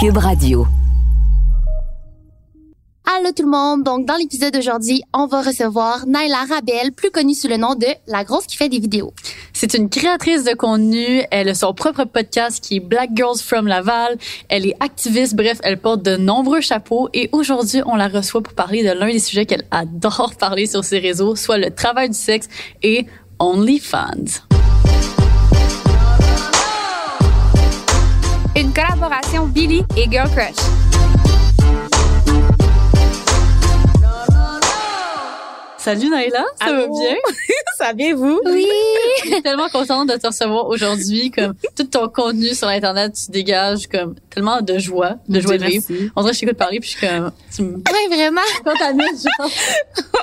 Cube Radio. Allô tout le monde. Donc, dans l'épisode d'aujourd'hui, on va recevoir Naila Rabel, plus connue sous le nom de La Grosse qui fait des vidéos. C'est une créatrice de contenu. Elle a son propre podcast qui est Black Girls from Laval. Elle est activiste. Bref, elle porte de nombreux chapeaux. Et aujourd'hui, on la reçoit pour parler de l'un des sujets qu'elle adore parler sur ses réseaux, soit le travail du sexe et OnlyFans. Une collaboration Billy et Girl Crush. Salut Naila, ça va Allô? bien? Ça va bien, vous? Oui. Je suis tellement contente de te recevoir aujourd'hui. Comme tout ton contenu sur Internet, tu dégages comme tellement de joie, de joie de vivre. Merci. On dirait que je t'écoute parler puis je suis comme, tu Oui, vraiment. contamines, genre.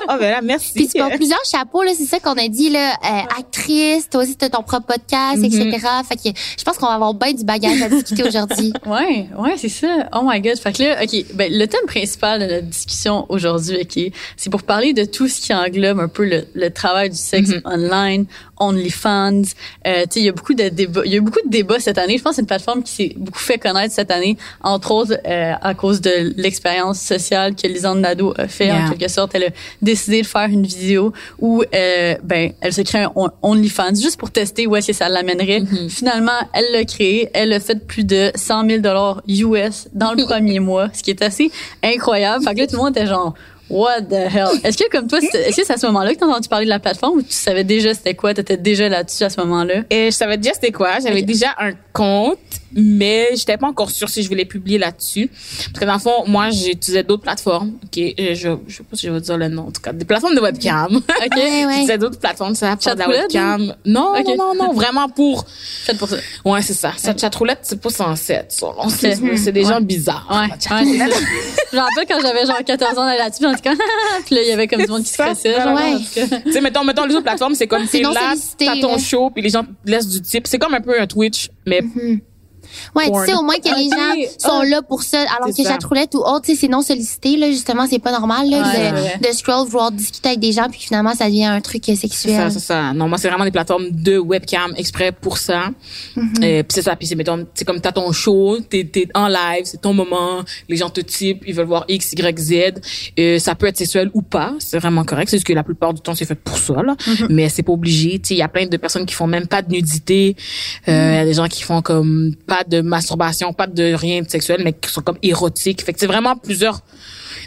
Oh, ben là, merci. Puis tu portes plusieurs chapeaux, là. C'est ça qu'on a dit, là. Euh, actrice, toi aussi, t'as ton propre podcast, etc. Fait que je pense qu'on va avoir bien du bagage à discuter aujourd'hui. Ouais, ouais, c'est ça. Oh my god. Fait que là, OK, ben, le thème principal de notre discussion aujourd'hui, OK, c'est pour parler de tout ce qui englobe un peu le, le travail du sexe Mhm. online, OnlyFans. Euh, tu sais, il y a beaucoup de débats. Il y a eu beaucoup de débats cette année. Je pense que c'est une plateforme qui s'est beaucoup fait connaître cette année, entre autres euh, à cause de l'expérience sociale que Lisande Nadeau a fait. En Yeah. quelque sorte, elle a décidé de faire une vidéo où, euh, ben, elle se crée un On- OnlyFans juste pour tester où est-ce que ça l'amènerait. Mhm. Finalement, elle l'a créé. Elle a fait plus de 100 000 dollars US dans le premier mois, ce qui est assez incroyable. Fait que là, tout le monde était genre, What the hell? Est-ce que comme toi, est-ce que c'est à ce moment-là que t'as entendu parler de la plateforme ou tu savais déjà c'était quoi? T'étais déjà là-dessus à ce moment-là? Et je savais déjà c'était quoi. J'avais déjà un compte, mais j'étais pas encore sûre si je voulais publier là-dessus. Parce que dans le fond, moi, j'utilisais d'autres plateformes. Ok, euh, je, je sais pas si je vais dire le nom, en tout cas, des plateformes de webcam. OK. Ouais. J'utilisais d'autres plateformes, ça, pour de la webcam. Non, Ok. non, non, non, vraiment pour, Faites pour ça. ouais, c'est ça. Cette chatroulette, c'est pas censé être ça. On sait- Ok. C'est des Ouais. gens bizarres. Ouais. Je me rappelle quand j'avais genre 14 ans là-dessus, on était comme, puis là, il y avait comme du monde qui se. Genre, ouais. en tout cas. Tu sais, mettons, mettons, les autres plateformes, c'est comme t'es non là, t'as ton show, puis les gens laissent du type. C'est comme un peu un Twitch, mais Ouais, tu sais, au moins que les Ok. gens sont Ah. là pour ça. Alors que ça. chatroulette ou autre, tu sais, c'est non sollicité, là, justement, c'est pas normal, là, Ouais, de, scroll, vouloir discuter avec des gens, puis finalement, ça devient un truc euh, c'est ça, sexuel. c'est ça. Non, moi, c'est vraiment des plateformes de webcam exprès pour ça. Mm-hmm. Euh, puis c'est ça, puis c'est, mettons, c'est comme t'as ton show, t'es, t'es en live, c'est ton moment, les gens te typent, ils veulent voir X, Y, Z. Euh, ça peut être sexuel ou pas, c'est vraiment correct. C'est juste que la plupart du temps, c'est fait pour ça, là. Mm-hmm. Mais c'est pas obligé. Tu sais, il y a plein de personnes qui font même pas de nudité. Euh, Mm-hmm. Il y a des gens qui font comme pas de masturbation, pas de rien de sexuel, mais qui sont comme érotiques. Fait que c'est vraiment plusieurs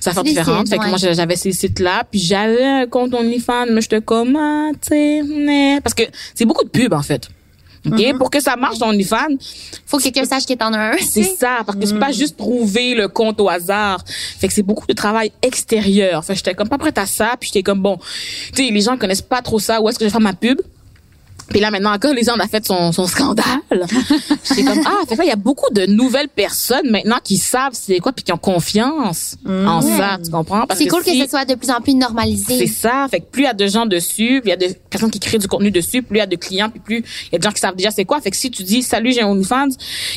affaires différentes. sites, Fait que ouais. moi, j'avais ces sites-là, puis j'avais un compte OnlyFans, mais j'étais comme, tu sais, mais- parce que c'est beaucoup de pubs, en fait. OK? Mm-hmm. Pour que ça marche, ton OnlyFans, Faut que quelqu'un sache qu'il est en un. c'est ça, parce que c'est Mm. pas juste trouver le compte au hasard. Fait que c'est beaucoup de travail extérieur. Fait que j'étais comme pas prête à ça, puis j'étais comme, bon, tu sais, les gens connaissent pas trop ça, où est-ce que je vais faire ma pub? Puis là, maintenant, encore, les gens, on a fait son, son scandale. J'étais comme, ah, fait que là, il y a beaucoup de nouvelles personnes maintenant qui savent c'est quoi, puis qui ont confiance en ça, tu comprends? Mm. C'est cool que ça soit de plus en plus normalisé. c'est ça. Fait que plus il y a de gens dessus, plus il y a de personnes qui créent du contenu dessus, plus il y a de clients, puis plus il y a de gens qui savent déjà c'est quoi. Fait que si tu dis salut j'ai un OnlyFans,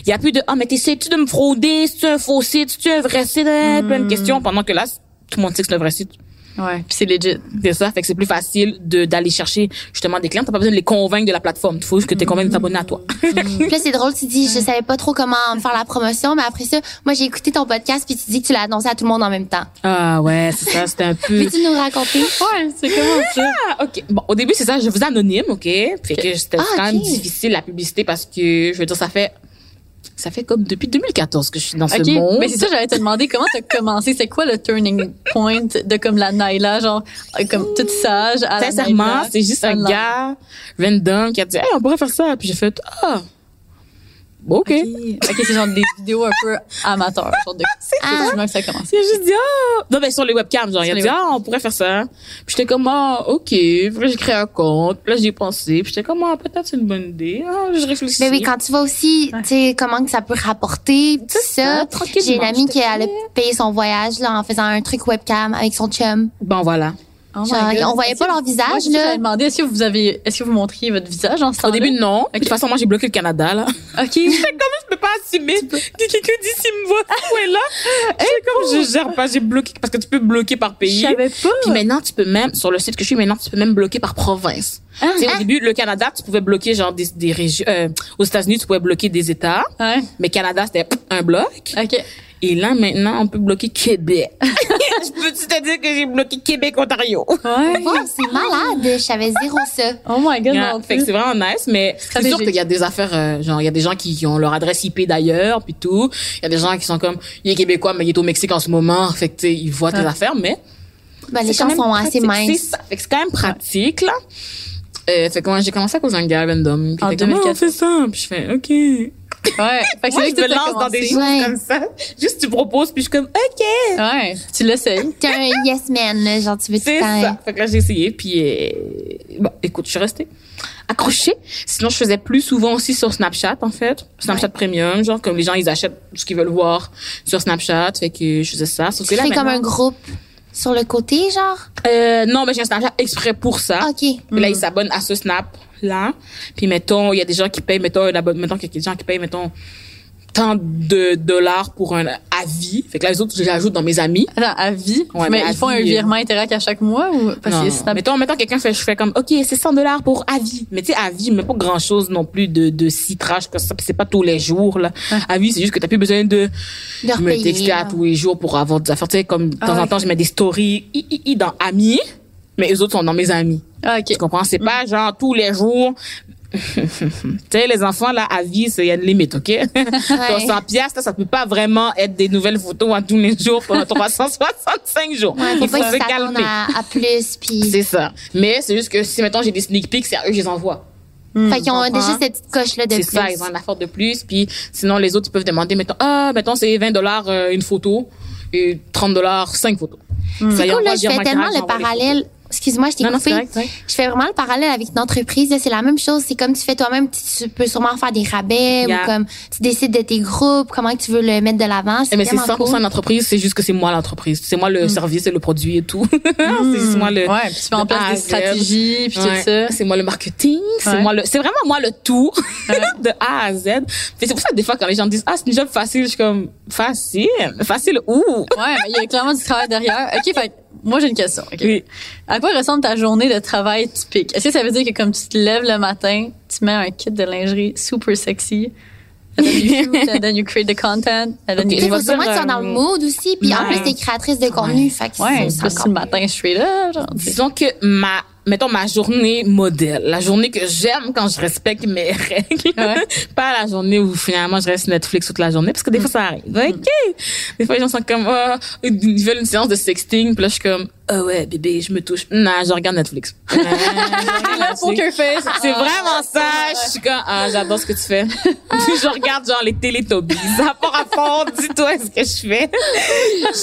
il y a plus de ah mais t'essaies-tu de me frauder, c'est un faux site, c'est un vrai site, Euh, plein de questions pendant que là tout le monde sait que c'est un vrai site. Ouais. Puis c'est legit. C'est ça. Fait que c'est plus facile de d'aller chercher justement des clients. T'as pas besoin de les convaincre de la plateforme. Il faut juste que t'es convaincu de t'abonner à toi. Puis là, c'est drôle, tu dis, je savais pas trop comment faire la promotion, mais après ça, moi, j'ai écouté ton podcast, puis tu dis que tu l'as annoncé à tout le monde en même temps. ah ouais, c'est ça. C'était un peu. Peux-tu nous raconter? Ouais, c'est comment ça? Ah, ok. Bon, au début, c'est ça, je faisais anonyme, ok? Fait que c'était Ah, quand même difficile la publicité parce que, je veux dire, ça fait, ça fait comme depuis 2014 que je suis dans OK. ce monde. Mais c'est ça, j'allais te demander comment t'as commencé? C'est quoi le turning point de comme la Naila, genre, euh, comme toute sage à Sincèrement, c'est juste un gars random qui a dit, hey, on pourrait faire ça. Puis j'ai fait, ah, bon, ok. OK, Ok, c'est genre des vidéos un peu amateurs. Genre de, c'est Ah. que ça. Il a juste dit, ah, non, ben, sur les webcams, genre, il a les dit, ah, on pourrait faire ça. Puis j'étais comme, ah, ok. Puis là, j'ai créé un compte. Puis là, j'y ai pensé. Puis j'étais comme, ah, peut-être c'est une bonne idée. Ah, je réfléchis. Mais oui, quand tu vois aussi, tu sais, comment que ça peut rapporter, tout ça. ça, J'ai une amie qui allait payer son voyage, là, en faisant un truc webcam avec son chum. Bon, voilà. Oh Genre, on voyait pas leur visage, c'est ça, là. Demander, est-ce que vous avez, est-ce que vous montriez votre visage en ce Au début, non. Puis De toute façon, moi, j'ai bloqué le Canada, là. OK. J'étais comme, je peux pas assumer que quelqu'un d'ici me voit. Ouais, là. Je comme, je gère pas, j'ai bloqué, parce que tu peux bloquer par Je pays. savais pas. Puis maintenant, tu peux même, sur le site que je suis, maintenant, tu peux même bloquer par province. Ah. Tu sais, au début, le Canada, tu pouvais bloquer genre des, des régions, euh, aux États-Unis, tu pouvais bloquer des États. Ouais. Mais Canada, c'était un bloc. OK. Et là, maintenant, on peut bloquer Québec. je peux-tu te dire que j'ai bloqué Québec, Ontario? Ouais. Wow, c'est malade. Je savais zéro ça. Oh my god, Yeah, non fait que plus. c'est vraiment nice, mais c'est sûr qu'il y a des affaires, euh, genre, il y a des gens qui, qui ont leur adresse IP d'ailleurs, puis tout. Il y a des gens qui sont comme, il est québécois, mais il est au Mexique en ce moment. Fait que, tu sais, ils voient tes Ouais. affaires, mais Ben, les c'est gens sont assez minces. C'est ça. Fait que c'est quand même pratique, là. Euh, fait que moi, j'ai commencé à cause d'un gars random. En il était comme, Ah, on 2014. fait ça. Puis je fais, OK. Ouais. Fait que Moi, c'est je là que me lance dans des choses Ouais. comme ça. Juste, tu proposes, puis je suis comme, OK. Ouais. Tu l'essayes. T'es un yes man, là, genre tu veux C'est ça. Fait que là, j'ai essayé, puis euh, bon, écoute, je suis restée accrochée. Sinon, je faisais plus souvent aussi sur Snapchat, en fait. Snapchat Premium, genre, comme les gens, ils achètent ce qu'ils veulent voir sur Snapchat. Fait que je faisais ça. Sauf Tu que là, fais comme un groupe sur le côté, genre? Euh, non, mais j'ai un Snapchat exprès pour ça. OK. Puis là, ils s'abonnent à ce Snap là. Puis mettons, il y a des gens qui payent, mettons, mettons qu'il y a des gens qui payent, mettons, tant de dollars pour un avis. Fait que là, les autres, je les ajoute dans mes amis. Attends, à vie. Ouais, mais mais ils font un euh, virement Interac à chaque mois ou parce non, que non. Mettons, mettons quelqu'un fait, je fais comme, OK, c'est 100 dollars pour avis. Mais tu sais, avis, mais pas grand chose non plus de, de citrage que ça. C'est pas tous les jours, là. Avis, c'est juste que t'as plus besoin de De me texter à tous les jours pour avoir des affaires. Tu sais, comme, de temps Ah, en temps, je mets des stories, i, i, i, dans amis. Mais les autres sont dans mes amis. Ah, OK. Tu comprends? C'est pas genre tous les jours. tu sais, les enfants, là, à vie, c'est- il y a une limite, OK? Ton 100 piastres, ça peut pas vraiment être des nouvelles photos à tous les jours pendant 365 jours. Ouais, faut il faut pas se calmer. à, à plus, puis... C'est ça. Mais c'est juste que si, mettons, j'ai des sneak peeks, c'est à eux que je les envoie. Fait qu'ils ont déjà cette petite coche-là de C'est plus. ça, ils ont un effort de plus. Puis sinon, les autres, ils peuvent demander, mettons, ah, mettons, c'est 20 dollars une photo et 30 dollars cinq photos. Ça, C'est cool, là, je fais tellement le parallèle. Excuse-moi, je t'ai Non, non, coupé. c'est correct, c'est correct. Je fais vraiment le parallèle avec une entreprise. C'est la même chose. C'est comme tu fais toi-même, tu peux sûrement faire des rabais Yeah. ou comme tu décides de tes groupes, comment tu veux le mettre de l'avant. Eh, C'est Mais c'est vraiment 100% cool. l'entreprise, c'est juste que c'est moi l'entreprise. C'est moi Mm. le service et le produit et tout. c'est juste moi le. Ouais, puis tu mets en place des stratégies puis Ouais. tout ça. C'est moi le marketing, c'est moi le, c'est vraiment moi le tout de A à Z. C'est pour ça que des fois quand les gens disent ah c'est une job facile, je suis comme facile, facile où? Ouais, il y a clairement du travail derrière. OK, fait moi j'ai une question. Oui. À quoi ressemble ta journée de travail typique? Est-ce que ça veut dire que comme tu te lèves le matin, tu mets un kit de lingerie super sexy, and then you shoot, and then you create the content, and then Ok, you Il je faut sûrement que tu sois dans le mood aussi. Puis en ouais. plus, t'es créatrice de contenu. Fait que Ouais, c'est encore le matin straight up, genre. tu sais. Disons que ma mettons ma journée modèle, la journée que j'aime quand je respecte mes règles, Ouais. pas la journée où finalement je reste Netflix toute la journée parce que des fois ça arrive. OK. Des fois les gens sont comme oh, ils veulent une séance de sexting, puis là je suis comme ah ouais bébé, je me touche. Non, je regarde Netflix. Euh, je regarde Netflix. Poker face. C'est vraiment ça. Je suis comme, ah, j'adore ce que tu fais. Je regarde genre les Teletubbies. Ça n'a pas rapport. Dis-toi ce que je fais.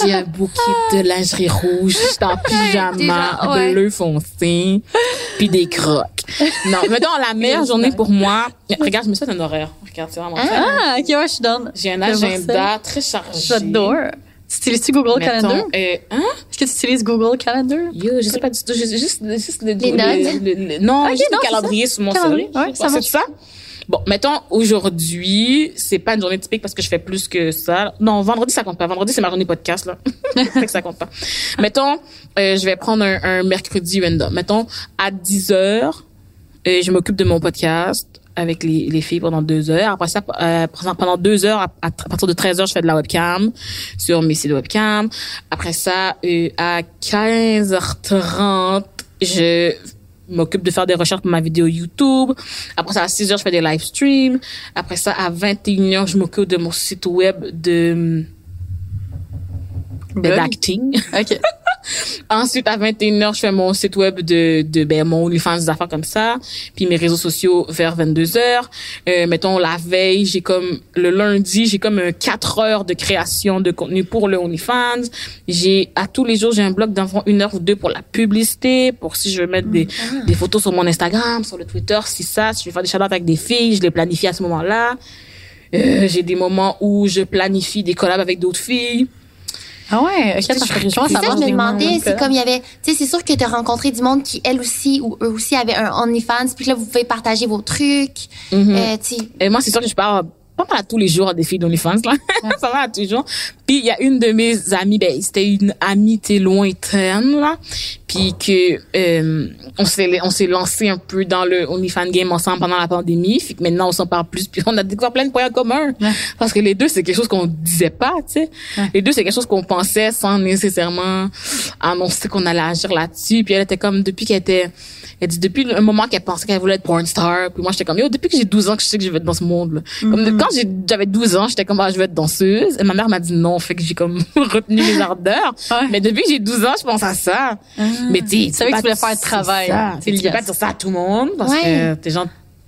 J'ai un bouquet de lingerie rouge. Je suis en pyjama Déjà, ouais. bleu foncé. Puis des crocs. Non, mettons la meilleure journée pour moi. Regarde, je me suis fait un horaire. Regarde, c'est vraiment ça. Ah, OK, ouais, je suis down. J'ai un agenda très chargé. J'adore. Tu utilises-tu Google Mettons, Calendar? euh, hein? Est-ce que tu utilises Google Calendar? Yo, je sais pas du tout. Juste, juste, juste le, le- le- le- non, Ok, juste non, le c'est calendrier sur mon Calendrier, cellulaire. ouais, ça c'est ça? Bon, mettons, aujourd'hui, c'est pas une journée typique parce que je fais plus que ça. Non, vendredi, ça compte pas. Vendredi, c'est ma journée podcast, là. fait que ça compte pas. Mettons, euh, je vais prendre un, un mercredi random. Mettons, à 10 heures, euh, je m'occupe de mon podcast avec les, les filles pendant deux heures. Après ça, euh, pendant deux heures, à, à partir de 13 heures, je fais de la webcam sur mes sites webcam. Après ça, euh, à 15h30, je m'occupe de faire des recherches pour ma vidéo YouTube. Après ça, à 6 heures, je fais des live streams. Après ça, à 21 heures, je m'occupe de mon site web de? D'acting. OK. Ensuite, à 21h, je fais mon site web de, de ben, mon OnlyFans, des affaires comme ça. Puis mes réseaux sociaux vers 22h. Euh, mettons, la veille, j'ai comme, le lundi, j'ai comme un 4 heures de création de contenu pour le OnlyFans. J'ai, à tous les jours, j'ai un blog d'environ une heure ou deux pour la publicité, pour si je veux mettre des, des photos sur mon Instagram, sur le Twitter, si ça, si je veux faire des shout avec des filles, je les planifie à ce moment-là. Euh, j'ai des moments où je planifie des collabs avec d'autres filles. Ah ouais, OK, sais, attends, je- C'est ça, je me demandais, c'est comme il y avait, tu sais, c'est sûr que tu as rencontré du monde qui, elle aussi, ou eux aussi avaient un OnlyFans, puis là, vous pouvez partager vos trucs. Mhm. Euh, tu sais, Et moi, c'est sûr que je pars pas mal à tous les jours des filles d'OnlyFans, là. pas mal à tous les jours. Puis il y a une de mes amies, ben, c'était une amie, t'es lointaine, là. Puis que, euh, on s'est, on s'est lancé un peu dans le OnlyFans game ensemble pendant la pandémie. Fait que maintenant, on s'en parle plus. Puis on a découvert plein de points en commun. Ouais. Parce que les deux, c'est quelque chose qu'on disait pas, tu sais. Ouais. Les deux, c'est quelque chose qu'on pensait sans nécessairement annoncer qu'on allait agir là-dessus. Puis elle était comme, depuis qu'elle était, elle dit depuis un moment qu'elle pensait qu'elle voulait être porn star. Puis moi, j'étais comme, yo, depuis que j'ai 12 ans que je sais que je vais être dans ce monde-là. Comme de- quand j'ai- j'avais 12 ans, j'étais comme, ah, je vais être danseuse. Et ma mère m'a dit non, fait que j'ai comme retenu mes ardeurs. Ouais. Mais depuis que j'ai 12 ans, je pense à ça. Mais tu sais, Tu savais que tu voulais faire le c'est travail. Tu peux pas dire ça à tout le monde parce Ouais. que t'es genre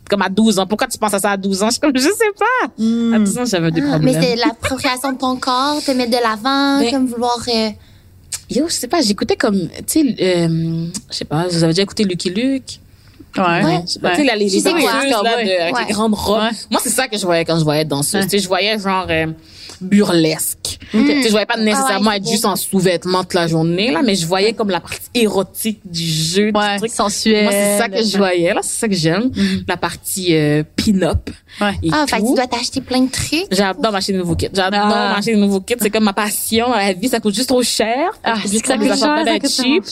comme à 12 ans. Pourquoi tu penses à ça à 12 ans? Je suis comme, je sais pas. À 12 ans, j'avais des Ah, problèmes. mais c'est l'appropriation de ton corps, te mettre de l'avant, comme vouloir. euh, Yo, je sais pas, j'écoutais comme, tu sais, euh, je sais pas, vous avez déjà écouté Lucky Luke? Ouais. Tu sais, danseuses, là, Ouais. de, avec Ouais. les grandes robes. Ouais. Moi, c'est ça que je voyais quand je voyais danseuse. Tu sais, je voyais genre euh, burlesque. Tu sais, je voyais pas nécessairement Ah ouais, être juste en sous-vêtements toute la journée, là, mais je voyais comme la partie érotique du jeu, Ouais, du truc. sensuel. Moi, c'est ça que je voyais, là, c'est ça que j'aime. La partie euh, pin-up. Ouais. et Ah, fait que tout. tu dois t'acheter plein de trucs. J'adore m'acheter des nouveaux kits. J'adore Ah. m'acheter des nouveaux kits. C'est comme ma passion. La vie, ça coûte juste trop cher. Ah, que ça coûte cher, pas ça d'être coûte cheap.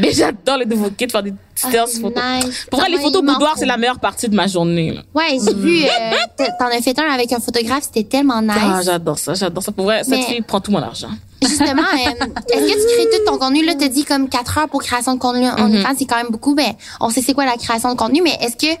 Mais j'adore les nouveaux kits, faire des Ah, photos. nice. Pour vrai, les Ah, photos boudoir, c'est la meilleure partie de ma journée. Là. Ouais, j'ai vu, euh, t- t'en as fait un avec un photographe, c'était tellement nice. Ah, j'adore ça, j'adore ça. Pour vrai, cette Mais- fille prend tout mon argent. Justement, euh, est-ce que tu crées tout ton contenu? Là, t'as dit comme 4 heures pour création de contenu en. OnlyFans, c'est quand même beaucoup. Ben, on sait c'est quoi la création de contenu, mais est-ce que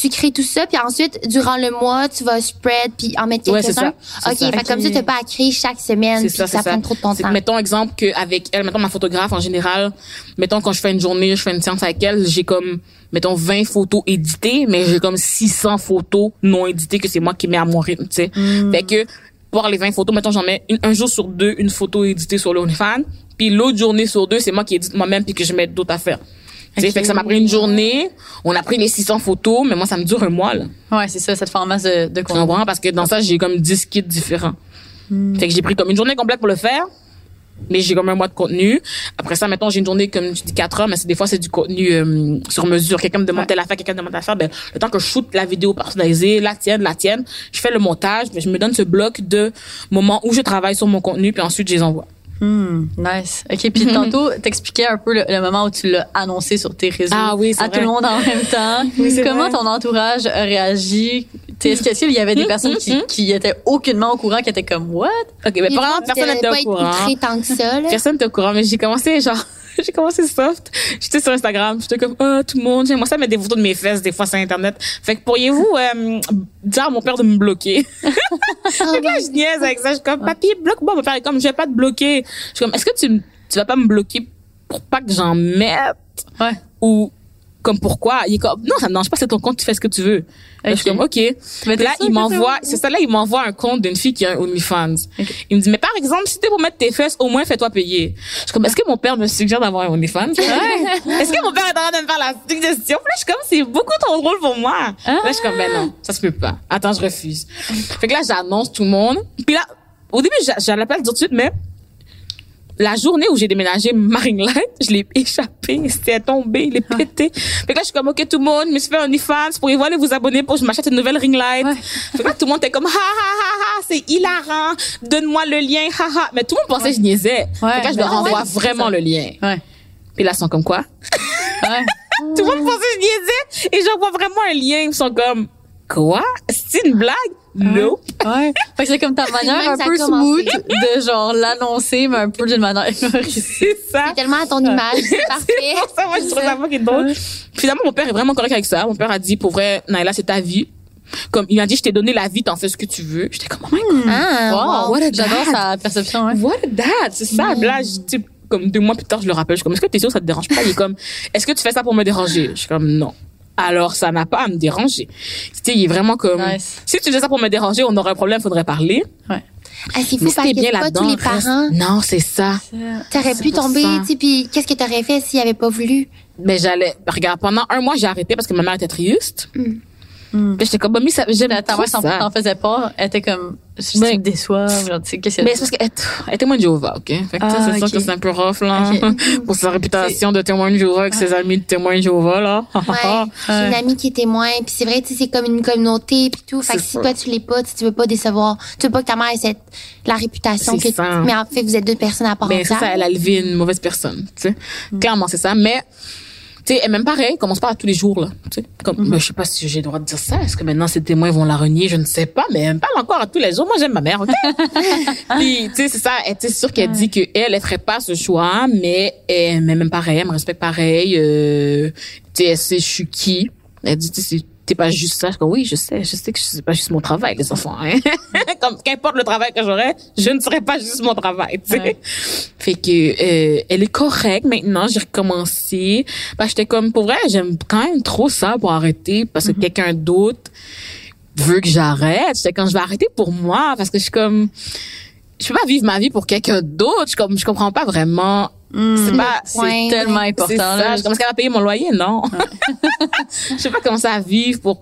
tu crées tout ça, puis ensuite, durant le mois, tu vas spread, puis en mettre Ouais, quelques-uns? c'est OK, ça. fait comme ça, t'as pas à créer chaque semaine, puis ça, ça, prend trop de ton temps. mettons exemple qu'avec elle, mettons ma photographe en général, mettons quand je fais une journée, je fais une séance avec elle, j'ai comme, mettons 20 photos éditées, mais j'ai comme 600 photos non éditées que c'est moi qui mets à mon rythme, tu sais. Hmm. Fait que, pour les 20 photos, mettons j'en mets une- un jour sur deux une photo éditée sur l'OnlyFans, puis l'autre journée sur deux, c'est moi qui édite moi-même puis que je mets d'autres affaires. Tu sais, Ok. fait que ça m'a pris une journée, on a pris les 600 photos, mais moi ça me dure un mois là. Ouais, c'est ça, cette format de, de contenu. Parce que dans ça, j'ai comme 10 kits différents. Fait que j'ai pris comme une journée complète pour le faire. Mais j'ai comme un mois de contenu. Après ça, mettons, j'ai une journée, comme tu dis, 4 heures, mais c'est des fois, c'est du contenu euh, sur mesure. Quelqu'un me demande Ouais. telle affaire, quelqu'un me demande telle affaire. Ben, le temps que je shoot la vidéo personnalisée, la tienne, la tienne, je fais le montage, je me donne ce bloc de moments où je travaille sur mon contenu, puis ensuite, je les envoie. Hmm, nice. OK, puis tantôt, t'expliquais un peu le, le moment où tu l'as annoncé sur tes réseaux Ah oui, c'est à vrai. tout le monde en même temps. Oui, c'est Comment vrai. ton entourage a réagi? Est-ce qu'il y avait des personnes qui, qui étaient aucunement au courant, qui étaient comme « What? OK, mais exemple, tu personne n'était pas au courant. outré tant que ça, là. Personne n'était au courant, mais j'ai commencé genre, j'ai commencé soft. J'étais sur Instagram, j'étais comme, oh, tout le monde, j'aimerais ça mettre des photos de mes fesses des fois sur Internet. Fait que pourriez-vous euh, dire à mon père de me bloquer? Fait que là, je niaise avec ça. Je suis comme, papy, bloque-moi. Mon père est comme, je vais pas te bloquer. Je suis comme, est-ce que tu, tu vas pas me bloquer pour pas que j'en mette? » Ouais. Ou, comme pourquoi? Il est comme, non, ça ne mange pas, c'est ton compte, tu fais ce que tu veux. Là, je suis comme, OK. Mais là, il m'envoie, c'est- ça là, il m'envoie un compte d'une fille qui a un OnlyFans. Ok. Il me dit, mais par exemple, si t'es pour mettre tes fesses, au moins fais-toi payer. Je suis comme, est-ce que mon père me suggère d'avoir un OnlyFans? est-ce que mon père est en train de me faire la suggestion? Là, je suis comme, c'est beaucoup trop drôle pour moi. Ah. Là, je suis comme, ben non, ça se peut pas. Attends, je refuse. Fait que là, j'annonce tout le monde. Puis là, au début, j'a- j'allais pas le dire tout de suite, mais la journée où j'ai déménagé Marine Light, je l'ai échappé, c'était tombé, il est pété. Fait que là, je suis comme, OK, tout le monde, je me suis fait un OnlyFans, pourriez-vous aller vous abonner pour que je m'achète une nouvelle ring light. Ouais. Fait que là, tout le monde était comme, ha, ha, ha, ha, c'est hilarant, donne-moi le lien, ha, ha. Mais tout le monde pensait que je niaisais. Ouais, fait que là, je leur en envoie vraiment le lien. Ouais. Puis là, ils sont comme quoi? Ouais. Tout le monde pensait que je niaisais. Et j'envoie vraiment un lien, ils sont comme, quoi? C'est une blague? Non. Ouais. Fait que c'est comme ta manière un peu smooth de genre l'annoncer, mais un peu d'une manière humoristique. C'est ça. C'est tellement à ton image, c'est parfait. C'est pour ça, moi, je trouve ça fucking drôle. Finalement, mon père est vraiment correct avec ça. Mon père a dit, pour vrai, Naila, c'est ta vie. Comme, il m'a dit, je t'ai donné la vie, t'en fais ce que tu veux. J'étais comme, oh my God, Ah, Wow. what a J'adore sa perception, ouais. what a dad? C'est ça. Puis Là, je- comme deux mois plus tard, je le rappelle. Je suis comme, est-ce que t'es sûr que ça te dérange pas? Il est comme, est-ce que tu fais ça pour me déranger? Je suis comme, non. Alors, ça n'a pas à me déranger. Tu sais, il est vraiment comme, Nice. si tu faisais ça pour me déranger, on aurait un problème, faudrait parler. Ouais. Ah, c'est fou Mais parce c'était que bien pas là-dedans. tous les parents. Non, c'est ça. T'aurais pu tomber, tu sais, puis qu'est-ce que t'aurais fait s'il avait pas voulu? Ben, j'allais, regarde, pendant un mois, j'ai arrêté parce que ma mère était triste. Mm. Puis j'étais comme, bah, mais ça, j'aime Ta mère s'en faisait pas. Elle était comme, je Ben- te déçois. Genre, tu sais, qu'est-ce Mais que c'est parce qu'elle elle est témoin de Jéhovah, OK? Fait que ça, Ah, c'est sûr que c'est un peu rough, là. Pour sa réputation de témoin de Jéhovah avec ses amis de témoin de Jéhovah, là. Ouais, j'ai une amie qui est témoin, puis c'est vrai, tu sais, c'est comme une communauté puis tout. Fait que si ça. toi tu l'es pas, tu veux pas décevoir, tu veux pas que ta mère ait cette la réputation que ça. mais en fait vous êtes deux personnes à part Ben, entière. ça, elle a élevé une mauvaise personne, tu sais. Mm. Clairement, c'est ça. Mais, tu sais, elle même pareil, commence pas à tous les jours, là. Tu sais, comme, ben, je sais pas si j'ai le droit de dire ça. Est-ce que maintenant ces témoins vont la renier? Je ne sais pas, mais elle me parle encore à tous les jours. Moi, j'aime ma mère, OK? Puis, tu sais, c'est ça. Elle, tu sais, c'est sûr qu'elle dit que elle, ferait pas ce choix, mais, elle, mais même pareil, elle me respecte pareil, euh, tu sais, elle sait je suis qui. Elle dit, tu sais, t'es pas juste ça. Je dis, oui, je sais, je sais que c'est pas juste mon travail, les enfants, hein. Comme, qu'importe le travail que j'aurais, je ne serais pas juste mon travail, tu sais. Ouais. Fait que euh, elle est correcte maintenant, j'ai recommencé. Que j'étais comme pour vrai, j'aime quand même trop ça pour arrêter parce que quelqu'un d'autre veut que j'arrête. J'étais quand je vais arrêter pour moi parce que je suis comme je peux pas vivre ma vie pour quelqu'un d'autre, je comme je comprends pas vraiment c'est pas C'est tellement important. ça, là. je commence à payer mon loyer, non? je sais pas comment ça vivre pour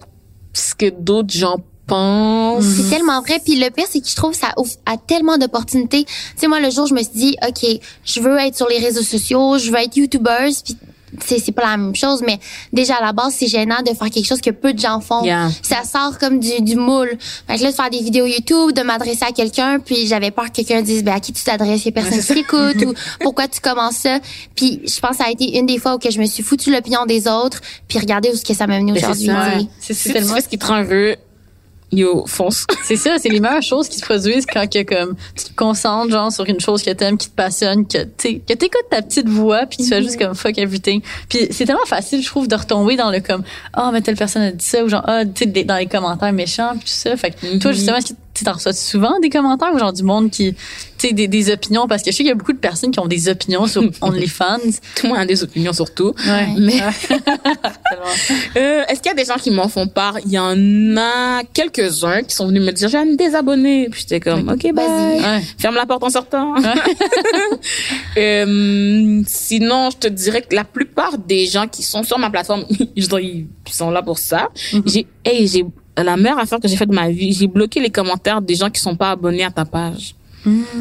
ce que d'autres gens pensent. C'est tellement vrai. Puis le pire, c'est que je trouve que ça ouvre à tellement d'opportunités. Tu sais, moi, le jour, je me suis dit, OK, je veux être sur les réseaux sociaux, je veux être YouTubeuse. Puis c'est c'est pas la même chose, mais déjà, à la base, c'est gênant de faire quelque chose que peu de gens font. Yeah. Ça sort comme du, du moule. Fait que là, de faire des vidéos YouTube, de m'adresser à quelqu'un, puis j'avais peur que quelqu'un dise, ben, à qui tu t'adresses? Il y a personne qui t'écoute ou pourquoi tu commences ça? Puis je pense que ça a été une des fois où que je me suis foutu l'opinion des autres, puis regardez où ce que ça m'a mené c'est aujourd'hui. Ouais. C'est tellement ce qui te rend heureux, yo, fonce. C'est ça, c'est les meilleures choses qui se produisent quand que, comme, tu te concentres genre sur une chose que t'aimes, qui te passionne, que tu que t'écoutes ta petite voix puis tu fais juste comme fuck everything. Puis c'est tellement facile, je trouve, de retomber dans le comme ah mais telle personne a dit ça ou genre ah tu sais dans les commentaires méchants puis tout ça. Fait que toi justement est-ce que tu t'en reçois souvent des commentaires ou genre du monde qui tu sais des, des opinions? Parce que je sais qu'il y a beaucoup de personnes qui ont des opinions sur OnlyFans. Tout le monde a des opinions surtout. Ouais. Mais euh, est-ce qu'il y a des gens qui m'en font part? Il y en a quelques-uns qui sont venus me dire, j'ai me désabonner. Puis j'étais comme, OK, bye. Ouais. Ferme la porte en sortant. Euh, sinon, je te dirais que la plupart des gens qui sont sur ma plateforme, je ils sont là pour ça. J'ai, hey, j'ai, la meilleure affaire que j'ai faite de ma vie, j'ai bloqué les commentaires des gens qui sont pas abonnés à ta page.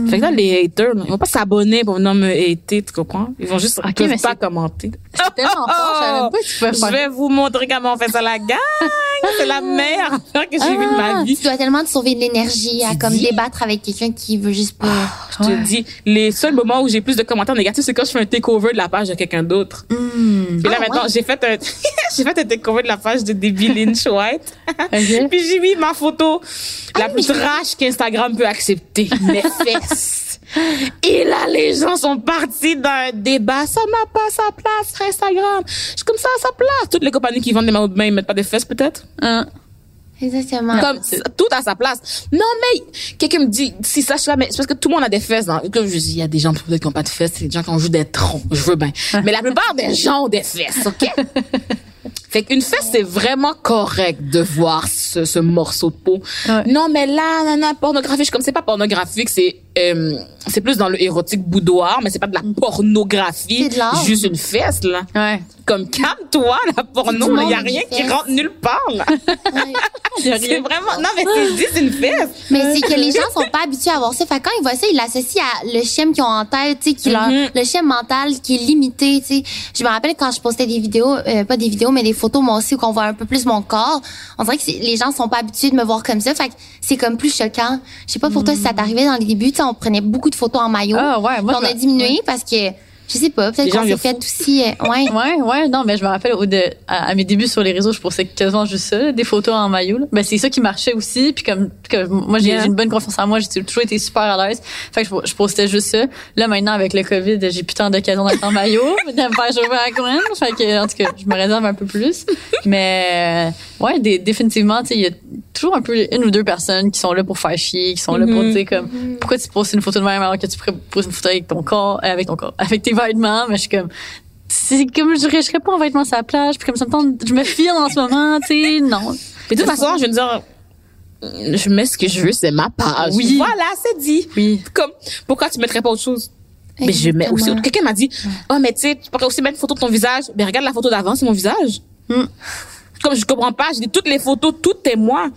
Fait que là, les haters, là, ils vont pas s'abonner pour venir me hater, tu comprends? Ils vont juste, Ok, ils peuvent mais pas commenter. C'est tellement fort, je savais même pas que tu pouvais Je faire vais vous montrer comment on fait ça la gang. C'est la meilleure affaire que j'ai vue de ma vie. Tu dois tellement te sauver de l'énergie à comme dis? débattre avec quelqu'un qui veut juste pas. Je te dis, les seuls moments où j'ai plus de commentaires négatifs, c'est quand je fais un takeover de la page de quelqu'un d'autre. Hmm. Puis là, Ah, maintenant, ouais. j'ai fait un, j'ai fait un takeover de la page de Debbie Lynch White. Puis j'ai mis ma photo la Ah, plus trash qu'Instagram peut accepter. Mes fesses. Et là, les gens sont partis dans un débat. Ça n'a pas sa place sur Instagram. Je suis comme ça à sa place. Toutes les compagnies qui vendent des maillots de bain, ils mettent pas des fesses, peut-être? Hein. Exactement. Comme tout à sa place. Non, mais quelqu'un me dit, si ça, je suis là, mais c'est parce que tout le monde a des fesses. Dans, comme je dis, il y a des gens peut-être qui n'ont pas de fesses, c'est des gens qui ont juste des troncs. Je veux bien. mais la plupart des gens ont des fesses, OK? fait qu'une fesse, c'est vraiment correct de voir ce, ce morceau de peau. Ouais. Non, mais là, nana, pornographique, je suis comme c'est pas pornographique, c'est euh, c'est plus dans le érotique boudoir, mais c'est pas de la pornographie. C'est de. Juste une fesse, là. Ouais. Comme calme-toi, la porno, il y a rien qui rentre nulle part, là. Ouais. C'est rien. vraiment, non, mais c'est une fesse. Mais c'est que les gens sont pas habitués à voir ça. Fait que quand ils voient ça, ils l'associent à le schème qu'ils ont en tête, tu sais, qui leur, Mhm. le schème mental qui est limité, tu sais. Je me rappelle quand je postais des vidéos, euh, pas des vidéos, mais des photos, moi aussi, où qu'on voit un peu plus mon corps. On dirait que les gens sont pas habitués de me voir comme ça. Fait que c'est comme plus choquant. Je sais pas pour toi si ça t'arrivait dans les débuts, on prenait beaucoup de photos en maillot. Ah ouais, moi on a diminué parce que, je sais pas, peut-être qu'on s'est fait aussi, euh, ouais. Ouais, ouais, non, mais je me rappelle au de, à, à mes débuts sur les réseaux, je postais quasiment juste ça, là, des photos en maillot. Là. Ben, c'est ça qui marchait aussi. Puis comme que moi, j'ai Yeah. une bonne confiance en moi, j'ai toujours été super à l'aise. Fait que je, je postais juste ça. Là, maintenant, avec le COVID, j'ai plus tant d'occasions d'être en maillot, de me faire chauffer à la Gwen. Fait que, en tout cas, je me réserve un peu plus. Mais, euh, ouais, dé- définitivement, tu sais, il y a toujours un peu une ou deux personnes qui sont là pour faire chier, qui sont là pour Mhm. dire comme, pourquoi tu poses une photo de même alors que tu poser une photo avec ton corps, euh, avec ton corps, avec tes vêtements. Mais je suis comme, c'est comme je, serais pas en vêtements sur la plage puis comme ça me tente je me filme en ce moment tu sais non Mais de toute façon, je veux dire, je mets ce que je veux, c'est ma page. Oui. Voilà, c'est dit. oui Comme, pourquoi tu mettrais pas autre chose? Mais je mets aussi, Exactement. quelqu'un m'a dit, oh, mais tu sais, tu pourrais aussi mettre une photo de ton visage. Mais regarde la photo d'avant, c'est mon visage. Hmm. comme je comprends pas, je dis toutes les photos, tout est moi.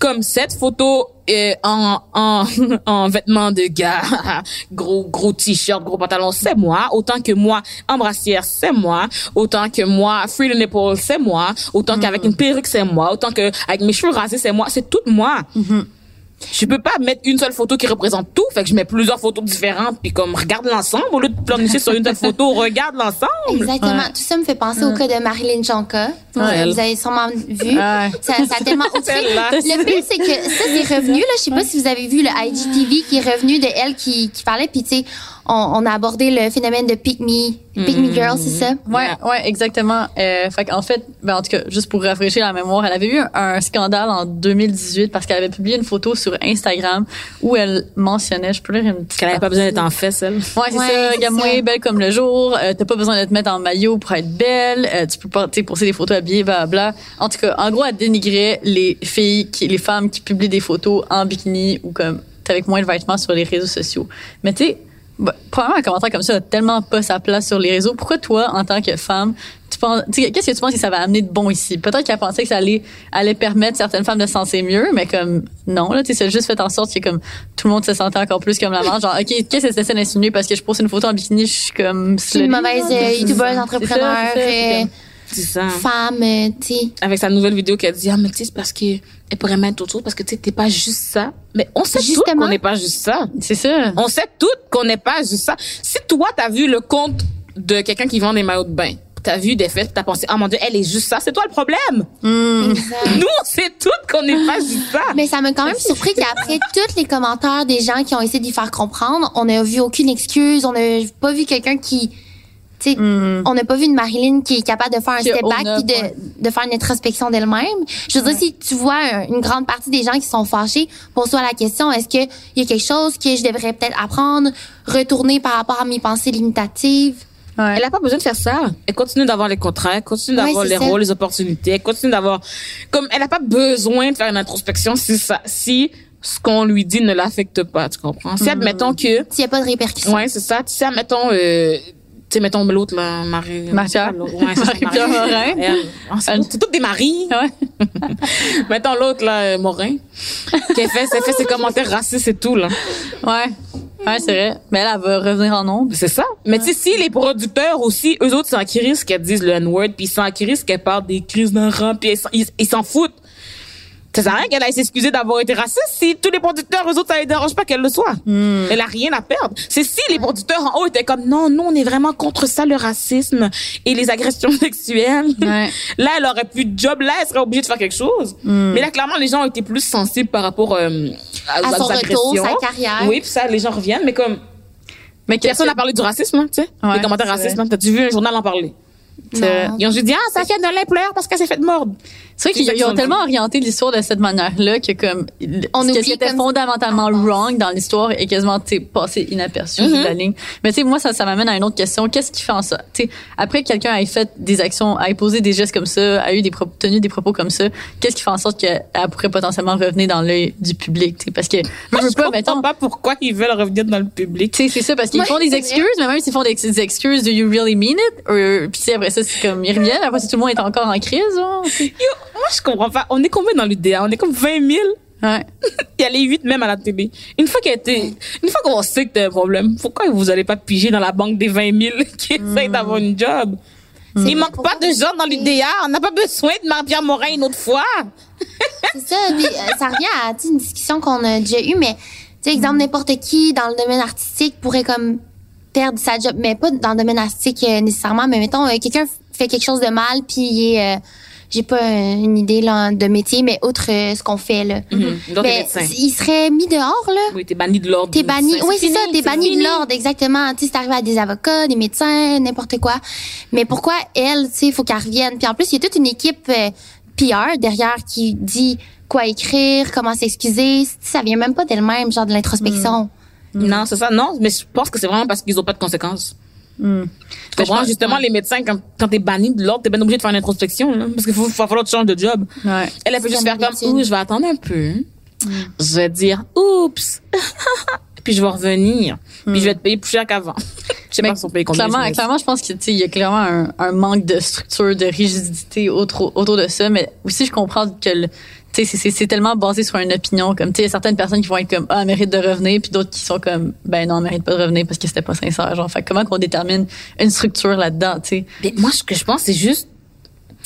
Comme cette photo euh, en, en, en vêtements de gars, gros gros t-shirt, gros pantalon, c'est moi. Autant que moi, en brassière, c'est moi. Autant que moi, free the nipple, c'est moi. Autant qu'avec une perruque, c'est moi. Autant que avec mes cheveux rasés, c'est moi. C'est tout moi. Je peux pas mettre une seule photo qui représente tout, fait que je mets plusieurs photos différentes, puis comme regarde l'ensemble au lieu de planifier sur une seule photo, regarde l'ensemble. Exactement. Ouais. Tout ça me fait penser au cas de Marilyn Jonka. Ouais. Vous avez sûrement vu. Ça, ça a tellement. Le pire, c'est que ça, c'est revenu. Là, je sais pas si vous avez vu le IGTV qui est revenu de elle qui, qui parlait. Puis, tu sais, on, on a abordé le phénomène de Pick Me, Pick Me Girl, c'est ça? Ouais, ouais, exactement. Euh, fait en fait, ben, en tout cas, juste pour rafraîchir la mémoire, elle avait eu un, un scandale en 2018 parce qu'elle avait publié une photo sur Instagram où elle mentionnait, je peux lire une petite Qu'elle avait pas besoin d'être en fesse, elle. Ouais, c'est Ouais, ça. ça. belle comme le jour. Euh, t'as pas besoin de te mettre en maillot pour être belle. Euh, tu peux pas, tu sais, poster des photos habillées, bla En tout cas, en gros, elle dénigrait les filles, qui, les femmes qui publient des photos en bikini ou comme avec moins de vêtements sur les réseaux sociaux. Mais tu sais, bah, probablement un commentaire comme ça a tellement pas sa place sur les réseaux. Pourquoi toi, en tant que femme, tu penses, qu'est-ce que tu penses que ça va amener de bon ici? Peut-être qu'elle pensait que ça allait, allait permettre certaines femmes de se sentir mieux, mais comme, non, là, tu sais, juste fait en sorte que comme, tout le monde se sentait encore plus comme la marge. Genre, OK, qu'est-ce que c'est d'insinuer parce que je pose une photo en bikini, je suis comme, C'est une mauvaise youtubeuse, entrepreneur, c'est ça, femme, euh, tu. Avec sa nouvelle vidéo qu'elle dit, ah, mais tu sais, c'est parce que elle pourrait mettre autre chose parce que tu sais, t'es pas juste ça. Mais on sait tous Justement. qu'on n'est pas juste ça. C'est ça. On sait toutes qu'on n'est pas juste ça. Si toi, t'as vu le compte de quelqu'un qui vend des maillots de bain, t'as vu des fesses, t'as pensé, ah mon dieu, elle est juste ça, c'est toi le problème. Exact. Nous, on sait toutes qu'on n'est pas juste ça. Mais ça m'a quand même surpris qu'après tous les commentaires des gens qui ont essayé d'y faire comprendre, on n'a vu aucune excuse, on n'a pas vu quelqu'un qui, sais, on n'a pas vu une Marilyn qui est capable de faire un step back puis de, ouais. de faire une introspection d'elle-même. Je veux dire, si tu vois un- une grande partie des gens qui sont fâchés, pose-toi la question, est-ce qu'il y a quelque chose que je devrais peut-être apprendre, retourner par rapport à mes pensées limitatives? Ouais. Elle a pas besoin de faire ça. Elle continue d'avoir les contrats, elle continue d'avoir les ça. rôles, les opportunités, elle continue d'avoir, comme, elle a pas besoin de faire une introspection si ça, si ce qu'on lui dit ne l'affecte pas, tu comprends? Si admettons que, S'il n'y a pas de répercussions. ouais, c'est ça, si admettons, euh, sais, mettons l'autre, là, Marie. Marie-Pierre. Ouais, c'est ça, Marie-Pierre Marie. Morin. Elle- c'est toutes des maris. Ouais. Mettons l'autre, là, euh, Morin. qui a fait, fait ses commentaires racistes et tout, là. Ouais. Ouais, c'est vrai. Mais elle, elle va revenir en nombre. C'est ça. Mais tu sais, si les producteurs aussi, eux autres, s'en crissent qu'elles disent le N-word, puis ils crissent qu'elles parlent des crises d'un rang, puis ils s'en foutent. Ça sert à rien qu'elle aille s'excuser d'avoir été raciste si tous les producteurs, eux autres, ça les dérange pas qu'elle le soit. Elle a rien à perdre. C'est si les producteurs en haut étaient comme, non, nous, on est vraiment contre ça, le racisme et les agressions sexuelles. Ouais. Là, elle aurait plus de job. Là, elle serait obligée de faire quelque chose. Mais là, clairement, les gens ont été plus sensibles par rapport euh, à, À aux son retour, sa carrière. Oui, puis ça, les gens reviennent. Mais comme, Mais Personne n'a parlé du racisme, hein, tu sais. Ouais, les commentaires racistes, hein. T'as-tu vu un journal en parler? Non. Ils ont juste dit, ah, ça fait de l'impleur parce qu'elle s'est fait mordre. C'est vrai qu'ils ils qu'ils ont tellement orienté l'histoire de cette manière-là que comme On ce qui était fondamentalement Ah, wrong dans l'histoire est quasiment tu sais, passé inaperçu Mm-hmm. de la ligne. Mais tu sais moi ça ça m'amène à une autre question, qu'est-ce qui fait en ça Tu sais après que quelqu'un ait fait des actions, ait posé des gestes comme ça, a eu des pro- tenu des propos comme ça, qu'est-ce qui fait en sorte qu'elle pourrait potentiellement revenir dans l'œil du public, tu sais? Parce que Moi, je veux je pas comprends mettons pas pourquoi ils veulent revenir dans le public. tu sais, c'est ça, parce qu'ils font des excuses, mais même s'ils font des, des excuses, do you really mean it? Puis tu sais, après ça, c'est comme, ils reviennent, après ça, tout le monde est encore en crise, moi, je comprends pas. On est combien dans l'UDA? On est comme 20 000. Ouais. Il y a les 8 même à la télé. Une fois qu'il été, une fois qu'on sait que t'as un problème, pourquoi vous allez pas piger dans la banque des 20 000 qui essayent d'avoir une job? Il manque pas de gens dans l'UDA. On n'a pas besoin de Marie-Pierre Morin une autre fois. C'est ça. Puis, euh, ça revient à une discussion qu'on a déjà eue, mais tu sais, exemple, n'importe qui dans le domaine artistique pourrait comme perdre sa job, mais pas dans le domaine artistique euh, nécessairement, mais mettons, euh, quelqu'un fait quelque chose de mal, puis il est, j'ai pas euh, une idée là, de métier, mais outre euh, ce qu'on fait là. Donc, Ben, médecin. il serait mis dehors là. Oui, t'es banni de l'ordre. T'es banni, oui c'est ça, t'es banni de l'ordre exactement. Tu sais, c'est arrivé à des avocats, des médecins, n'importe quoi. Mais pourquoi elle, tu sais, il faut qu'elle revienne? Puis en plus, il y a toute une équipe euh, PR derrière qui dit quoi écrire, comment s'excuser. Ça vient même pas d'elle-même, genre de l'introspection. Non, c'est ça. Non, mais je pense que c'est vraiment parce qu'ils ont pas de conséquences. Hmm. Tu comprends? Justement, les médecins, quand, quand t'es banni de l'ordre, t'es bien obligé de faire une introspection, là, parce qu'il faut, faut falloir que tu changes de job. Ouais. Elle, elle peut juste faire comme ouh, je vais attendre un peu. Je vais dire, oups. Puis je vais revenir. Puis je vais te payer plus cher qu'avant. Je sais Mais pas si on paye combien. Clairement, clairement, je pense qu'il y a clairement un, un manque de structure, de rigidité autour, autour de ça. Mais aussi, je comprends que le, tu sais, c'est- c'est c'est tellement basé sur une opinion. Comme, tu sais, il y a certaines personnes qui vont être comme, ah, elle mérite de revenir, puis d'autres qui sont comme, ben non, elle mérite pas de revenir parce que c'était pas sincère. Genre, fait que comment qu'on détermine une structure là-dedans, tu sais? Mais moi, ce que je pense, c'est juste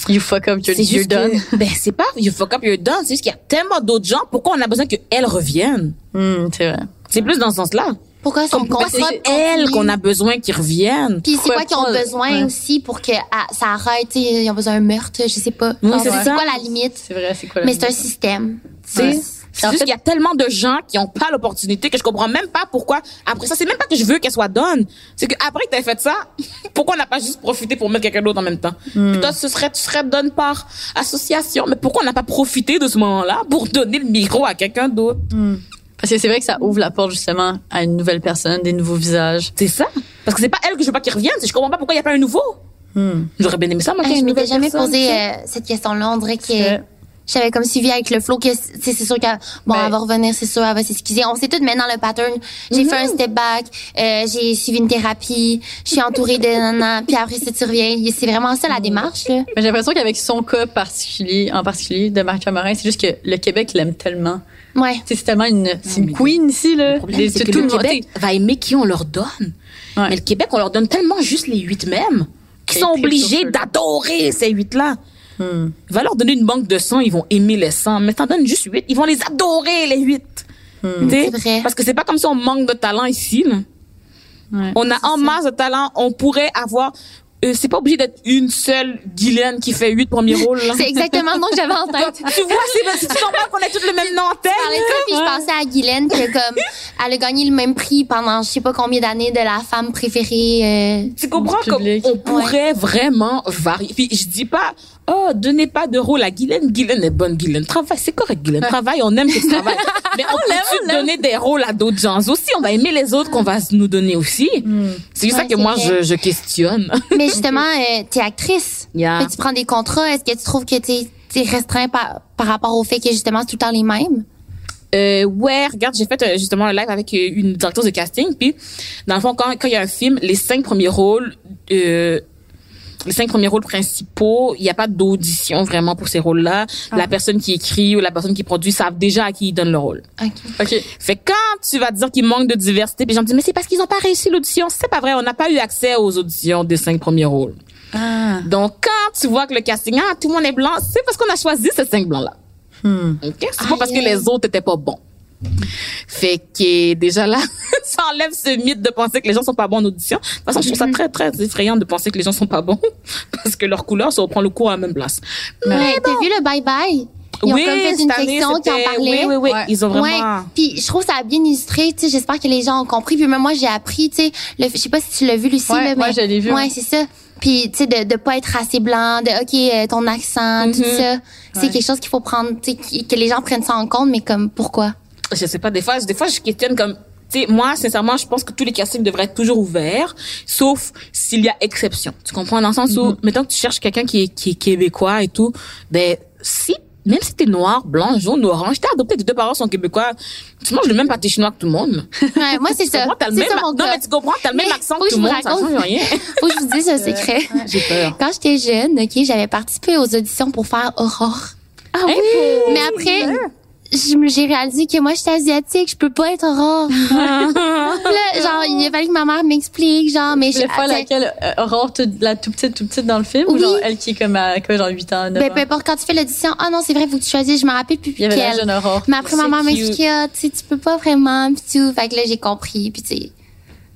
You fuck up, you're, C'est you're juste done. que, ben, c'est pas you fuck up, you're done. C'est juste qu'il y a tellement d'autres gens. Pourquoi on a besoin qu'elles reviennent? Hmm, c'est vrai. C'est plus dans ce sens-là. Pourquoi c'est elles qu'on a besoin qu'ils reviennent? Puis c'est quoi qu'ils ont besoin ouais. aussi pour que ah, ça arrête, ils ont besoin d'un meurtre, je sais pas. Oui, c'est quoi la limite? C'est vrai, c'est quoi la Mais c'est un système. C'est Ouais. c'est En juste fait- qu'il y a tellement de gens qui ont pas l'opportunité que je comprends même pas pourquoi. Après ça, c'est même pas que je veux qu'elle soit donne. C'est que après que fait ça, pourquoi on n'a pas juste profité pour mettre quelqu'un d'autre en même temps? Puis toi, ce serait, tu serais donne par association. Mais pourquoi on n'a pas profité de ce moment-là pour donner le micro à quelqu'un d'autre? Parce que c'est vrai que ça ouvre la porte justement à une nouvelle personne, des nouveaux visages. C'est ça. Parce que c'est pas elle que je veux pas qu'ils reviennent. c'est Je comprends pas pourquoi il y a pas un nouveau. J'aurais bien aimé ça, moi, Ah, qu'il je m'étais jamais personne, posé euh, cette question-là. On dirait que j'avais comme suivi avec le flow que c'est c'est sûr qu'elle bon, Ben- elle va revenir, c'est sûr, elle va s'excuser. On sait tout maintenant le pattern. J'ai fait un step back, euh, j'ai suivi une thérapie, je suis entourée de nanas, puis après ça tu reviens. C'est vraiment ça la démarche là. Mais j'ai l'impression qu'avec son cas particulier, en particulier de Marie Morin, c'est juste que le Québec l'aime tellement. Ouais. C'est tellement une, c'est une mais queen ici, là. Le problème, Les- c'est que tout le Québec va aimer qui on leur donne. Ouais. Mais le Québec, on leur donne tellement juste les huit mêmes qu'ils Ils sont obligés d'adorer ces huit-là. Hmm. Va leur donner une banque de sang, ils vont aimer les sangs. Mais t'en donnes juste huit, ils vont les adorer, les huit. Sais? C'est vrai. Parce que c'est pas comme si on manque de talent ici. là. Ouais. On a en masse de talent, on pourrait avoir... euh, c'est pas obligé d'être une seule Guylaine qui fait huit premiers rôles. C'est exactement le nom que j'avais en tête. tu vois, c'est normal qu'on ait tous le même nom en tête. Je parlais ça, puis je pensais à Guylaine que comme elle a gagné le même prix pendant je sais pas combien d'années de la femme préférée. euh, Tu comprends qu'on pourrait vraiment varier. Puis je dis pas, oh, donnez pas de rôle à Guylaine. Guylaine est bonne, Guylaine. Travaille, c'est correct, Guylaine. Travaille, on aime que tu travailles. Mais on peut donner des rôles à d'autres gens aussi? On va aimer les autres qu'on va nous donner aussi. C'est juste ça que c'est moi, je, je questionne. Mais justement, euh, t'es actrice. Yeah. Tu prends des contrats. Est-ce que tu trouves que t'es t'es restreint par, par rapport au fait que justement c'est tout le temps les mêmes? Euh, ouais, regarde, j'ai fait euh, justement un live avec euh, une directrice de casting. Puis, dans le fond, quand quand il y a un film, les cinq premiers rôles, euh, les cinq premiers rôles principaux, il n'y a pas d'audition vraiment pour ces rôles-là. La personne qui écrit ou la personne qui produit savent déjà à qui ils donnent le rôle. OK. OK. Fait que quand tu vas dire qu'il manque de diversité, puis les gens me disent mais c'est parce qu'ils n'ont pas réussi l'audition. C'est pas vrai, on n'a pas eu accès aux auditions des cinq premiers rôles. Ah. Donc quand tu vois que le casting, ah, tout le monde est blanc, c'est parce qu'on a choisi ces cinq blancs-là. Hmm. Ok? C'est pas parce que les autres étaient pas bons. Fait que déjà là, ça enlève ce mythe de penser que les gens sont pas bons en audition. De toute façon, je trouve ça très très effrayant de penser que les gens sont pas bons parce que leur couleur, ça reprend le cours à la même place. Mais t'as vu le bye bye? Ils ont oui, comme fait une section qui en parlait. Oui, oui, oui. Ouais. Ils ont vraiment. Ouais. Puis je trouve ça a bien illustré, tu sais, j'espère que les gens ont compris. Puis même moi j'ai appris, tu sais, le- je sais pas si tu l'as vu Lucie Ouais, là, mais ouais, je l'ai vu, Ouais, c'est ça. Puis tu sais de de pas être assez blanc, de OK, euh, ton accent, tout Mhm. ça. C'est quelque chose qu'il faut prendre, tu sais, qui- que les gens prennent ça en compte, mais comme pourquoi? Je sais pas, des fois, des fois, je questionne comme, tu sais, moi, sincèrement, je pense que tous les castings devraient être toujours ouverts, sauf s'il y a exception. Tu comprends? Dans le sens où, mettons que tu cherches quelqu'un qui est, qui est québécois et tout, ben, si, même si t'es noir, blanc, jaune, orange, t'es adopté, tes deux parents sont québécois, tu manges le même pâté chinois que tout le monde. Ouais, moi c'est ça. comprends? T'as le même, ça mon non, mais tu comprends? T'as le même accent que tout le monde, ça raconte. change rien. Faut que je vous dise un secret. J'ai peur. Quand j'étais jeune, OK, j'avais participé aux auditions pour faire Aurore. Ah oui? Mais après, j'ai réalisé que moi, j'étais asiatique, je peux pas être Aurore. là, genre, il a fallu que ma mère m'explique, genre, mais je, voulais faire attends, laquelle? Euh, Aurore, toute- la tout petite, tout petite dans le film? Ou Oui. genre elle qui est comme à quoi, genre 8 ans, 9 ben, ans? peu importe, quand tu fais l'audition, ah non, c'est vrai, faut que tu choisisses, je me rappelle plus Il y avait la jeune Aurore. Mais après, ma mère m'expliquait, ah, tu sais, tu peux pas vraiment, pis tout. Fait que là, j'ai compris, puis tu sais,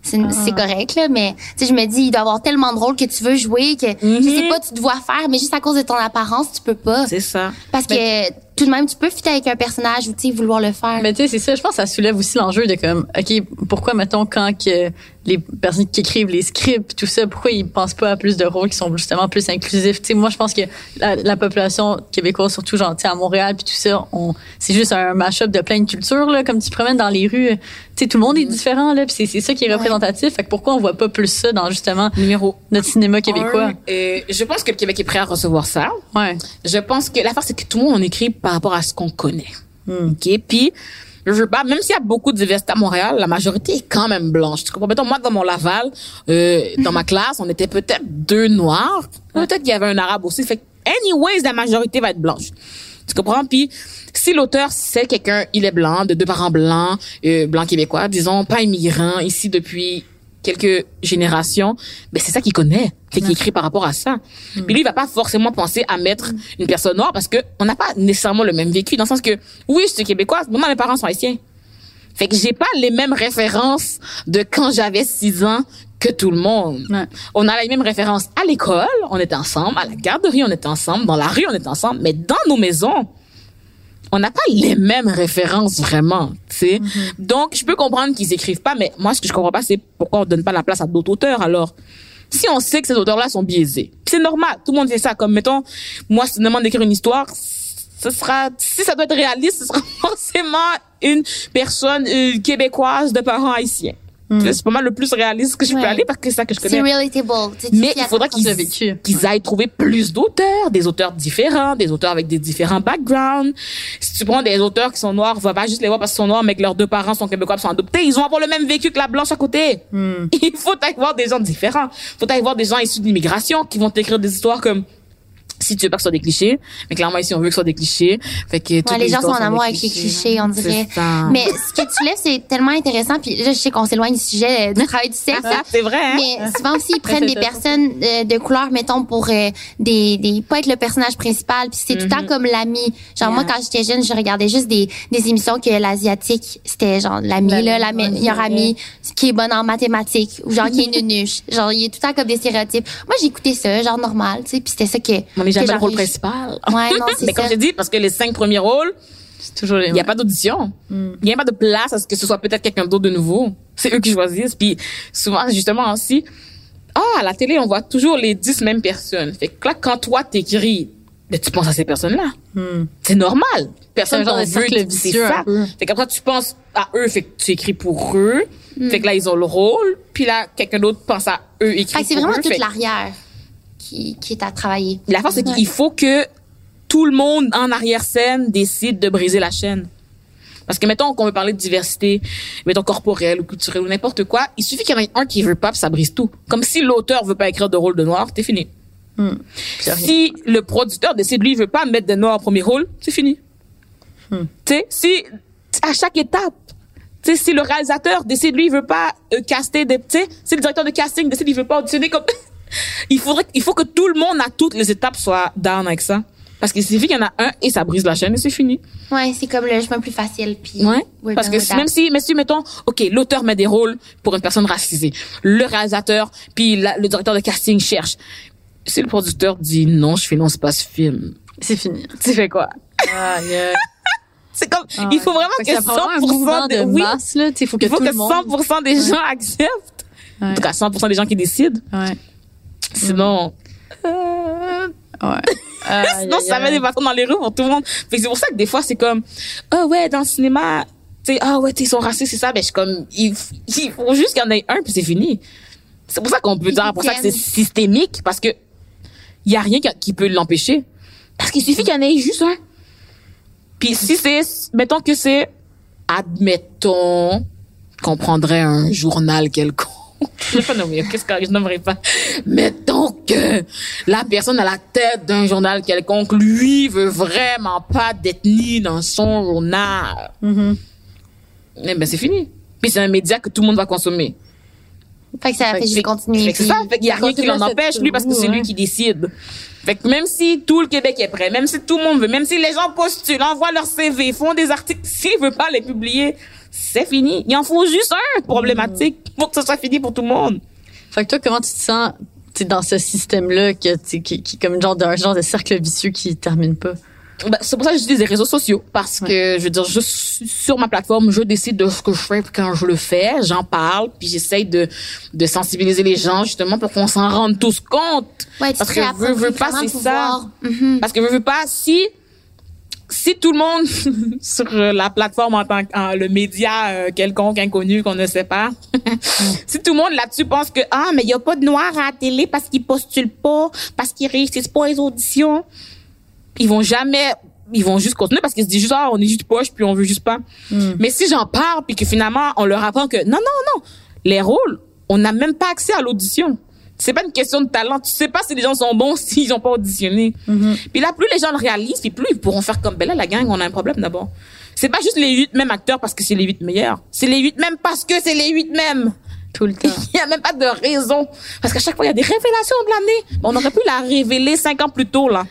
c'est Ah. correct, là, mais tu sais, je me dis, il doit y avoir tellement de rôles que tu veux jouer que, je Mhm. sais pas, tu dois faire, mais juste à cause de ton apparence, tu peux pas. C'est ça. Parce que tout de même, tu peux fitter avec un personnage ou, tu sais, vouloir le faire. Mais tu sais, c'est ça, je pense que ça soulève aussi l'enjeu de comme, OK, pourquoi, mettons, quand que les personnes qui écrivent les scripts, tout ça, pourquoi ils pensent pas à plus de rôles qui sont justement plus inclusifs? Tu sais, moi, je pense que la, la population québécoise, surtout, genre, tu sais, à Montréal, puis tout ça, on, c'est juste un mash-up de plein de cultures, là, comme tu te promènes dans les rues. Tu sais, tout le monde est différent, là, puis c'est, c'est ça qui est représentatif. Fait que pourquoi on voit pas plus ça dans, justement, Numéro notre cinéma québécois? un, euh, je pense que le Québec est prêt à recevoir ça. Ouais. Je pense que l'affaire, c'est que tout le monde en écrit par rapport à ce qu'on connaît. Hmm. OK? Puis, je veux pas, même s'il y a beaucoup de diversité à Montréal, la majorité est quand même blanche. Tu comprends? Mettons, moi, dans mon Laval, euh, dans ma classe, on était peut-être deux noirs. Peut-être qu'il y avait un arabe aussi. Fait que, anyways, la majorité va être blanche. Tu comprends? Puis, si l'auteur, c'est quelqu'un, il est blanc, de deux parents blancs, euh, blancs québécois, disons, pas immigrant, ici depuis quelques générations, ben c'est ça qu'il connaît, fait qu'il écrit par rapport à ça. Puis lui, il va pas forcément penser à mettre une personne noire parce que on n'a pas nécessairement le même vécu, dans le sens que, oui, je suis québécoise, mais moi, mes parents sont haïtiens. Fait que j'ai pas les mêmes références de quand j'avais six ans que tout le monde. Ouais. On a les mêmes références à l'école, on était ensemble, à la garderie, on était ensemble, dans la rue, on était ensemble, mais dans nos maisons, on n'a pas les mêmes références vraiment, tu sais. Donc, je peux comprendre qu'ils écrivent pas, mais moi, ce que je comprends pas, c'est pourquoi on donne pas la place à d'autres auteurs, alors. Si on sait que ces auteurs-là sont biaisés, c'est normal, tout le monde fait ça. Comme, mettons, moi, si tu me demandes d'écrire une histoire, ce sera, si ça doit être réaliste, ce sera forcément une personne euh, québécoise de parents haïtiens. C'est pas mal le plus réaliste que je peux Ouais. aller parce que c'est ça que je C'est connais. relatable. Mais il faudra qu'ils aillent trouver plus d'auteurs, des auteurs différents, des auteurs avec des différents backgrounds. Si tu prends des auteurs qui sont noirs, va pas juste les voir parce qu'ils sont noirs, mais que leurs deux parents sont québécois, sont adoptés. Ils vont avoir le même vécu que la blanche à côté. Il faut aller voir des gens différents. Il faut aller voir des gens issus de l'immigration qui vont t'écrire des histoires comme si tu veux pas que ce soit des clichés, mais clairement ici on veut que ce soit des clichés. Fait que Ouais, les gens sont en amour avec les clichés, on dirait. Mais ce que tu lèves, c'est tellement intéressant. Puis là, je sais qu'on s'éloigne du sujet euh, du travail du sexe. là. c'est vrai. Hein? Mais souvent aussi, ils prennent des personnes euh, de couleur, mettons, pour euh, des, des pas être le personnage principal. Puis c'est tout le temps comme l'ami. Genre, moi, quand j'étais jeune, je regardais juste des, des émissions que l'asiatique, c'était genre l'ami, L'ami, là, la meilleure amie qui est bonne en mathématiques ou genre qui est une nuche. Genre, il est tout le temps comme des stéréotypes. Moi, j'écoutais ça, genre normal, tu sais. Puis c'était ça que. Jamais le rôle principal. Ouais, non, c'est Mais comme j'ai dit, parce que les cinq premiers rôles, C'est toujours les Il n'y a pas d'audition. Il n'y a pas de place à ce que ce soit peut-être quelqu'un d'autre de nouveau. C'est eux qui choisissent. Puis souvent, justement aussi, ah, à la télé, on voit toujours les dix mêmes personnes. Fait que là, quand toi, t'écris, ben, tu penses à ces personnes-là. C'est normal. Personne C'est de veut, c'est ça. Fait qu'après, tu penses à eux, fait que tu écris pour eux. Fait que là, ils ont le rôle. Puis là, quelqu'un d'autre pense à eux, écrit Fait que c'est pour vraiment eux. toute Fait- l'arrière qui, qui est à travailler. la force, c'est qu'il faut que tout le monde en arrière-scène décide de briser la chaîne. Parce que, mettons qu'on veut parler de diversité, mettons corporelle ou culturelle ou n'importe quoi, il suffit qu'il y en ait un qui veut pas, puis ça brise tout. Comme si l'auteur veut pas écrire de rôle de noir, t'es fini. Si le producteur décide, lui, il veut pas mettre de noir au premier rôle, c'est fini. Tu sais, si, à chaque étape, tu sais, si le réalisateur décide, lui, il veut pas euh, caster des, tu sais, si le directeur de casting décide, il veut pas auditionner comme, il faudrait, il faut que tout le monde à toutes les étapes soit down avec ça. Parce qu'il suffit qu'il y en a un et ça brise la chaîne et c'est fini. Ouais, c'est comme le chemin plus facile. Puis Ouais. Parce done que même si, même si, mettons, OK, l'auteur met des rôles pour une personne racisée. Le réalisateur, puis la- le directeur de casting cherche. Si le producteur dit non, je finance pas ce film, C'est fini. tu fais quoi? Ah, yeah. C'est comme, il faut vraiment que ça prend vraiment un mouvement 100% de de, oui, masse, là. Tu sais, Il faut que il faut tout que le monde... 100% des gens acceptent. En Ouais. tout cas, 100% des gens qui décident. Ouais. Sinon, Ouais. Aïe, Sinon, ça met des bâtons dans les roues pour tout le monde. Fait que c'est pour ça que des fois, c'est comme, ah ouais, dans le cinéma, tu sais, ah ouais, tu sais, ils sont racistes, c'est ça. Ben, je suis comme, il, il faut juste qu'il y en ait un, puis c'est fini. C'est pour ça qu'on peut dire, pour ça que c'est systémique, parce que il y a rien qui, qui peut l'empêcher. Parce qu'il suffit qu'il y en ait juste un. Puis si c'est, mettons que c'est, admettons qu'on prendrait un journal quelconque. Je vais pas nommer, qu'est-ce que je nommerai pas? Mettons que la personne à la tête d'un journal quelconque, lui, veut vraiment pas d'ethnie dans son journal. Eh ben, c'est fini. Puis c'est un média que tout le monde va consommer. Fait que ça fait juste Fait- continuer. fait que c'est ça. Fait qu'il y a rien qui l'en empêche, lui, parce que c'est lui qui décide. Fait que même si tout le Québec est prêt, même si tout le monde veut, même si les gens postulent, envoient leur CV, font des articles, s'ils veulent pas les publier, c'est fini. Il en faut juste un problématique pour que ce soit fini pour tout le monde. Fait que toi, comment tu te sens tu sais, dans ce système-là que, tu sais, qui, qui comme une genre d'un genre de cercle vicieux qui termine pas? Ben, c'est pour ça que j'utilise les réseaux sociaux. Parce que je veux dire juste sur ma plateforme je décide de ce que je fais puis quand je le fais j'en parle puis j'essaye de de sensibiliser les gens justement pour qu'on s'en rende tous compte. Ouais, tu parce que veux, veux pas c'est ça. parce que veux, veux pas si si tout le monde sur la plateforme en tant que en- le média euh, quelconque inconnu qu'on ne sait pas si tout le monde là-dessus pense que ah mais il y a pas de noirs à la télé parce qu'ils postulent pas parce qu'ils réussissent pas les auditions ils vont jamais ils vont juste continuer parce qu'ils se disent juste ah on est juste poche puis on veut juste pas. Hmm. Mais si j'en parle puis que finalement on leur apprend que non non non les rôles on n'a même pas accès à l'audition. C'est pas une question de talent. Tu sais pas si les gens sont bons s'ils ont pas auditionné. Mm-hmm. Puis là, plus les gens le réalisent, puis plus ils pourront faire comme, là, la gang, on a un problème d'abord. C'est pas juste les huit mêmes acteurs parce que c'est les huit meilleurs. C'est les huit mêmes parce que c'est les huit mêmes. Tout le temps. Il y a même pas de raison. Parce qu'à chaque fois, il y a des révélations de l'année. On aurait pu la révéler cinq ans plus tôt, là.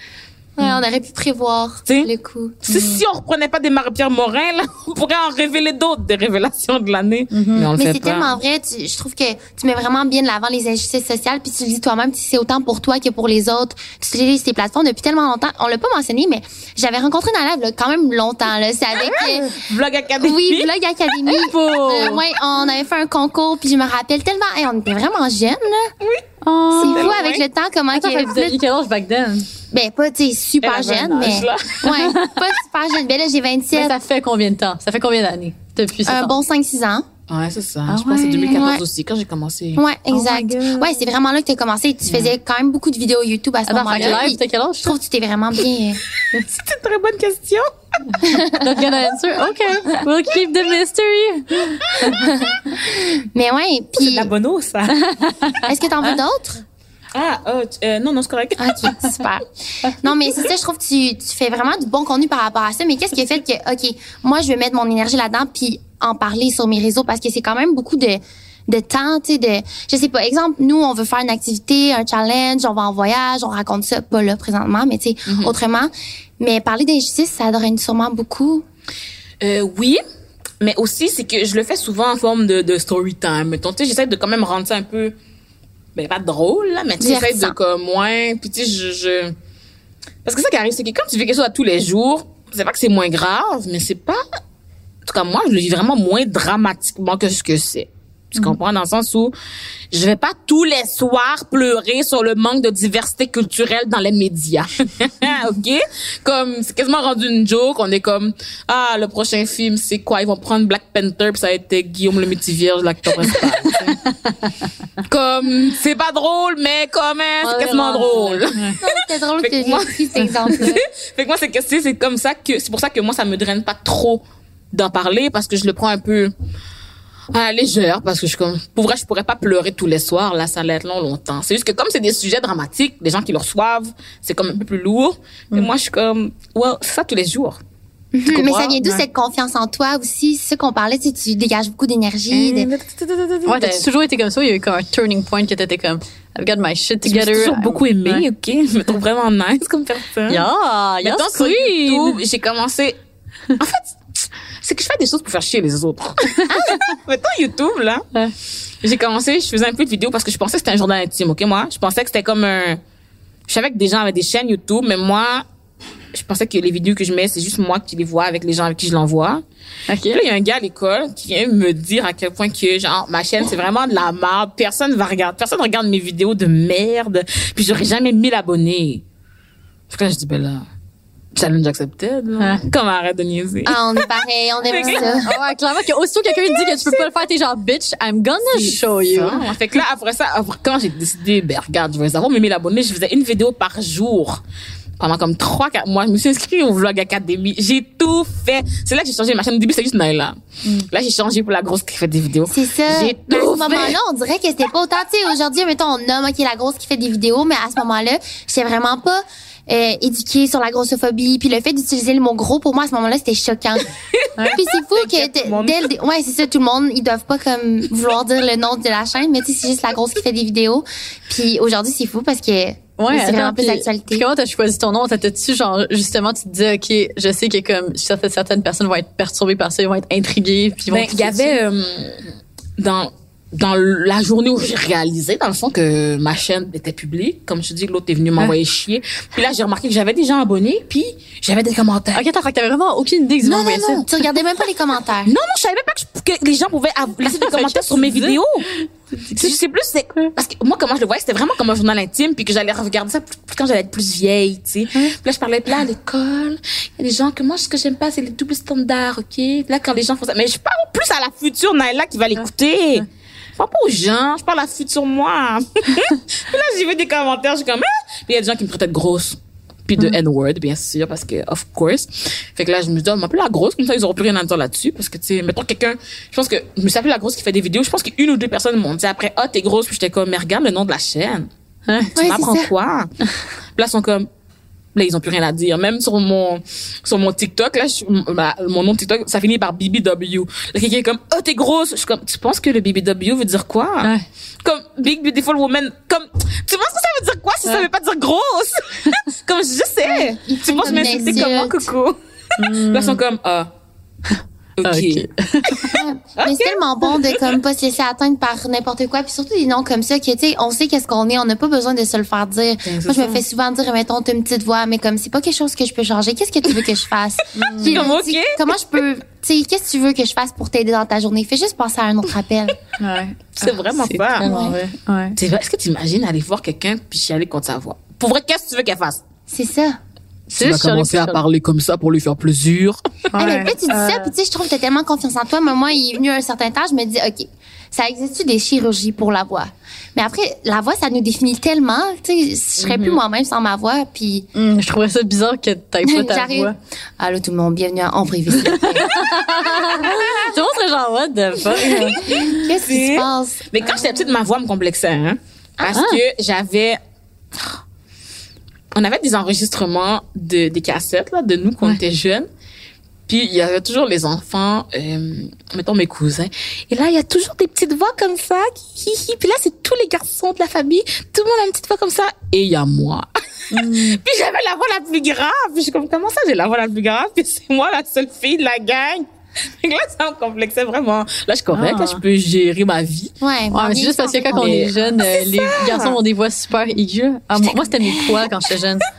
Ouais, on aurait pu prévoir le coup. Si, si on reprenait pas des Marie-Pierre Morin, là, on pourrait en révéler d'autres, des révélations de l'année. Mais on le Mais fait c'est tellement vrai. Tu- je trouve que tu mets vraiment bien de l'avant les injustices sociales. Puis tu le dis toi-même, si c'est autant pour toi que pour les autres. Tu utilises tes plateformes depuis tellement longtemps. On l'a pas mentionné, mais j'avais rencontré Nala là, quand même longtemps. Là. C'est avec... euh, Vlog Academy. oui, Vlog Academy. Euh, ouais, on avait fait un concours. Puis je me rappelle tellement... hey, on était vraiment jeunes. Là. Oh. C'est fou tellement avec le temps comment... Attends, que- vous aviez quel âge back then? ben, pas, tu sais, super jeune, mais... là. ouais, pas super jeune. Ben là, j'ai Mais 27. ça fait combien de temps? Ça fait combien d'années? Depuis Un bon 5-6 ans. Ouais, c'est ça. Ah je pense que c'est ouais. 2014 Ouais. aussi, quand j'ai commencé. Ouais, Oh exact. God. ouais, c'est vraiment là que tu as commencé. Tu faisais quand même beaucoup de vidéos YouTube à ce que moment-là. live, t'as quel âge? Je trouve que tu t'es vraiment bien. C'est une très bonne question. Not gonna answer? OK. We'll keep the mystery. Mais ouais, C'est puis de la bonne ça. est-ce que t'en veux d'autres? Ah, oh, tu- euh, non, non, c'est correct. Ok, super. Non, mais c'est ça, je trouve que tu, tu fais vraiment du bon contenu par rapport à ça. Mais qu'est-ce qui a fait que, ok, moi, je vais mettre mon énergie là-dedans puis en parler sur mes réseaux parce que c'est quand même beaucoup de de temps, tu sais, de, je sais pas, exemple, nous, on veut faire une activité, un challenge, on va en voyage, on raconte ça, pas là présentement, mais tu sais, autrement. Mais parler d'injustice, ça draine sûrement beaucoup. Euh, oui, mais aussi, c'est que je le fais souvent en forme de, de story time. Mettons, tu sais, j'essaie de quand même rendre ça un peu, ben, pas drôle, là, mais tu j'essaie de comme, ouais, puis tu je, je, parce que ça qui arrive, c'est que quand tu fais quelque chose à tous les jours, c'est pas que c'est moins grave, mais c'est pas, en tout cas, moi, je le vis vraiment moins dramatiquement que ce que c'est. Tu comprends? Dans le sens où je vais pas tous les soirs pleurer sur le manque de diversité culturelle dans les médias. OK? Comme, c'est quasiment rendu une joke. On est comme, ah, le prochain film, c'est quoi? Ils vont prendre Black Panther puis ça va être Guillaume le Métivierge, l'acteur principal. comme, c'est pas drôle, mais quand même, c'est quasiment drôle. C'est drôle que moi- pris cet exemple-là. fait que moi, c'est c'est comme ça que, c'est pour ça que moi, ça me draine pas trop d'en parler parce que je le prends un peu à la légère parce que je suis comme, pour vrai, je pourrais pas pleurer tous les soirs, là, ça allait être long, longtemps. C'est juste que comme c'est des sujets dramatiques, les gens qui le reçoivent, c'est comme un peu plus lourd. Et moi, je suis comme, well, c'est ça tous les jours. Tu Mais ça vient d'où Ouais. cette confiance en toi aussi? C'est ça qu'on parlait, tu sais, tu dégages beaucoup d'énergie. de- Ouais, t'as toujours été comme ça. Il y a eu comme un turning point que t'étais comme, I've got my shit together. suis toujours beaucoup Ouais. ok? Je me trouve vraiment nice comme personne. Yeah. YouTube, j'ai commencé. En fait, c'est que je fais des choses pour faire chier les autres. Maintenant, YouTube, là, Ouais. j'ai commencé, je faisais un peu de vidéos parce que je pensais que c'était un journal intime, ok, moi? Je pensais que c'était comme un. Je savais que des gens avaient des chaînes YouTube, mais moi, je pensais que les vidéos que je mets, c'est juste moi qui les vois avec les gens avec qui je l'envoie. OK. Puis là, il y a un gars à l'école qui vient me dire à quel point que, genre, ma chaîne, c'est vraiment de la merde. Personne va regarder, personne regarde mes vidéos de merde. Puis j'aurais jamais 1000 abonnés. Fait que là, je dis, ben là, challenge accepted, là. Comme arrête de niaiser. Ah, on est pareil, on aime que- ça. Ouais, clairement que aussitôt quelqu'un dit que tu peux pas le faire, t'es genre, bitch, I'm gonna show you. Ça. Fait que là, après ça, après, quand j'ai décidé, ben, regarde, je vais avoir mes 1000 abonnés, je faisais une vidéo par jour. Pendant comme 3, 4 mois, je me suis inscrite au Vlog Academy. J'ai tout fait. C'est là que j'ai changé ma chaîne. Au début, c'était juste Naila. Là, j'ai changé pour la grosse qui fait des vidéos. C'est ça. J'ai Mais à tout ce moment-là, on dirait que c'était pas autant. Tu sais, aujourd'hui, mettons, on nomme, OK, la grosse qui fait des vidéos, mais à ce moment-là, j'étais vraiment pas euh, éduquée sur la grossophobie. Puis le fait d'utiliser le mot gros, pour moi, à ce moment-là, c'était choquant. Puis c'est fou que... Dès le Ouais, c'est ça, tout le monde, ils doivent pas comme vouloir dire le nom de la chaîne, mais tu sais, c'est juste la grosse qui fait des vidéos. Puis aujourd'hui, c'est fou parce que Ouais, c'est vraiment plus puis- d'actualité. puis comment t'as choisi ton nom? T'étais-tu genre, justement, tu te disais, OK, je sais que comme certaines, certaines personnes vont être perturbées par ça, ils vont être intriguées, puis ils vont Ben, il y avait euh, dans dans la journée où j'ai réalisé dans le fond que ma chaîne était publique, comme je dis, l'autre est venu m'envoyer chier. Puis là, j'ai remarqué que j'avais des gens abonnés, puis j'avais des commentaires. OK, attends, fait que t'avais vraiment aucune idée que Non, non, non, tu regardais même pas les commentaires. Non, non, je savais même pas que, je- que les gens pouvaient laisser des commentaires sur mes vidéos. C'est plus, c'est, parce que moi, comment je le voyais, c'était vraiment comme un journal intime, puis que j'allais regarder ça plus- quand j'allais être plus vieille, tu sais. Puis là, je parlais, puis là, à l'école, il y a des gens que moi, ce que j'aime pas, c'est les doubles standards, ok? Là, quand les gens font ça, mais je parle plus à la future Naila qui va l'écouter. Parle pas aux gens, je parle à la future moi. puis là, j'ai vu des commentaires, je suis comme, ah! Puis il y a des gens qui me traitaient de grosse. puis de N-word, bien sûr, parce que, of course. Fait que là, je me dis, oh, m'appeler la grosse, comme ça, ils auront plus rien à dire là-dessus, parce que, tu sais, mettons quelqu'un, je pense que, je me suis appelée la grosse qui fait des vidéos, je pense qu'une ou deux personnes m'ont dit après, ah, t'es grosse, puis j'étais comme, mais regarde le nom de la chaîne. Hein? Tu Ouais, m'apprends quoi? Puis là, ils sont comme, là, ils ont plus rien à dire. Même sur mon, sur mon TikTok, là, je- ma- mon nom de TikTok, ça finit par BBW. Là, quelqu'un est comme, oh, t'es grosse. Je suis comme, tu penses que le BBW veut dire quoi? Ouais. Comme, Big Beautiful Woman. Comme, tu penses que ça veut dire quoi si ça Ouais. veut pas dire grosse? comme, je sais. Tu penses m'insulter une comment, insulte. coucou? Là, ils sont comme, ah. OK. Ah, c'est tellement bon de comme pas se laisser atteindre par n'importe quoi, puis surtout des noms comme ça que tu sais, on sait qu'est-ce qu'on est, on n'a pas besoin de se le faire dire. Ben, Moi, je me fais souvent dire, mettons, t'as une petite voix, mais comme c'est pas quelque chose que je peux changer. Qu'est-ce que tu veux que je fasse? Puis, Comme, tu sais, ok. Comment je peux, tu sais, qu'est-ce que tu veux que je fasse pour t'aider dans ta journée? Fais juste passer à un autre appel. Ouais. C'est vraiment C'est ça. tellement vrai. Ouais. Tu sais, Est-ce que tu imagines aller voir quelqu'un puis chialer contre sa voix? Pour vrai, qu'est-ce que tu veux qu'elle fasse? C'est ça. C'est juste sur les- parler comme ça pour lui faire plaisir. Ah, mais puis tu dis ça, puis tu sais, je trouve que t'as tellement confiance en toi. Mais moi, il est venu à un certain temps, je me dis, OK, ça existe-tu des chirurgies pour la voix? Mais après, la voix, ça nous définit tellement. Tu sais, je serais plus moi-même sans ma voix, puis hum, je trouvais ça bizarre que t'aies pas ta j'arrive. voix. Allô tout le monde, bienvenue à En privé. Tout le monde serait genre, what the fuck? Qu'est-ce qui se passe? Mais quand j'étais petite, ma voix me complexait, hein. Parce que j'avais, on avait des enregistrements de, des cassettes, là, de nous quand on était jeunes. Puis, il y avait toujours les enfants, euh, mettons mes cousins. Et là, il y a toujours des petites voix comme ça. Hi, hi. Puis là, c'est tous les garçons de la famille. Tout le monde a une petite voix comme ça. Et il y a moi. puis j'avais la voix la plus grave. Puis je suis comme, comment ça, j'ai la voix la plus grave? Puis c'est moi la seule fille de la gang. Fait que là, ça me complexait vraiment. Là, je suis correcte. Ah. Là, je peux gérer ma vie. Ouais, Ouais, mais c'est juste parce que quand on est jeune, euh, les garçons ont des voix super aiguës. Ah, moi, moi, c'était mes poils quand j'étais jeune.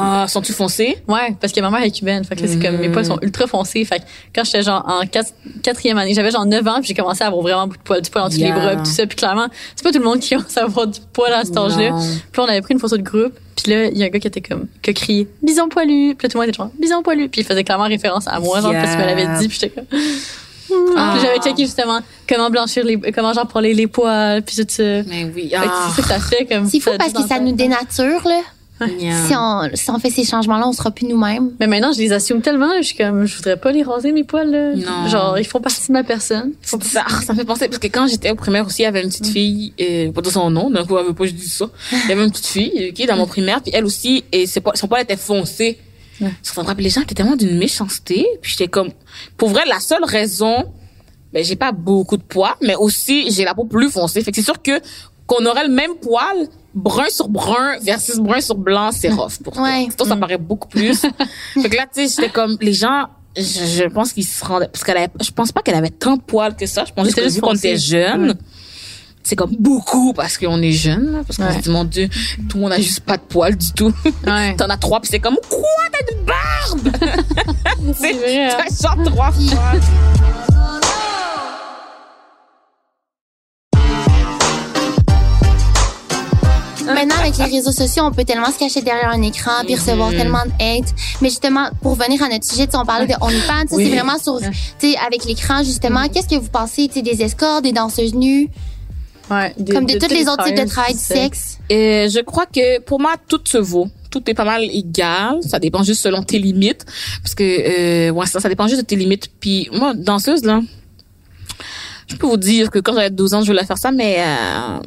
Ah, sont-tu foncés? Ouais, parce que ma mère est cubaine. Fait que là, c'est comme mes poils sont ultra foncés. Fait que quand j'étais genre en quatre- quatrième année, j'avais genre 9 ans, puis j'ai commencé à avoir vraiment beaucoup de poils, du poil entre Yeah. les bras, puis tout ça. Puis clairement, c'est pas tout le monde qui commence à avoir du poil à cet âge-là. Puis là, on avait pris une photo de groupe, puis là, il y a un gars qui était comme, qui a crié bison poilu. Puis là, tout le monde était genre bison poilu. Puis il faisait clairement référence à moi, genre parce qu'il me l'avait dit, puis j'étais comme. Ah. Puis j'avais checké justement comment blanchir les, comment genre pour les, les poils, puis tout ça. Mais oui. Fait que Ah. c'est ça que ça fait comme. C'est fou ça parce que ça nous dénature, là. Yeah. Si on, si on fait ces changements-là, on sera plus nous-mêmes. Mais maintenant, je les assume tellement, je suis comme, je voudrais pas les raser, mes poils, là. Non. Genre, ils font partie de ma personne. C'est ça, ça me fait penser, parce que quand j'étais au primaire aussi, il y avait une petite fille, euh, pas dire son nom, d'un coup, elle veut pas que je dise ça. Il y avait une petite fille, euh, qui est dans mon primaire, puis elle aussi, et ses poils- son poil était foncé. Ouais. Ça me rappelle, les gens étaient tellement d'une méchanceté, puis j'étais comme, pour vrai, la seule raison, ben, j'ai pas beaucoup de poils, mais aussi, j'ai la peau plus foncée. Fait que c'est sûr que, qu'on aurait le même poil, brun sur brun versus brun sur blanc, c'est rough pour toi. Ouais. Toi, ça paraît beaucoup plus. fait que là, tu sais, j'étais comme, les gens, je, je pense qu'ils se rendaient, parce qu'elle avait, je pense pas qu'elle avait tant de poils que ça. Je pense juste que vu qu'on était jeune, Ouais. c'est comme beaucoup parce qu'on est jeune, parce qu'on Ouais. se dit, mon Dieu, tout le monde a juste pas de poils du tout. T'en as trois, puis c'est comme, quoi, t'as une barbe? C'est vrai, hein. T'as genre trois fois. Maintenant, avec les réseaux sociaux, on peut tellement se cacher derrière un écran puis recevoir Mhm. tellement de hate. Mais justement, pour venir à notre sujet, on parlait de OnlyFans, Oui. c'est vraiment sur, avec l'écran, justement. Qu'est-ce que vous pensez, des escorts, des danseuses nues, Ouais. De- comme de, tous les autres types de travail du sexe? Euh, je crois que pour moi, tout se vaut. Tout est pas mal égal. Ça dépend juste selon tes limites. Parce que, euh, ouais, ça, ça dépend juste de tes limites. Puis moi, danseuse, là, je peux vous dire que quand j'avais 12 ans, je voulais faire ça, mais euh,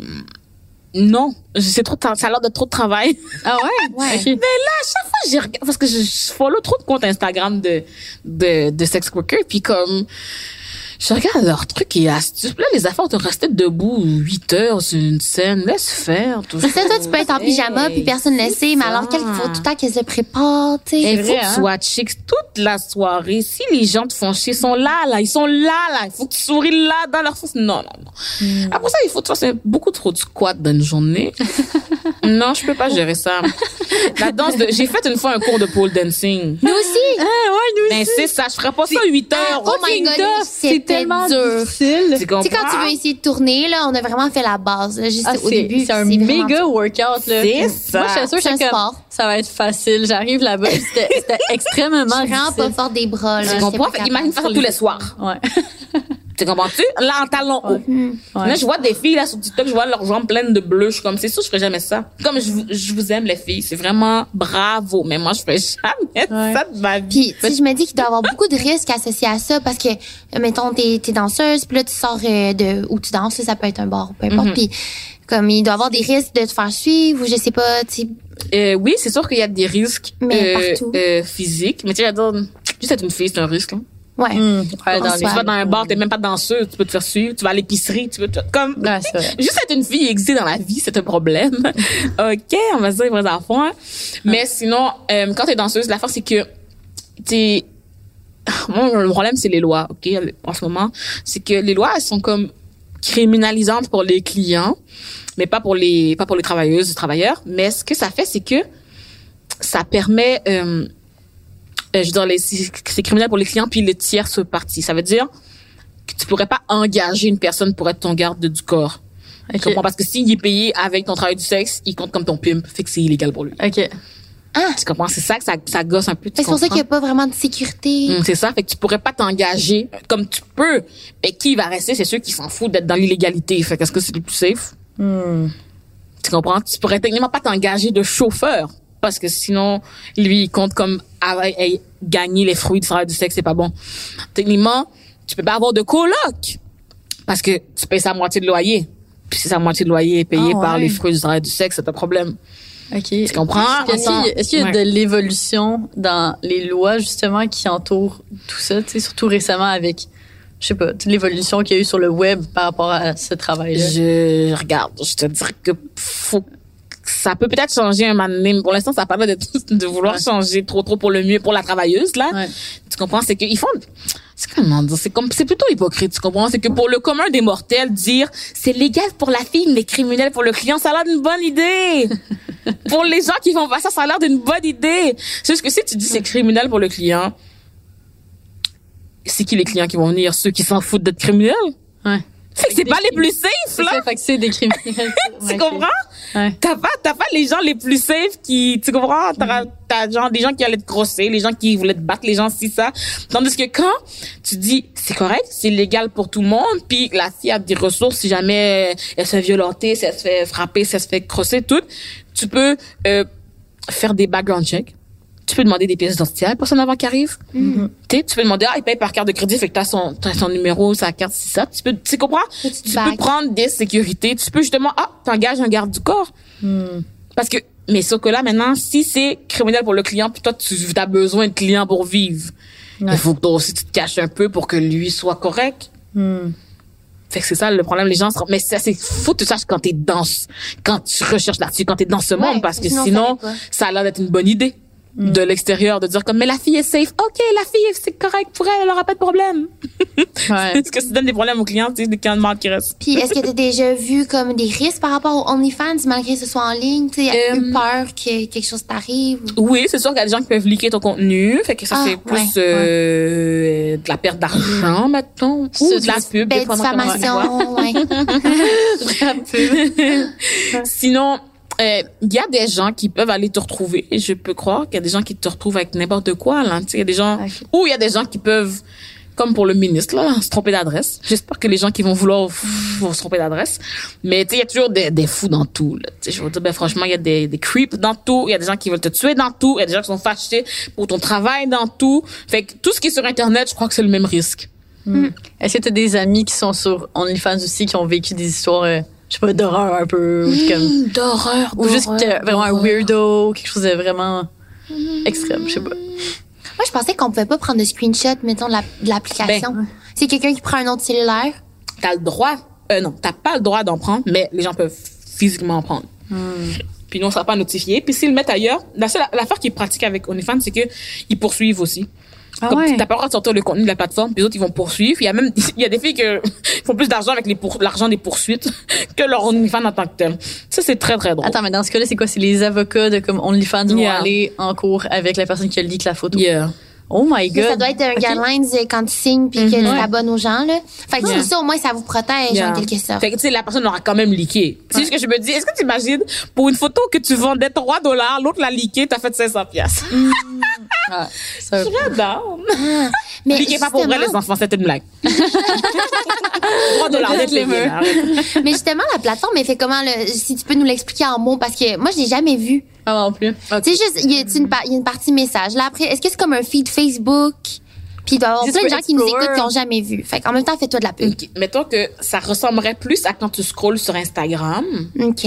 non. C'est trop, ça a l'air de trop de travail. Ah ouais? Ouais. Mais là, à chaque fois, j'ai regardé, parce que je, je follow trop de comptes Instagram de, de, de sex workers, puis comme, je regarde leurs trucs et astuces. Puis Là, les affaires de rester debout 8 heures sur une scène, laisse faire. Tout ça, toi, tu peux être en pyjama puis personne ne le sait, mais alors qu'il faut tout le temps qu'elle se prépare, tu sais. Il faut que hein? tu sois chic toute la soirée. Si les gens te font chier, ils sont là, là, ils sont là, là. Il faut que tu souris là, dans leur face. Non, non, non. Hmm. Après ça, il faut que tu fasses beaucoup trop de squat dans une journée. non, je peux pas gérer ça. La danse de, j'ai fait une fois un cours de pole dancing. Nous aussi! Ah ouais, nous Mais c'est ça, je ferais pas ça 8 heures. Oh my God, c'est tellement dur. difficile. Tu comprends? Tu sais, quand tu veux essayer de tourner, là, on a vraiment fait la base. là, juste Ah, au c'est début. c'est un méga workout là. C'est ça. Moi, j'étais sûre C'est un j'étais comme, sport. ça va être facile. J'arrive là-bas, c'était c'était extrêmement Je suis vraiment pas difficile. fort des bras, là. Tu comprends? qu'imagine faire ça tous les soirs. Ouais. Tu comprends-tu? Là, en talons hauts. Ouais. Là, je vois des filles, là, sur TikTok, je vois leurs jambes pleines de bleu. Je suis comme, c'est sûr, je ferais jamais ça. Comme je, vous- je vous aime, les filles. C'est vraiment bravo. Mais moi, je ferais jamais Ouais. ça de ma vie. Puis, sais, je me dis qu'il doit y avoir beaucoup de risques associés à ça parce que, mettons, t'es, t'es danseuse, puis là, tu sors euh, de où tu danses, ça peut être un bar ou peu importe. Mhm. Puis, comme, il doit y avoir des risques de te faire suivre ou je sais pas, tu sais. Euh, oui, c'est sûr qu'il y a des risques Mais euh, partout. euh, physiques. Mais tu sais, juste être une fille, c'est un risque. Là. Ouais. Hmm. Ouais, dans les- Tu vas dans un bar, t'es même pas danseuse, tu peux te faire suivre. Tu vas à l'épicerie, tu peux te... Comme... Ouais. Juste être une fille et exister dans la vie, c'est un problème. OK, on va se dire les vrais enfants. Mais sinon, euh, quand t'es danseuse, la force, c'est que t'es... Moi, le problème, c'est les lois, OK, en ce moment. C'est que les lois, elles sont comme criminalisantes pour les clients, mais pas pour les, pas pour les travailleuses, les travailleurs. Mais ce que ça fait, c'est que ça permet, euh, je veux dire, les- c'est criminel pour les clients puis les tierces parties. Ça veut dire que tu pourrais pas engager une personne pour être ton garde du corps. Ok. Tu comprends? Parce que s'il est payé avec ton travail du sexe, il compte comme ton pimp. Fait que c'est illégal pour lui. OK. Tu comprends? C'est ça que ça, ça gosse un peu. C'est pour ça qu'il n'y a pas vraiment de sécurité. Hum, c'est ça, fait que tu pourrais pas t'engager comme tu peux. Mais qui va rester, c'est ceux qui s'en foutent d'être dans l'illégalité. Fait qu'est-ce que c'est le plus safe? Hmm. Tu comprends? Tu pourrais techniquement pas t'engager de chauffeur. Parce que sinon, lui, il compte comme ay- gagner les fruits du travail du sexe, c'est pas bon. Techniquement, tu peux pas avoir de coloc. Parce que tu payes sa moitié de loyer. Puis si sa moitié de loyer est payée Ah par ouais. les fruits du travail du sexe, c'est un problème. OK. Tu comprends? Est-ce qu'il y a- est-ce qu'il y a Ouais. de l'évolution dans les lois, justement, qui entourent tout ça, tu sais, surtout récemment avec, je sais pas, toute l'évolution qu'il y a eu sur le web par rapport à ce travail-là? Je regarde, je te dirais que faut ça peut peut-être changer un moment donné, mais pour l'instant ça parle de de vouloir Ouais. changer trop trop pour le mieux pour la travailleuse là. Ouais. Tu comprends? C'est qu'ils font c'est comment dire c'est comme c'est plutôt hypocrite, tu comprends? C'est que pour le commun des mortels dire c'est légal pour la fille mais criminel pour le client, ça a l'air d'une bonne idée. pour les gens qui font pas ça, ça a l'air d'une bonne idée. C'est juste que si tu dis c'est criminel pour le client, c'est qui les clients qui vont venir? Ceux qui s'en foutent d'être criminels? Ouais. Fait que c'est pas les plus safe là. ça, fait que c'est des criminels. Tu Ouais, comprends? Ouais. T'as pas, t'as pas les gens les plus safe qui, tu comprends? T'as, Mm-hmm. t'as genre des gens qui allaient te grosser, les gens qui voulaient te battre, les gens si ça. Tandis que quand tu dis, c'est correct, c'est légal pour tout le monde, puis la fille a des ressources si jamais elle se fait violenter, si elle se fait frapper, si elle se fait crosser, tout, tu peux, euh, faire des background checks. Tu peux demander des pièces d'identité à la personne avant qu'elle arrive. Tu sais, tu peux demander, ah, il paye par carte de crédit, fait que t'as son, t'as son numéro, sa carte, c'est ça. Tu peux, tu comprends? Tu peux prendre des sécurités. Tu peux justement, ah, t'engages un garde du corps. Hmm. Parce que, mais sauf que là, maintenant, si c'est criminel pour le client, puis toi, tu as besoin de clients pour vivre, Ouais. il faut que toi aussi, tu te caches un peu pour que lui soit correct. Hmm. Fait que c'est ça le problème, les gens se mais ça, c'est, faut que tu saches quand t'es dans, quand tu recherches là-dessus, quand t'es dans ce Ouais, monde, parce que sinon, ça a l'air d'être une bonne idée. Mm. De l'extérieur, de dire comme, mais la fille est safe. OK, la fille, c'est correct pour elle, elle aura pas de problème. Ouais. Parce que ça donne des problèmes aux clients, c'est des clients de mal qui restent? Puis est-ce que tu as déjà vu comme des risques par rapport aux OnlyFans malgré que ce soit en ligne? Tu sais, eu peur que quelque chose t'arrive? ou- Oui, c'est sûr qu'il y a des gens qui peuvent liker ton contenu. Fait que ça, Ah, c'est plus ouais, euh, de la perte d'argent, mettons. Ou C'est de la pub. Ben, dépendant comment tu vois. Euh, il y a des gens qui peuvent aller te retrouver. Et je peux croire qu'il y a des gens qui te retrouvent avec n'importe quoi. Là. Il y a des gens... Ok. Ou il y a des gens qui peuvent, comme pour le ministre, là, se tromper d'adresse. J'espère que les gens qui vont vouloir vont se tromper d'adresse. Mais il y a toujours des, des fous dans tout. Là. Je veux dire, ben, franchement, il y a des, des creeps dans tout. Il y a des gens qui veulent te tuer dans tout. Il y a des gens qui sont fâchés pour ton travail dans tout. Fait que tout ce qui est sur Internet, je crois que c'est le même risque. Est-ce que tu as des amis qui sont sur OnlyFans aussi, qui ont vécu des histoires, euh, je sais pas, d'horreur un peu, ou comme, D'horreur, ou juste que- vraiment un weirdo, quelque chose de vraiment extrême, je sais pas. Moi, je pensais qu'on pouvait pas prendre de screenshot, mettons, de la- de l'application. Ben. C'est quelqu'un qui prend un autre cellulaire? t'as le droit, euh, non, t'as pas le droit d'en prendre, mais les gens peuvent physiquement en prendre. Puis nous, on sera pas notifié. Puis s'ils le mettent ailleurs, la seule l'affaire qui est pratique avec OnlyFans, c'est que ils poursuivent aussi. Ah Comme ouais? t'as pas le droit de sortir le contenu de la plateforme, puis les autres ils vont poursuivre. Il y a même il y a des filles que font plus d'argent avec les pour- l'argent des poursuites que leur OnlyFans en tant que tel. Ça c'est très très drôle. Attends, mais dans ce cas-là, c'est quoi? C'est les avocats de comme OnlyFans vont Yeah. aller en cours avec la personne qui a leak la photo. Yeah. Oh my god. ça doit être un Ok. guidelines quand tu signes puis que tu t'abonnes aux gens, là. Fait que Yeah. ça, au moins, ça vous protège, Yeah. en quelque sorte. Fait que, tu sais, la personne aura quand même leaké. C'est juste que je me dis, est-ce que tu imagines, pour une photo que tu vendais 3 dollars, l'autre l'a leaké, t'as fait 500 piastres. Ah, ça- J'adore. Mais Leakez pas pour vrai, les enfants, c'était une blague. 3 dollars, arrête. Mais justement, la plateforme, elle fait comment, là, si tu peux nous l'expliquer en mots, parce que moi, je l'ai jamais vu. Ah non plus. Tu sais, juste, il y, a une par- il y a une partie message. Là, après, est-ce que c'est comme un feed Facebook? Puis il doit y avoir plein de gens qui nous écoutent qui n'ont jamais vu. Fait qu'en même temps, fais-toi de la pub. Mettons que ça ressemblerait plus à quand tu scrolles sur Instagram, OK.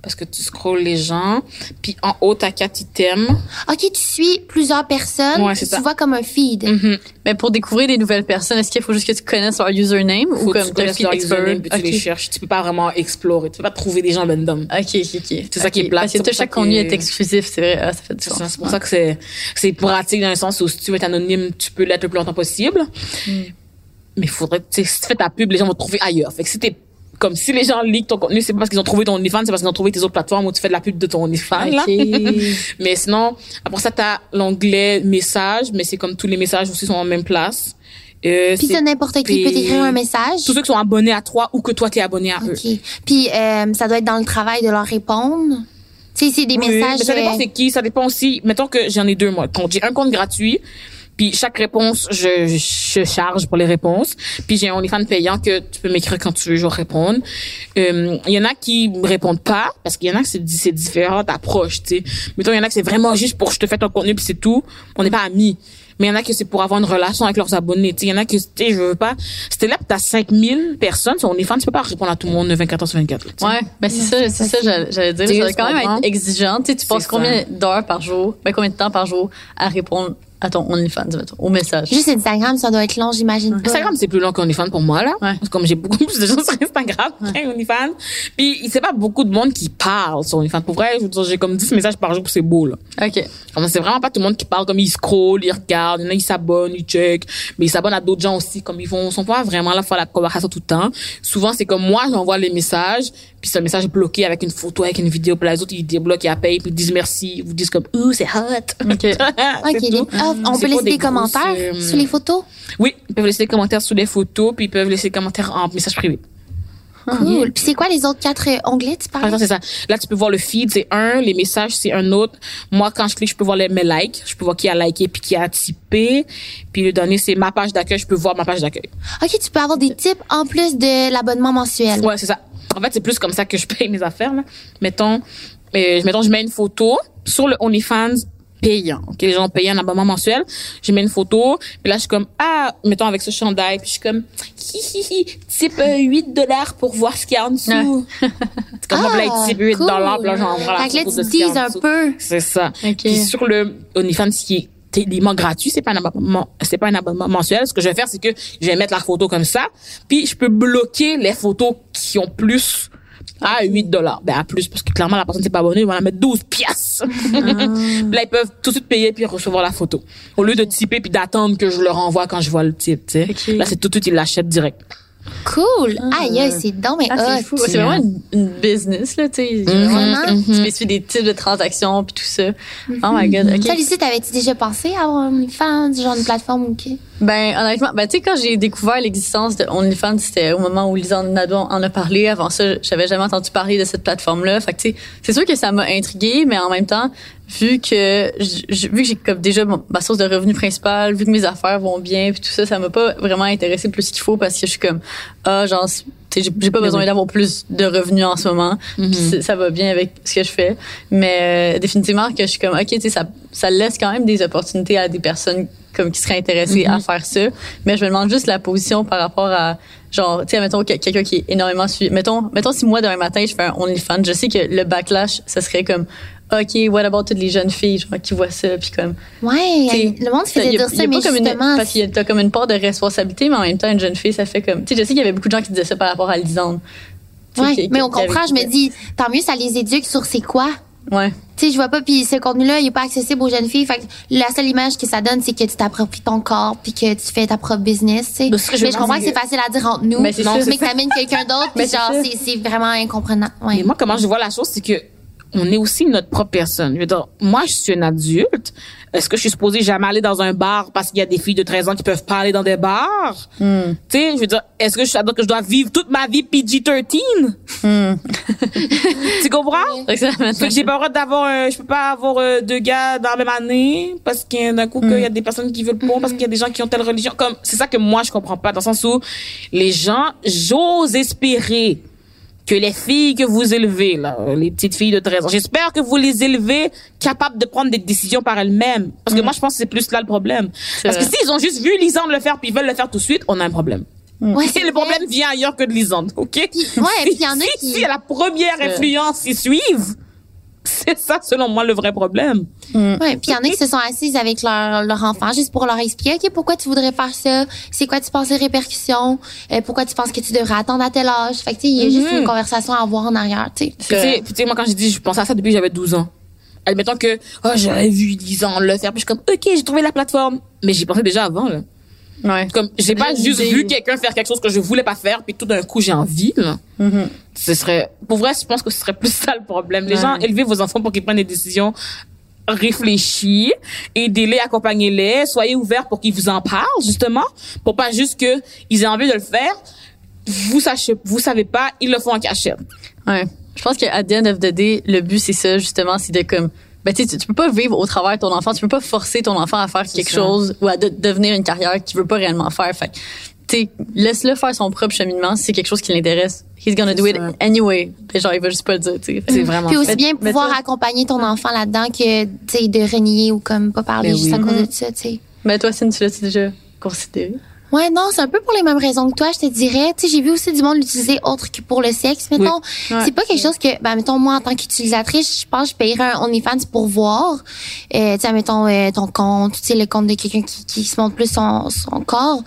Parce que tu scrolles les gens, puis en haut, t'as quatre items. OK, tu suis plusieurs personnes. Ouais, c'est tu ça. vois comme un feed. Mhm. Mais pour découvrir des nouvelles personnes, est-ce qu'il faut juste que tu connaisses leur username Faut ou que comme tu connaisses leur username, puis tu les cherches. Tu peux pas vraiment explorer. Tu peux pas trouver des gens random. Ok, ok, ok. C'est ça qui est plate, Parce que chaque contenu est exclusif, c'est vrai. Ah, ça fait du C'est sens. ça, c'est pour ça que c'est, c'est pratique dans le sens où si tu veux être anonyme, tu peux l'être le plus longtemps possible. Mais il faudrait, tu sais, si tu fais ta pub, les gens vont te trouver ailleurs. Fait que si t'es, comme si les gens leak ton contenu, c'est pas parce qu'ils ont trouvé ton OnlyFans, c'est parce qu'ils ont trouvé tes autres plateformes où tu fais de la pub de ton OnlyFans, là. Ok. Mais sinon, après ça, t'as l'onglet messages, mais c'est comme tous les messages aussi sont en même place. Euh, Puis c'est ça, n'importe qui peut t'écrire un message. tous ceux qui sont abonnés à toi ou que toi t'es abonné à eux. OK. Puis euh, ça doit être dans le travail de leur répondre. Tu sais, c'est des Oui, messages. mais ça dépend euh, c'est qui, ça dépend aussi. Mettons que j'en ai deux moi. Compte. J'ai un compte gratuit, puis chaque réponse je, je charge pour les réponses. Puis j'ai un OnlyFans payant que tu peux m'écrire quand tu veux, je vais répondre. Euh, Il y en a qui répondent pas parce qu'il y en a que c'est c'est différentes approches, tu sais. Mettons il y en a que c'est vraiment juste pour je te fais ton contenu puis c'est tout. On n'est pas amis. Mais il y en a que c'est pour avoir une relation avec leurs abonnés. Tu sais, il y en a que, tu sais, je veux pas. C'était là, t'as 5000 personnes sur OnlyFans, tu peux pas répondre à tout le monde 24 heures sur 24. là. Ouais, ben c'est ça, c'est ça, j'allais j'allais dire. Tu quand même être exigeant. Tu sais, tu passes combien d'heures par jour, ben combien de temps par jour à répondre à ton OnlyFans, mettons, au message. Juste Instagram, ça doit être long, j'imagine. Instagram, c'est plus long qu'OnlyFans pour moi, là. Ouais. Parce que Comme j'ai beaucoup plus de gens sur Instagram qu'OnlyFans. Puis, c'est pas beaucoup de monde qui parle sur OnlyFans. Pour vrai, je veux dire, j'ai comme 10 messages par jour, c'est beau, là. Ok. Comme c'est vraiment pas tout le monde qui parle comme ils scrollent, ils regardent, il y en a, ils s'abonnent, ils checkent. Mais ils s'abonnent à d'autres gens aussi, comme ils vont, sont pas vraiment là pour faire la conversation tout le temps. Souvent, c'est comme moi, j'envoie les messages, puis c'est un message bloqué avec une photo, avec une vidéo, puis les autres, ils débloquent, ils appellent, puis ils disent merci, ils vous disent comme, ouh, c'est hot. Ok. C'est OK. tout. Ah, on peut laisser des des commentaires grosses, euh, sous les photos? Oui, ils peuvent laisser des commentaires sous les photos, puis ils peuvent laisser des commentaires en message privé. Cool. Puis c'est quoi les autres quatre euh, onglets, tu Par parlais? exemple, c'est ça. Là, tu peux voir le feed, c'est un, les messages, c'est un autre. Moi, quand je clique, je peux voir les, mes likes. Je peux voir qui a liké puis qui a typé. Puis le dernier, c'est ma page d'accueil. Je peux voir ma page d'accueil. OK, tu peux avoir des tips en plus de l'abonnement mensuel. Ouais, c'est ça. En fait, c'est plus comme ça que je paye mes affaires, là. Mettons, euh, mettons, je mets une photo sur le OnlyFans payant. OK, les gens payent un abonnement mensuel. Je mets une photo. Puis là, je suis comme, ah, mettons avec ce chandail. Puis je suis comme, hi, hi, hi, type euh, 8 dollars pour voir ce qu'il y a en dessous. c'est comme, là, il type 8 cool. dollars. Puis là, j'envoie la Fait que là, tu de ce qu'il y a teases en un peu. C'est ça. Ok. Puis sur le OnlyFans, qui est tellement gratuit, c'est pas un abonnement, c'est pas un abonnement mensuel. Ce que je vais faire, c'est que je vais mettre la photo comme ça, puis je peux bloquer les photos qui ont plus à 8 dollars. Ben, à plus, parce que clairement, la personne s'est pas abonnée, ils vont la mettre 12 piastres. Puis là, ils peuvent tout de suite payer puis recevoir la photo. Au lieu de typer puis d'attendre que je leur envoie quand je vois le type, tu sais. Ok. Là, c'est tout de suite, ils l'achètent direct. Cool. Aïe, aïe, c'est donc mais Ah, c'est. C'est vraiment une, une business, là, tu sais. Vraiment? Tu fais suivre des types de transactions puis tout ça. Oh my god. Ok. Toi, Lucie, t'avais-tu déjà pensé à avoir un OnlyFans, genre une plateforme ou quoi? Ben, honnêtement, ben, tu sais, quand j'ai découvert l'existence de OnlyFans, c'était au moment où Lisa Nadeau en a parlé. Avant ça, j'avais jamais entendu parler de cette plateforme-là. Fait que, tu sais, c'est sûr que ça m'a intriguée, mais en même temps, vu que, vu que j'ai comme déjà ma source de revenu principale, vu que mes affaires vont bien, puis tout ça, ça m'a pas vraiment intéressé plus qu'il faut parce que je suis comme, ah, genre, j'ai j'ai pas besoin oui. d'avoir plus de revenus en ce moment. C'est- ça va bien avec ce que je fais. Mais euh, définitivement que je suis comme, OK, tu sais, ça, ça laisse quand même des opportunités à des personnes comme qui seraient intéressées à faire ça. Mais je me demande juste la position par rapport à, genre, tu sais, mettons que- quelqu'un qui est énormément suivi. Mettons, mettons si moi, demain matin, je fais un OnlyFans, je sais que le backlash, ça serait comme, OK, what about toutes les jeunes filles, genre, qui voient ça, puis comme, Ouais, le monde se a- dire y ça, a mais pas comme une, justement, parce a t'as comme une part de responsabilité, mais en même temps, une jeune fille, ça fait comme, tu sais, je sais qu'il y avait beaucoup de gens qui disaient ça par rapport à Lisande. Ouais, qui- mais on comprend, je me dis, tant mieux, ça les éduque sur c'est quoi. Ouais. Tu sais, je vois pas, puis ce contenu-là, il est pas accessible aux jeunes filles. Fait que la seule image que ça donne, c'est que tu t'appropries ton corps, puis que tu fais ta propre business, tu sais. Que je Mais je comprends que c'est c'est facile à dire entre nous, Mais c'est mais que t'amènes quelqu'un d'autre, Mais puis c'est genre, c'est c'est vraiment incomprenant. Ouais. Et moi, comment je vois la chose, c'est que on est aussi notre propre personne. Je veux dire, moi, je suis une adulte. Est-ce que je suis supposée jamais aller dans un bar parce qu'il y a des filles de 13 ans qui peuvent pas aller dans des bars? Hmm. Tu sais, je veux dire, est-ce que je, dois vivre toute ma vie PG-13? tu comprends? J'ai pas le droit d'avoir un- je peux pas avoir euh, deux gars dans la même année parce qu'il y a d'un coup qu'il y a des personnes qui veulent pas parce qu'il y a des gens qui ont telle religion comme c'est ça que moi je comprends pas dans le sens où les gens j'ose espérer que les filles que vous élevez là les petites filles de 13 ans j'espère que vous les élevez capables de prendre des décisions par elles-mêmes. Parce que moi je pense que c'est plus là le problème. Parce que s'ils ont juste vu Lisande le faire puis ils veulent le faire tout de suite on a un problème. Ouais, et le problème vient ailleurs que de Lisande, OK? ouais, puis il y en a si, qui- Si à la première influence, ils suivent, c'est ça, selon moi, le vrai problème. Ouais, puis il y en a qui se sont assises avec leur, leur enfant juste pour leur expliquer, OK, pourquoi tu voudrais faire ça? C'est quoi tu penses les répercussions? Euh, pourquoi tu penses que tu devrais attendre à tel âge? Fait que, tu sais, il y a juste Mhm. une conversation à avoir en arrière, tu sais. Puis, tu sais, moi, quand j'ai dit, je pensais à ça depuis que j'avais 12 ans. Admettons que, oh, j'avais vu 10 ans le faire, puis je suis comme, OK, j'ai trouvé la plateforme. Mais j'y pensais déjà avant, là. Ouais. Comme, j'ai pas juste vu quelqu'un faire quelque chose que je voulais pas faire, puis tout d'un coup, j'ai envie, là. Ce serait, pour vrai, je pense que ce serait plus ça le problème. Les Ouais. gens, élevez vos enfants pour qu'ils prennent des décisions réfléchies, aidez-les, accompagnez-les, soyez ouverts pour qu'ils vous en parlent, justement, pour pas juste que ils aient envie de le faire. Vous sachez, vous savez pas, ils le font en cachette. Ouais. Je pense the end of the day, le but, c'est ça, justement, c'est de comme, ben, tu sais, tu peux pas vivre au travers de ton enfant, tu peux pas forcer ton enfant à faire quelque ça. chose ou à de- devenir une carrière qu'il veut pas réellement faire. Fait que, laisse-le faire son propre cheminement si c'est quelque chose qui l'intéresse. He's gonna do it anyway. Puis genre, il va juste pas le dire, tu sais. C'est vraiment Puis aussi bien mais pouvoir accompagner ton enfant là-dedans que, tu sais, de renier ou comme pas parler Ben juste oui. à cause de ça, tu sais. Mais toi, Cine, tu l'as déjà considéré? Ouais, non, c'est un peu pour les mêmes raisons que toi, je te dirais. Tu sais, j'ai vu aussi du monde l'utiliser autre que pour le sexe, mettons. Ouais. C'est pas quelque chose que, ben, mettons, moi, en tant qu'utilisatrice, je pense que je paierais un OnlyFans pour voir, euh, tu sais, mettons, euh, ton compte, tu sais, le compte de quelqu'un qui, qui se montre plus son, son corps.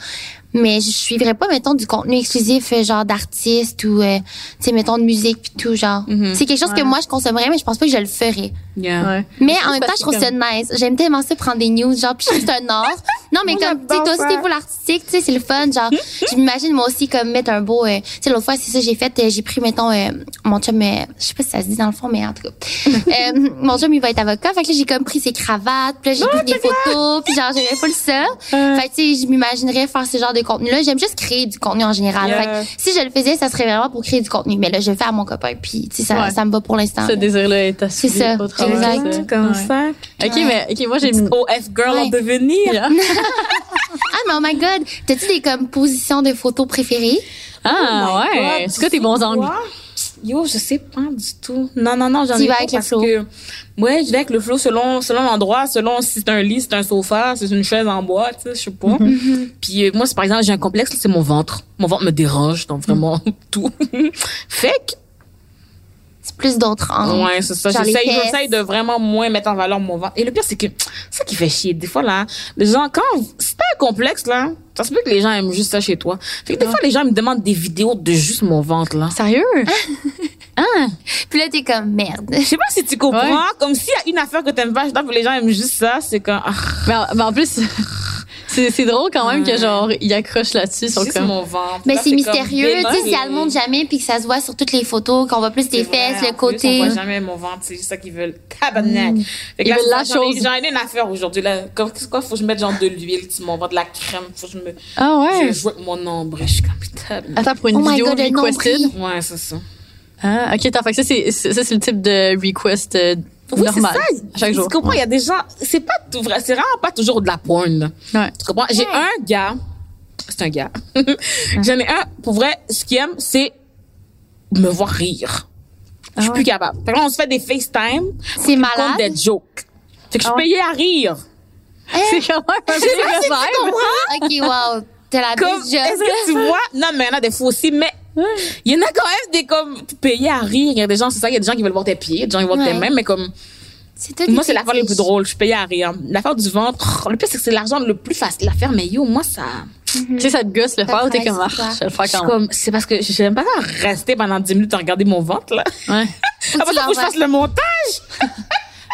Mais je suivrais pas, mettons, du contenu exclusif, euh, genre d'artistes ou, euh, tu sais, mettons, de musique puis tout, genre. C'est quelque chose que moi, je consommerais, mais je pense pas que je le ferais. Yeah. Ouais. Mais en même temps, je trouve ça nice. J'aime tellement ça prendre des news, genre, puis je trouve que c'est un art. Non, mais Moi, comme, tu sais, toi aussi, pour l'artistique, tu sais, c'est le fun, genre, je m'imagine moi aussi comme mettre un beau, euh, tu sais, l'autre fois, c'est ça, j'ai fait, euh, j'ai pris, mettons, euh, mon chum, euh, je sais pas si ça se dit dans le fond, mais en tout cas, euh, mon chum, il va être avocat, fait que là, j'ai comme pris ses cravates, puis là, j'ai pris des photos, puis genre, j'aimais full ça. Fait tu sais, je m'imaginerais faire ce genre de contenu-là. J'aime juste créer du contenu en général. Yeah. Fait que, si je le faisais, ça serait vraiment pour créer du contenu. Mais là, je le fais à mon copain, puis, tu sais, ça, Ouais. ça me va pour l'instant. Ce désir-là est C'est ça, exact. Comme Ouais. ça. OK, mais, OK, moi, j'ai une... OF girl en devenir. Ah, mais oh my god! T'as-tu des comme positions de photos préférées? Ah, Oh ouais. C'est quoi tes bons angles? Yo, je sais pas du tout. Non, non, non, j'en ai pas avec le parce flow. que, ouais, je vais avec le flow selon, selon l'endroit, selon si c'est un lit, c'est un sofa, c'est une chaise en bois, tu sais, je sais pas. Mm-hmm. Puis euh, moi, par exemple, j'ai un complexe, c'est mon ventre. Mon ventre me dérange, donc vraiment tout. fait que, plus d'autres angles. ouais, c'est ça. J'essaye de vraiment moins mettre en valeur mon ventre. Et le pire, c'est que, c'est ça qui fait chier. Des fois, là, les gens, quand, si t'as un complexe, là, ça se peut que les gens aiment juste ça chez toi. Fait que des fois, les gens me demandent des vidéos de juste mon ventre, là. Sérieux? ah! Puis là, t'es comme merde. Je sais pas si tu comprends. Ouais. Comme s'il y a une affaire que t'aimes pas, je que les gens aiment juste ça, c'est ah, Mais en, mais en plus, c'est c'est drôle quand même que genre, ils accrochent là-dessus. Comme... mon ventre. Mais c'est mystérieux, tu sais, démon, ça le montre jamais, puis que ça se voit sur toutes les photos, qu'on voit plus vrai, fesses, en le plus, côté. On voit jamais mon ventre, c'est juste ça qu'ils veulent. Tabarnak. Fait que Ils là, veulent la chose. J'en ai une affaire aujourd'hui, là. Comme, qu'est-ce quoi, faut que je mette genre de l'huile mon ventre, de la crème, faut que je me, Ah je ouais? joue avec mon nombril, je suis comme, tabarnak. Attends, pour une Oh vidéo God, requested? Ouais, c'est ça. Ah, ok, attends, fait que ça, c'est, c'est- ça, c'est le type de request euh, Oui, c'est normal. ça. Chaque jour. Tu comprends, il y a des gens, c'est pas tout vrai, c'est vraiment pas toujours de la porn. Ouais. Tu comprends? J'ai un gars, c'est un gars. J'en ai un, pour vrai, ce qu'il aime, c'est me voir rire. Je suis Ah plus capable. Fait que là, on se fait des FaceTime, C'est malade? des jokes. Fait que je Ah payais à rire. C'est quand même un peu le vibe. Ok, wow. T'as la Comme, est-ce que tu vois? Non, mais il y en a des faux aussi, mais il y en a quand même des comme, payés à rire. Il y a des gens, c'est ça, il y a des gens qui veulent voir tes pieds, des gens qui veulent voir tes mains, mais comme, moi, c'est l'affaire la plus drôle. Je suis payée à rire. L'affaire du ventre, le pire, c'est que c'est l'argent le plus facile à faire, mais yo, moi, ça, Tu sais, ça te gosse le faire ou t'es comme, ah, je le suis quand même. comme, c'est parce que j'aime pas ça rester pendant 10 minutes à regarder mon ventre, là. Ouais. Après tu ça, faut que je fasse le montage.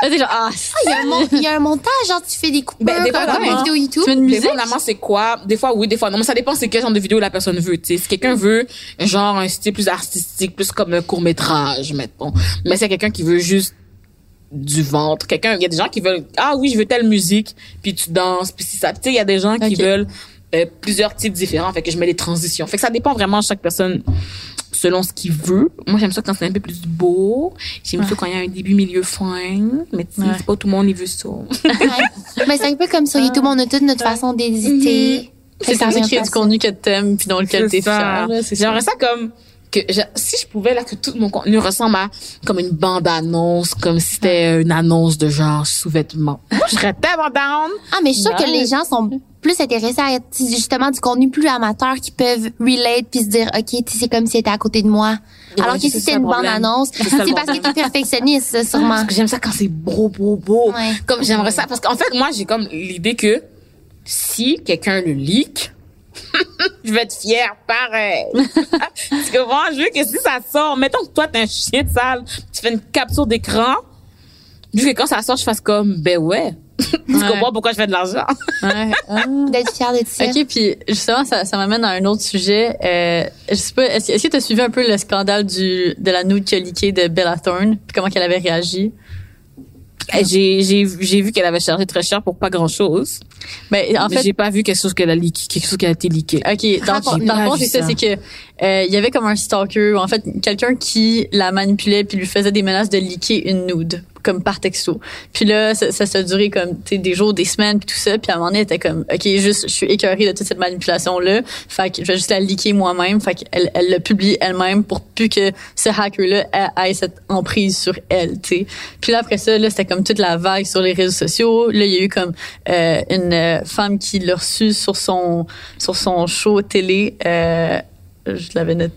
Genre, ah, Il y, a un mon- il y a un montage, genre tu fais des coupures Ben, des fois, comme vraiment. une vidéo YouTube. tu mets une musique? Dépendamment, c'est quoi? Des fois, oui, des fois, non. Mais ça dépend c'est quel genre de vidéo la personne veut, tu sais. Si quelqu'un veut, genre, un style plus artistique, plus comme un court-métrage, mettons. Mais c'est quelqu'un qui veut juste du ventre. Quelqu'un, il y a des gens qui veulent, ah oui, je veux telle musique, puis tu danses, puis si ça. Tu sais, il y a des gens qui veulent euh, plusieurs types différents, fait que je mets des transitions. Fait que ça dépend vraiment de chaque personne selon ce qu'il veut. Moi, j'aime ça quand c'est un peu plus beau. J'aime ça quand il y a un début, milieu, fin. Mais tu sais, Ouais. c'est pas tout le monde qui veut ça. Ouais. Mais c'est un peu comme sur YouTube, on a toute notre façon d'éditer. C'est ça ça, revient créer pas du ça. contenu que t'aimes puis dans lequel C'est t'es ça. fier. c'est ça. J'aimerais ça comme que je- si je pouvais là que tout mon contenu ressemble à comme une bande annonce, comme si c'était une annonce de genre sous-vêtements. Moi, je serais tellement down. Ah, mais je suis sûre que les gens sont plus intéressés à être justement du contenu plus amateur qui peuvent relate puis se dire, OK, tu sais, c'est comme si c'était à côté de moi. Ouais, Alors que si le une bande annonce, C'est parce que t'es perfectionniste, ça, sûrement. Parce que j'aime ça quand c'est beau, beau, beau. Ouais. Comme j'aimerais ça parce qu'en fait moi j'ai comme l'idée que si quelqu'un le leak, je vais être fière pareil. parce que moi je veux que si ça sort, mettons que toi t'es un chien de sale, tu fais une capture d'écran, je veux que quand ça sort je fasse comme ben ouais. tu Ouais. comprends pourquoi je fais de l'argent? Ouais. Ah. D'être fier de ça. OK, puis justement, ça, ça m'amène à un autre sujet. Euh, je sais pas, est-ce, est-ce que tu as suivi un peu le scandale du, de la nude qui a leaké de Bella Thorne, puis comment qu'elle avait réagi? Eh, J'ai j'ai j'ai vu qu'elle avait chargé très cher pour pas grand chose. Ben, en fait, j'ai pas vu quelque chose qu'elle a leaké, quelque chose qui a été leaké. OK, dans, le fond, c'est ça, c'est que euh, il y avait comme un stalker, en fait, quelqu'un qui la manipulait puis lui faisait des menaces de leaker une nude, comme par texto. Puis là, ça, ça, ça a duré comme tu sais, des jours, des semaines, puis tout ça. Puis à un moment donné, elle était comme, OK, juste, je suis écœurée de toute cette manipulation-là. Fait que je vais juste la leaker moi-même. Fait qu'elle elle l'a publié elle-même pour plus que ce hacker-là ait- ait cette emprise sur elle, tu sais. Puis là, après ça, là, c'était comme toute la vague sur les réseaux sociaux. Là, il y a eu comme euh, une euh, femme qui l'a reçu sur son sur son show télé. Euh, je l'avais noté.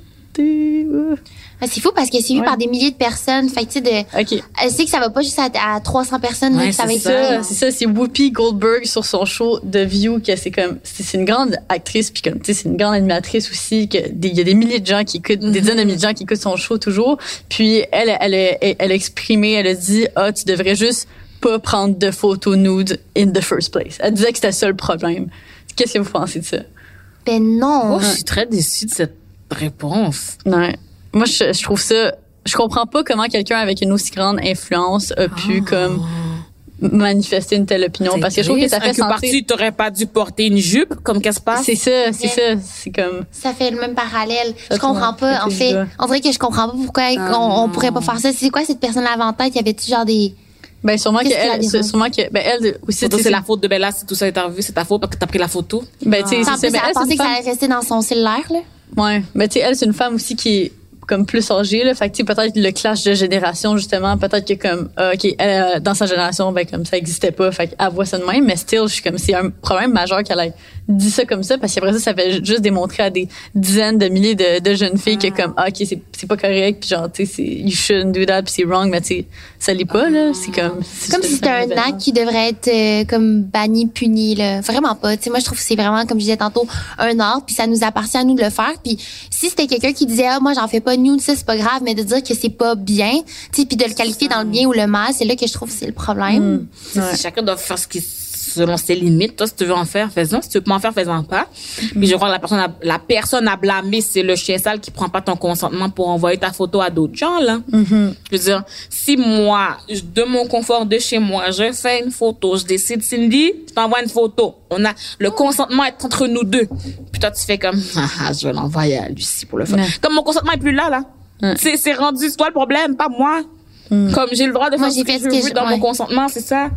Ah, C'est fou parce que c'est vu Ouais. par des milliers de personnes. Fait que, tu sais, de, OK. elle sait que ça va pas juste à, à 300 personnes, Ouais, c'est ça. C'est ça, c'est Whoopi Goldberg sur son show The View que c'est comme c'est c'est une grande actrice puis comme tu sais c'est une grande animatrice aussi que il y a des milliers de gens qui écoutent des dizaines de milliers de gens qui écoutent son show toujours puis elle elle a- elle, elle a exprimé elle a dit ah tu devrais juste pas prendre de photos nude in the first place elle disait que c'était ça le problème qu'est-ce que vous pensez de ça? Ben non. Oh, je suis très déçue de cette réponse. Ouais. Moi, je, je trouve ça. Je comprends pas comment quelqu'un avec une aussi grande influence a pu comme manifester une telle opinion parce que je trouve que ça fait que sentir. parti, t'aurais pas dû porter une jupe, comme qu'est-ce qui se passe? C'est ça, c'est ça. C'est comme. Ça fait le même parallèle. Ça je comprends pas. En fait, on dirait que je comprends pas pourquoi on, on pourrait pas faire ça. C'est quoi cette personne-là avant tête? Y avait-tu genre des. Ben sûrement qu'elle a elle, sûrement que ben elle aussi. C'est la faute de Bella si tout ça est arrivé, c'est ta faute parce que t'as pris la photo. Ben tu sais, En c'est ça. Ben, elle c'est pensait une que ça femme- allait rester dans son cellulaire, là. Ouais, mais tu sais, elle, c'est une femme aussi qui est comme plus âgée, là. Fait que, tu sais, peut-être le clash de génération, justement, peut-être que comme, ah, OK, elle, euh, dans sa génération, ben, comme ça existait pas. Fait qu'elle voit ça de même, mais still, je suis comme, c'est un problème majeur qu'elle ait dit ça comme ça, parce qu'après ça, ça fait juste démontrer à des dizaines de milliers de, de jeunes filles que comme, ah, OK, c'est, pas correct, puis genre, tu sais, c'est, you shouldn't do that, puis c'est wrong, mais tu sais, ça l'est pas, là. C'est comme, C'est comme si c'était un acte qui devrait être euh, comme banni, puni, là. Vraiment pas. Tu sais, moi, je trouve que c'est vraiment, comme je disais tantôt, un art, puis ça nous appartient à nous de le faire. Puis si c'était quelqu'un qui disait, ah, moi, j'en fais pas nude, ça, c'est pas grave, mais de dire que c'est pas bien, tu sais, puis de le qualifier dans le bien ou le mal, c'est là que je trouve que c'est le problème. Ouais. Chacun doit faire ce qui selon ses limites. Toi, si tu veux en faire, fais-en. Si tu veux pas en faire, fais-en pas. Puis je crois que la personne, a, la personne à blâmer, c'est le chien sale qui prend pas ton consentement pour envoyer ta photo à d'autres gens, là. Je veux dire, si moi, je- de mon confort de chez moi, je fais une photo, je décide, Cindy, je t'envoie une photo. On a, le consentement est entre nous deux. Puis toi, tu fais comme, ah, je vais l'envoyer à Lucie pour le faire. Ouais. Comme mon consentement est plus là, là. Ouais. C'est, c'est rendu, c'est toi le problème, pas moi. Comme j'ai le droit de Moi, faire j'ai ce que fait je ce que veux je- dans mon ouais. consentement, c'est ça.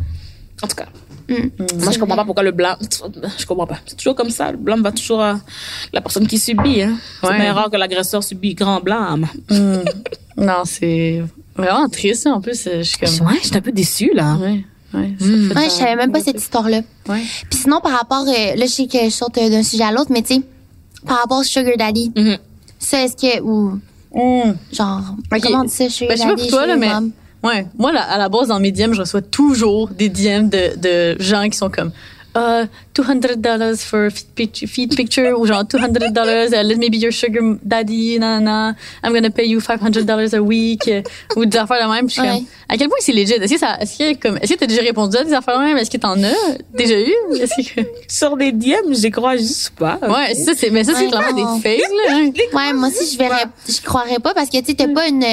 En tout cas. Moi, je comprends pas pourquoi le blâme. Je comprends pas. C'est toujours comme ça. Le blâme va toujours à la personne qui subit. Hein. C'est Ouais. bien rare que l'agresseur subit grand blâme. Non, c'est vraiment triste, en plus. Je suis comme, Ouais, je suis un peu déçue, là. ouais, ouais. Mm. un- je savais même pas cette histoire-là. Ouais. Puis sinon, par rapport, euh, là, je sais que je saute euh, d'un sujet à l'autre, mais tu sais, par rapport au Sugar Daddy, Mhm. ça, est-ce que, ou, genre, Ok. comment on dit ça, Sugar Ben, je sais pas Daddy, pour toi, là, Sugar mais Mom? Ouais, moi à la base dans mes DM, je reçois toujours des DM de, de gens qui sont comme uh, 200 dollars for feed picture, feed picture ou genre 200 dollars, uh, let me be your sugar daddy, nanana, I'm gonna pay you 500 dollars a week, euh, ou des affaires de même. Puis je suis Ouais. comme, à quel point c'est legit? Est-ce que ça, est-ce que comme, est-ce que t'as déjà répondu à des affaires de même? Est-ce que t'en as déjà eu? Que, Sur des DM, j'y crois juste pas. ouais, ça, c'est, mais ça, c'est Ouais, clairement des fakes, là. hein. Ouais, moi aussi, je verrais, je croirais pas parce que, tu sais, t'as pas une,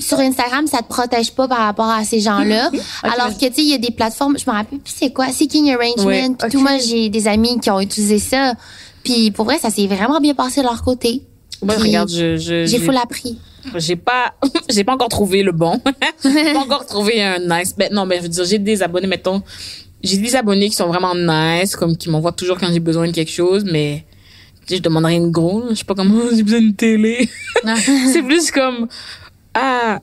sur Instagram, ça te protège pas par rapport à ces gens-là. Alors que, tu sais, il y a des plateformes, je me rappelle plus c'est quoi, Seeking Arrangement, Ouais, tout. Moi, j'ai des amis qui ont utilisé ça. Puis pour vrai, ça s'est vraiment bien passé de leur côté. Ouais, Puis, regarde, je, je, J'ai full appris. j'ai pas, j'ai pas encore trouvé le bon. j'ai pas encore trouvé un nice. Ben, non, mais je veux dire, j'ai des abonnés, mettons, j'ai des abonnés qui sont vraiment nice, comme qui m'envoient toujours quand j'ai besoin de quelque chose, mais, je demanderais une gros, là. je sais pas comment, j'ai besoin d'une télé. c'est plus comme, ah,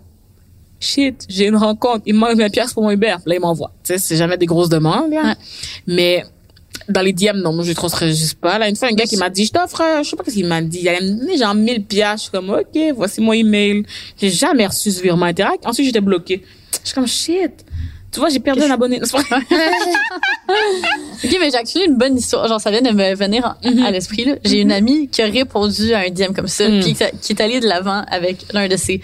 shit, j'ai une rencontre, il me manque 20 pièces pour mon Uber. Là, il m'envoie. Tu sais, c'est jamais des grosses demandes, là. Ouais. Mais, dans les DM, non, moi, je juste pas. Là, une fois, un gars qui m'a dit, je t'offre, euh, je sais pas ce qu'il m'a dit, il allait me donner genre 1000 pièces. Je suis comme, OK, voici mon email. J'ai jamais reçu ce virement Interact. Ensuite, j'étais bloquée. Je suis comme, shit. Tu vois, j'ai perdu un abonné. Ok, mais j'ai actually une bonne histoire. Genre, ça vient de me venir en- Mhm. à l'esprit, là. J'ai une amie qui a répondu à un DM comme ça, Mhm. puis qui, qui est allée de l'avant avec l'un de ses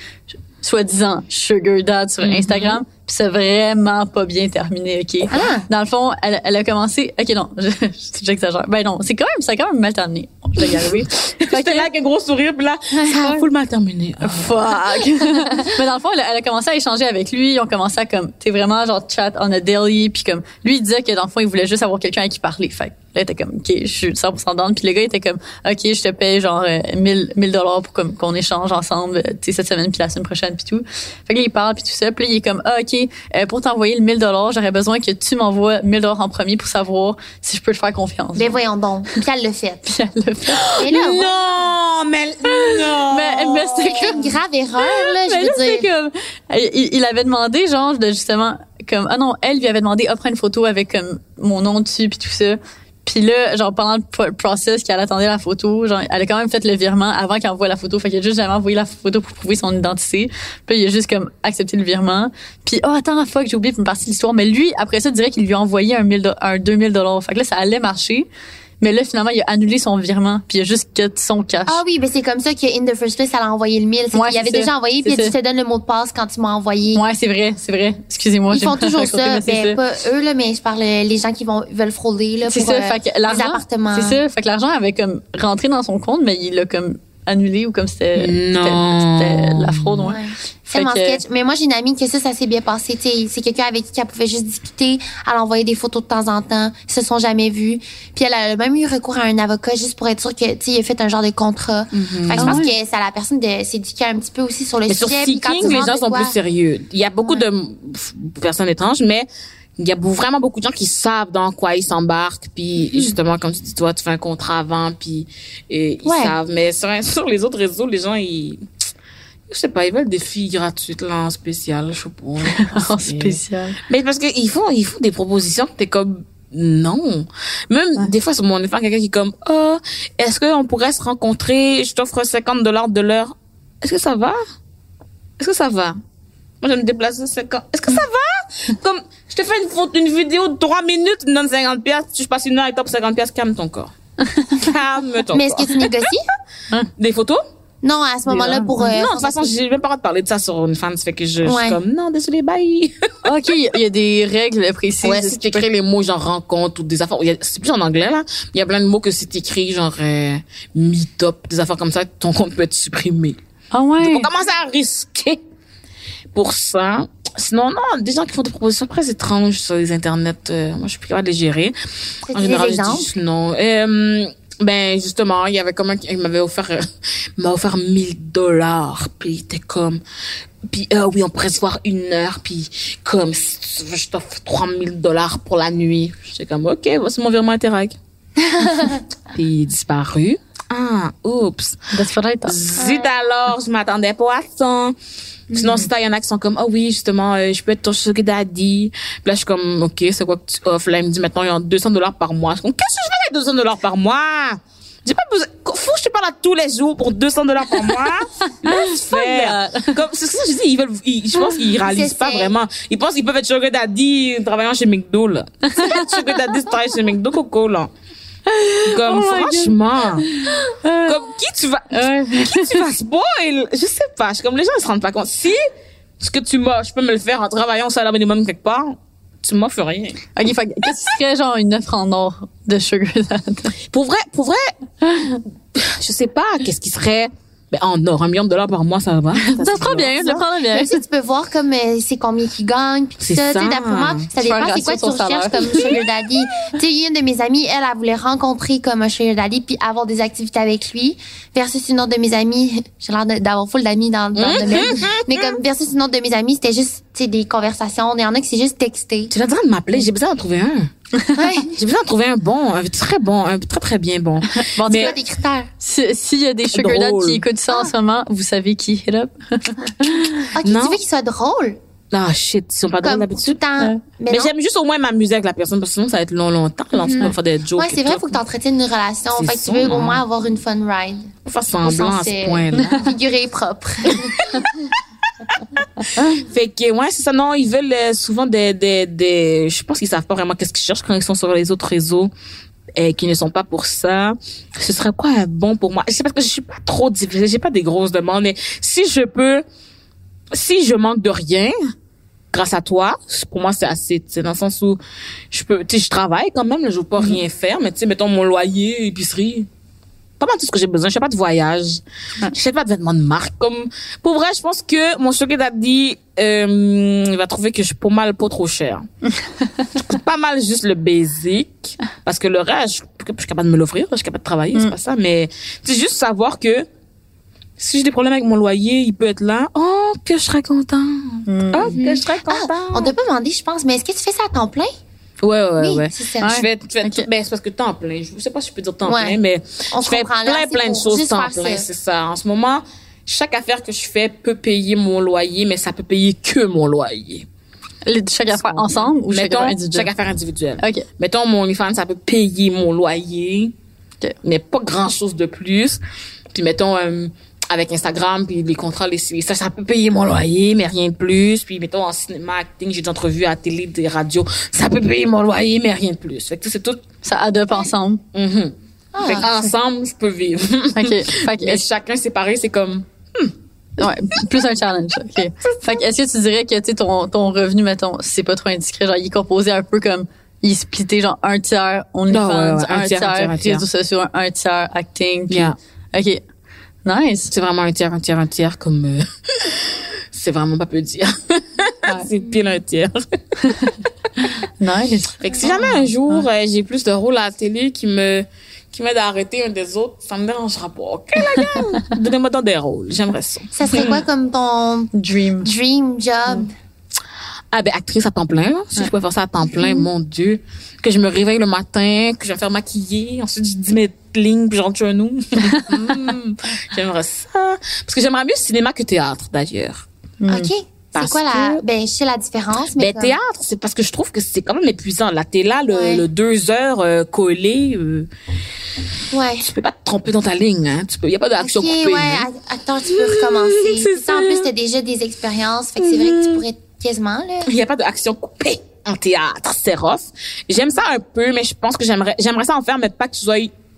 soi-disant sugar dad sur Mhm. Instagram, puis c'est vraiment pas bien terminé, ok? Ah. Dans le fond, elle, elle a commencé, ok, non, je- je- j'exagère. Ben non, c'est quand même, ça a quand même mal terminé. Je y arriver. J'étais là avec un gros sourire, puis là, ça a full mal terminé. Ah. Fuck. mais dans le fond, elle, a- elle a commencé à échanger avec lui. Ils ont commencé à comme, t'es vraiment genre chat on a daily. Puis comme, lui, il disait que dans le fond, il voulait juste avoir quelqu'un à qui parler. Fait là, était comme, ok, je suis 100% down. Puis le gars il était comme, ok, je te paye genre euh, 1000 1000 dollars pour comme qu'on échange ensemble, euh, tu sais, cette semaine puis la semaine prochaine puis tout. Fait que là, il parle puis tout ça. Puis là, il est comme, ah, ok, euh, pour t'envoyer le 1000 dollars, j'aurais besoin que tu m'envoies 1000 dollars en premier pour savoir si je peux te faire confiance. Ben voyons donc. Puis elle l'a fait. Puis elle l'a fait. Là, ouais, Non, mais, non. Mais, mais c'était comme, une grave erreur, là, je Mais là, veux dire. comme, il, il avait demandé, genre, de justement, comme, ah non, elle lui avait demandé, ah, prends une photo avec, comme, mon nom dessus, puis tout ça. Puis là, genre, pendant le pro- process qu'elle attendait la photo, genre, elle a quand même fait le virement avant qu'elle envoie la photo. Fait qu'il a juste jamais envoyé la photo pour prouver son identité. Puis là, il a juste, comme, accepté le virement. Puis, oh, attends, fuck, j'ai oublié une partie de l'histoire. Mais lui, après ça, dirait qu'il lui a envoyé un, 1000 do- un 2000 dollars. Fait que là, ça allait marcher. Mais là, finalement, il a annulé son virement. Puis il a juste cut son cash. Ah oui, ben c'est comme ça que In the First Place, elle a envoyé le 1000. C'est Ouais, qu'il avait déjà envoyé, puis il je te donne le mot de passe quand tu m'as envoyé. Ouais, c'est vrai, c'est vrai. Excusez-moi. Ils font toujours ça. mais Ben, pas eux, là, mais je parle euh, les gens qui vont, veulent frauder, là, C'est pour ça, euh, fait que les l'argent, appartements. c'est ça, fait que l'argent avait comme rentré dans son compte, mais il l'a comme annulé ou comme c'était la fraude, ouais. Ouais. Que- sketch. Mais moi, j'ai une amie que ça, ça s'est bien passé. Tu sais, c'est quelqu'un avec qui elle pouvait juste discuter. Elle envoyait des photos de temps en temps. Ils se sont jamais vus. Puis elle a même eu recours à un avocat juste pour être sûre que, tu sais, il a fait un genre de contrat. Fait que je Ah pense ouais. que c'est à la personne de s'éduquer un petit peu aussi sur le Mais sur sujet. quand Seeking, les gens sont quoi- plus sérieux. Il y a beaucoup de pff, personnes étranges, mais il y a vraiment beaucoup de gens qui savent dans quoi ils s'embarquent. Puis justement, comme tu dis, toi, tu fais un contrat avant, puis euh, ils Ouais. savent. Mais sur, sur les autres réseaux, les gens, ils... Je sais pas, ils veulent des filles gratuites, là, en spécial, je sais pas. En spécial. Mais parce qu'ils font, ils font des propositions que t'es comme, non. Même, des fois, sur mon OnlyFans, quelqu'un qui est comme, oh, est-ce qu'on pourrait se rencontrer? Je t'offre 50 dollars de l'heure. Est-ce que ça va? Est-ce que ça va? Moi, je vais me déplacer 50. Est-ce que ça va? Comme, je te fais une, une vidéo de 3 minutes, tu me donnes 50 pièces, je passe une heure avec toi pour 50 pièces, calme ton corps. calme ton Mais est-ce que tu négocies? Des photos? Non, à ce moment-là, pour... euh, non, de toute façon, j'ai même pas le droit de parler de ça sur OnlyFans, fait que je, suis comme, non, désolé, bye. OK, il y a des règles précises. Ouais, si tu écris les mots genre rencontre ou des affaires, il y a- c'est plus en anglais là. Il y a plein de mots que si tu écris genre euh, meet-up, des affaires comme ça, ton compte peut être supprimé. Ah ouais. On commence à risquer pour ça. Sinon, non, des gens qui font des propositions très étranges sur les internets, euh, moi je suis plus capable de les gérer. En des général, je dis non. Euh, ben justement, il y avait comme un qui m'avait offert euh, m'a offert 1000 dollars, puis il était comme puis euh, oui, on pourrait se voir une heure, puis comme si tu veux, je t'offre 3000 dollars pour la nuit. J'étais comme OK, voici mon virement Interac. puis il est disparu. Ah, oups. Zut alors, je m'attendais pas à ça. Sinon, si t'as, y en a qui sont comme, ah oui, justement, euh, je peux être ton sugar daddy. Puis là, je suis comme, OK, c'est quoi que tu offres? Là, il me dit, maintenant, il y a 200 dollars par mois. Je suis comme, qu'est-ce que je fais avec 200 dollars par mois? J'ai pas besoin. Faut que je te parle à tous les jours pour 200 dollars par mois. Laisse faire. Comme, c'est ça que je dis, ils veulent, ils- je pense qu'ils réalisent C'est pas vraiment. Ils pensent qu'ils peuvent être sugar daddy travaillant chez McDo, là. C'est pas sugar daddy travailler chez McDo, coco, là. Comme, Oh franchement. Comme, qui tu vas, qui tu vas spoil? Je sais pas. Je comme, les gens, ils se rendent pas compte. Si, ce que tu m'as, je peux me le faire en travaillant au salaire minimum quelque part, tu m'offres rien. Ok, qu'est-ce qui serait genre une offre en or de Sugar? Pour vrai, pour vrai, je sais pas, qu'est-ce qui serait, ben, en or, un million de dollars par mois, ça va. Ça c'est se prend bien, ça. le prends bien. Même si tu peux voir comme euh, c'est combien qu'ils gagnent puis tout ça, ça. d'après moi, ça dépend c'est quoi tu recherches comme sugar daddy. tu sais, une de mes amies, elle, elle voulait rencontrer comme un sugar daddy puis avoir des activités avec lui versus une autre de mes amies, j'ai l'air d'avoir full d'amis dans, dans le domaine, mais comme versus une autre de mes amies, c'était juste tu sais des conversations, il y en a qui c'est juste texté. Tu as besoin de m'appeler, j'ai besoin d'en trouver un. Ouais. J'ai besoin de trouver un bon, un très bon, un très très bien bon. Bon, C'est Mais- quoi des critères? Si- S'il y a des Sugar Daddy qui écoutent ça en ce moment, vous savez qui hit up? Ok, Non. tu veux qu'il soit drôle, Ah shit, ils sont pas drôles d'habitude. le temps. Ouais. Mais, Mais j'aime juste au moins m'amuser avec la personne parce que sinon ça va être long longtemps. Là, on va faire des jokes. Ouais, c'est vrai, tout. faut que tu entretiennes une relation. Fait que tu veux au hein. moins avoir une fun ride. Faut faire semblant à ce euh, point-là. Figuré propre. Fait que, ouais, c'est ça. Non, ils veulent euh, souvent des, des, des, je pense qu'ils savent pas vraiment qu'est-ce qu'ils cherchent quand ils sont sur les autres réseaux et qui ne sont pas pour ça. Ce serait quoi bon pour moi? C'est parce que je suis pas trop difficile, j'ai pas des grosses demandes, mais si je peux, si je manque de rien, grâce à toi, pour moi, c'est assez, c'est dans le sens où je peux, tu sais, je travaille quand même, je veux pas rien faire, mais tu sais, mettons mon loyer, épicerie, pas mal tout ce que j'ai besoin. Je fais pas de voyage. Je fais pas de vêtements de marque. Comme, pour vrai, je pense que mon sugar daddy, euh, il va trouver que je suis pas mal pas trop cher. je coûte pas mal juste le basic. Parce que le reste, je, je suis capable de me l'offrir. Je suis capable de travailler, c'est pas ça. Mais, c'est juste savoir que, si j'ai des problèmes avec mon loyer, il peut être là. Oh, que je serais content. Oh, que je serais content. Ah, on t'a pas demandé, je pense, mais est-ce que tu fais ça à temps plein? Ouais, ouais, oui, ouais. c'est. Je fais, je fais Ok. ben, c'est parce que temps plein. Je sais pas si je peux dire temps Ouais. plein, mais On je fais là, plein, plein de choses temps plein. C'est ça. En ce moment, chaque affaire que je fais peut payer mon loyer, mais ça peut payer que mon loyer. Les- Chaque affaire ensemble ou chaque affaire individuelle? chaque affaire individuelle. OK. Mettons, mon OnlyFans, ça peut payer mon loyer, mais pas grand chose de plus. Puis mettons, euh, avec Instagram, puis les contrats, les, ça, ça peut payer mon loyer, mais rien de plus. Puis mettons, en cinéma, acting, j'ai des entrevues à la télé, des radios, ça peut payer mon loyer, mais rien de plus. Fait que c'est tout. Ça adopte ensemble. Mhm. Ah. Fait qu'ensemble, je peux vivre. OK. Fait que, mais chacun séparé, c'est comme, ouais, plus un challenge. OK. Fait que, est-ce que tu dirais que, tu ton, ton revenu, mettons, c'est pas trop indiscret, genre, il est composé un peu comme, il splitté, genre, un tiers OnlyFans, Ah ouais, ouais, un, tiers, un tiers. réseaux sociaux, un tiers acting. puis- Yeah. OK. Nice. c'est vraiment un tiers, un tiers, un tiers, comme, euh, c'est vraiment pas peu dire. c'est pile un tiers. Nice. Fait que si jamais un jour euh, j'ai plus de rôles à la télé qui me qui m'aident à arrêter un des autres, ça me dérangera pas. Ok la gang, donnez-moi dans des rôles, j'aimerais ça. Ça serait quoi comme ton Dream. dream job? Ah ben actrice à temps plein, là. si je pouvais faire ça à temps plein, mon dieu, que je me réveille le matin, que je vais me faire maquiller, ensuite je dis mes lignes puis je rentre chez nous. Hmm, j'aimerais ça, parce que j'aimerais mieux cinéma que théâtre d'ailleurs. OK. C'est quoi la, que- ben, je sais la différence, mais Ben comme- théâtre, c'est parce que je trouve que c'est quand même épuisant. Télé, le, Ouais. le deux heures euh, collé, euh, ouais. tu peux pas te tromper dans ta ligne, hein. Tu peux, y a pas d'action OK, coupée. ouais, hein. attends, tu peux recommencer. ça, en plus, t'as déjà des expériences, fait que c'est vrai que tu pourrais quasiment, là. Il y a pas d'action coupée en théâtre, c'est rough. J'aime ça un peu, mais je pense que j'aimerais, j'aimerais ça en faire, mais pas que tu sois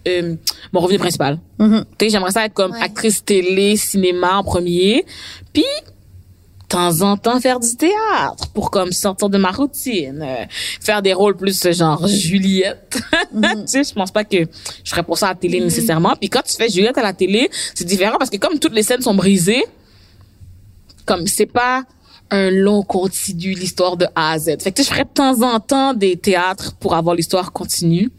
euh, mon revenu principal. Tu sais, j'aimerais ça être comme Ouais. actrice télé, cinéma en premier, puis de temps en temps faire du théâtre pour comme sortir de ma routine, euh, faire des rôles plus genre Juliette. tu sais, je pense pas que je ferais pour ça à la télé nécessairement. Puis quand tu fais Juliette à la télé, c'est différent parce que comme toutes les scènes sont brisées, comme c'est pas un long continu l'histoire de A à Z. Fait que tu sais, je ferais de temps en temps des théâtres pour avoir l'histoire continue.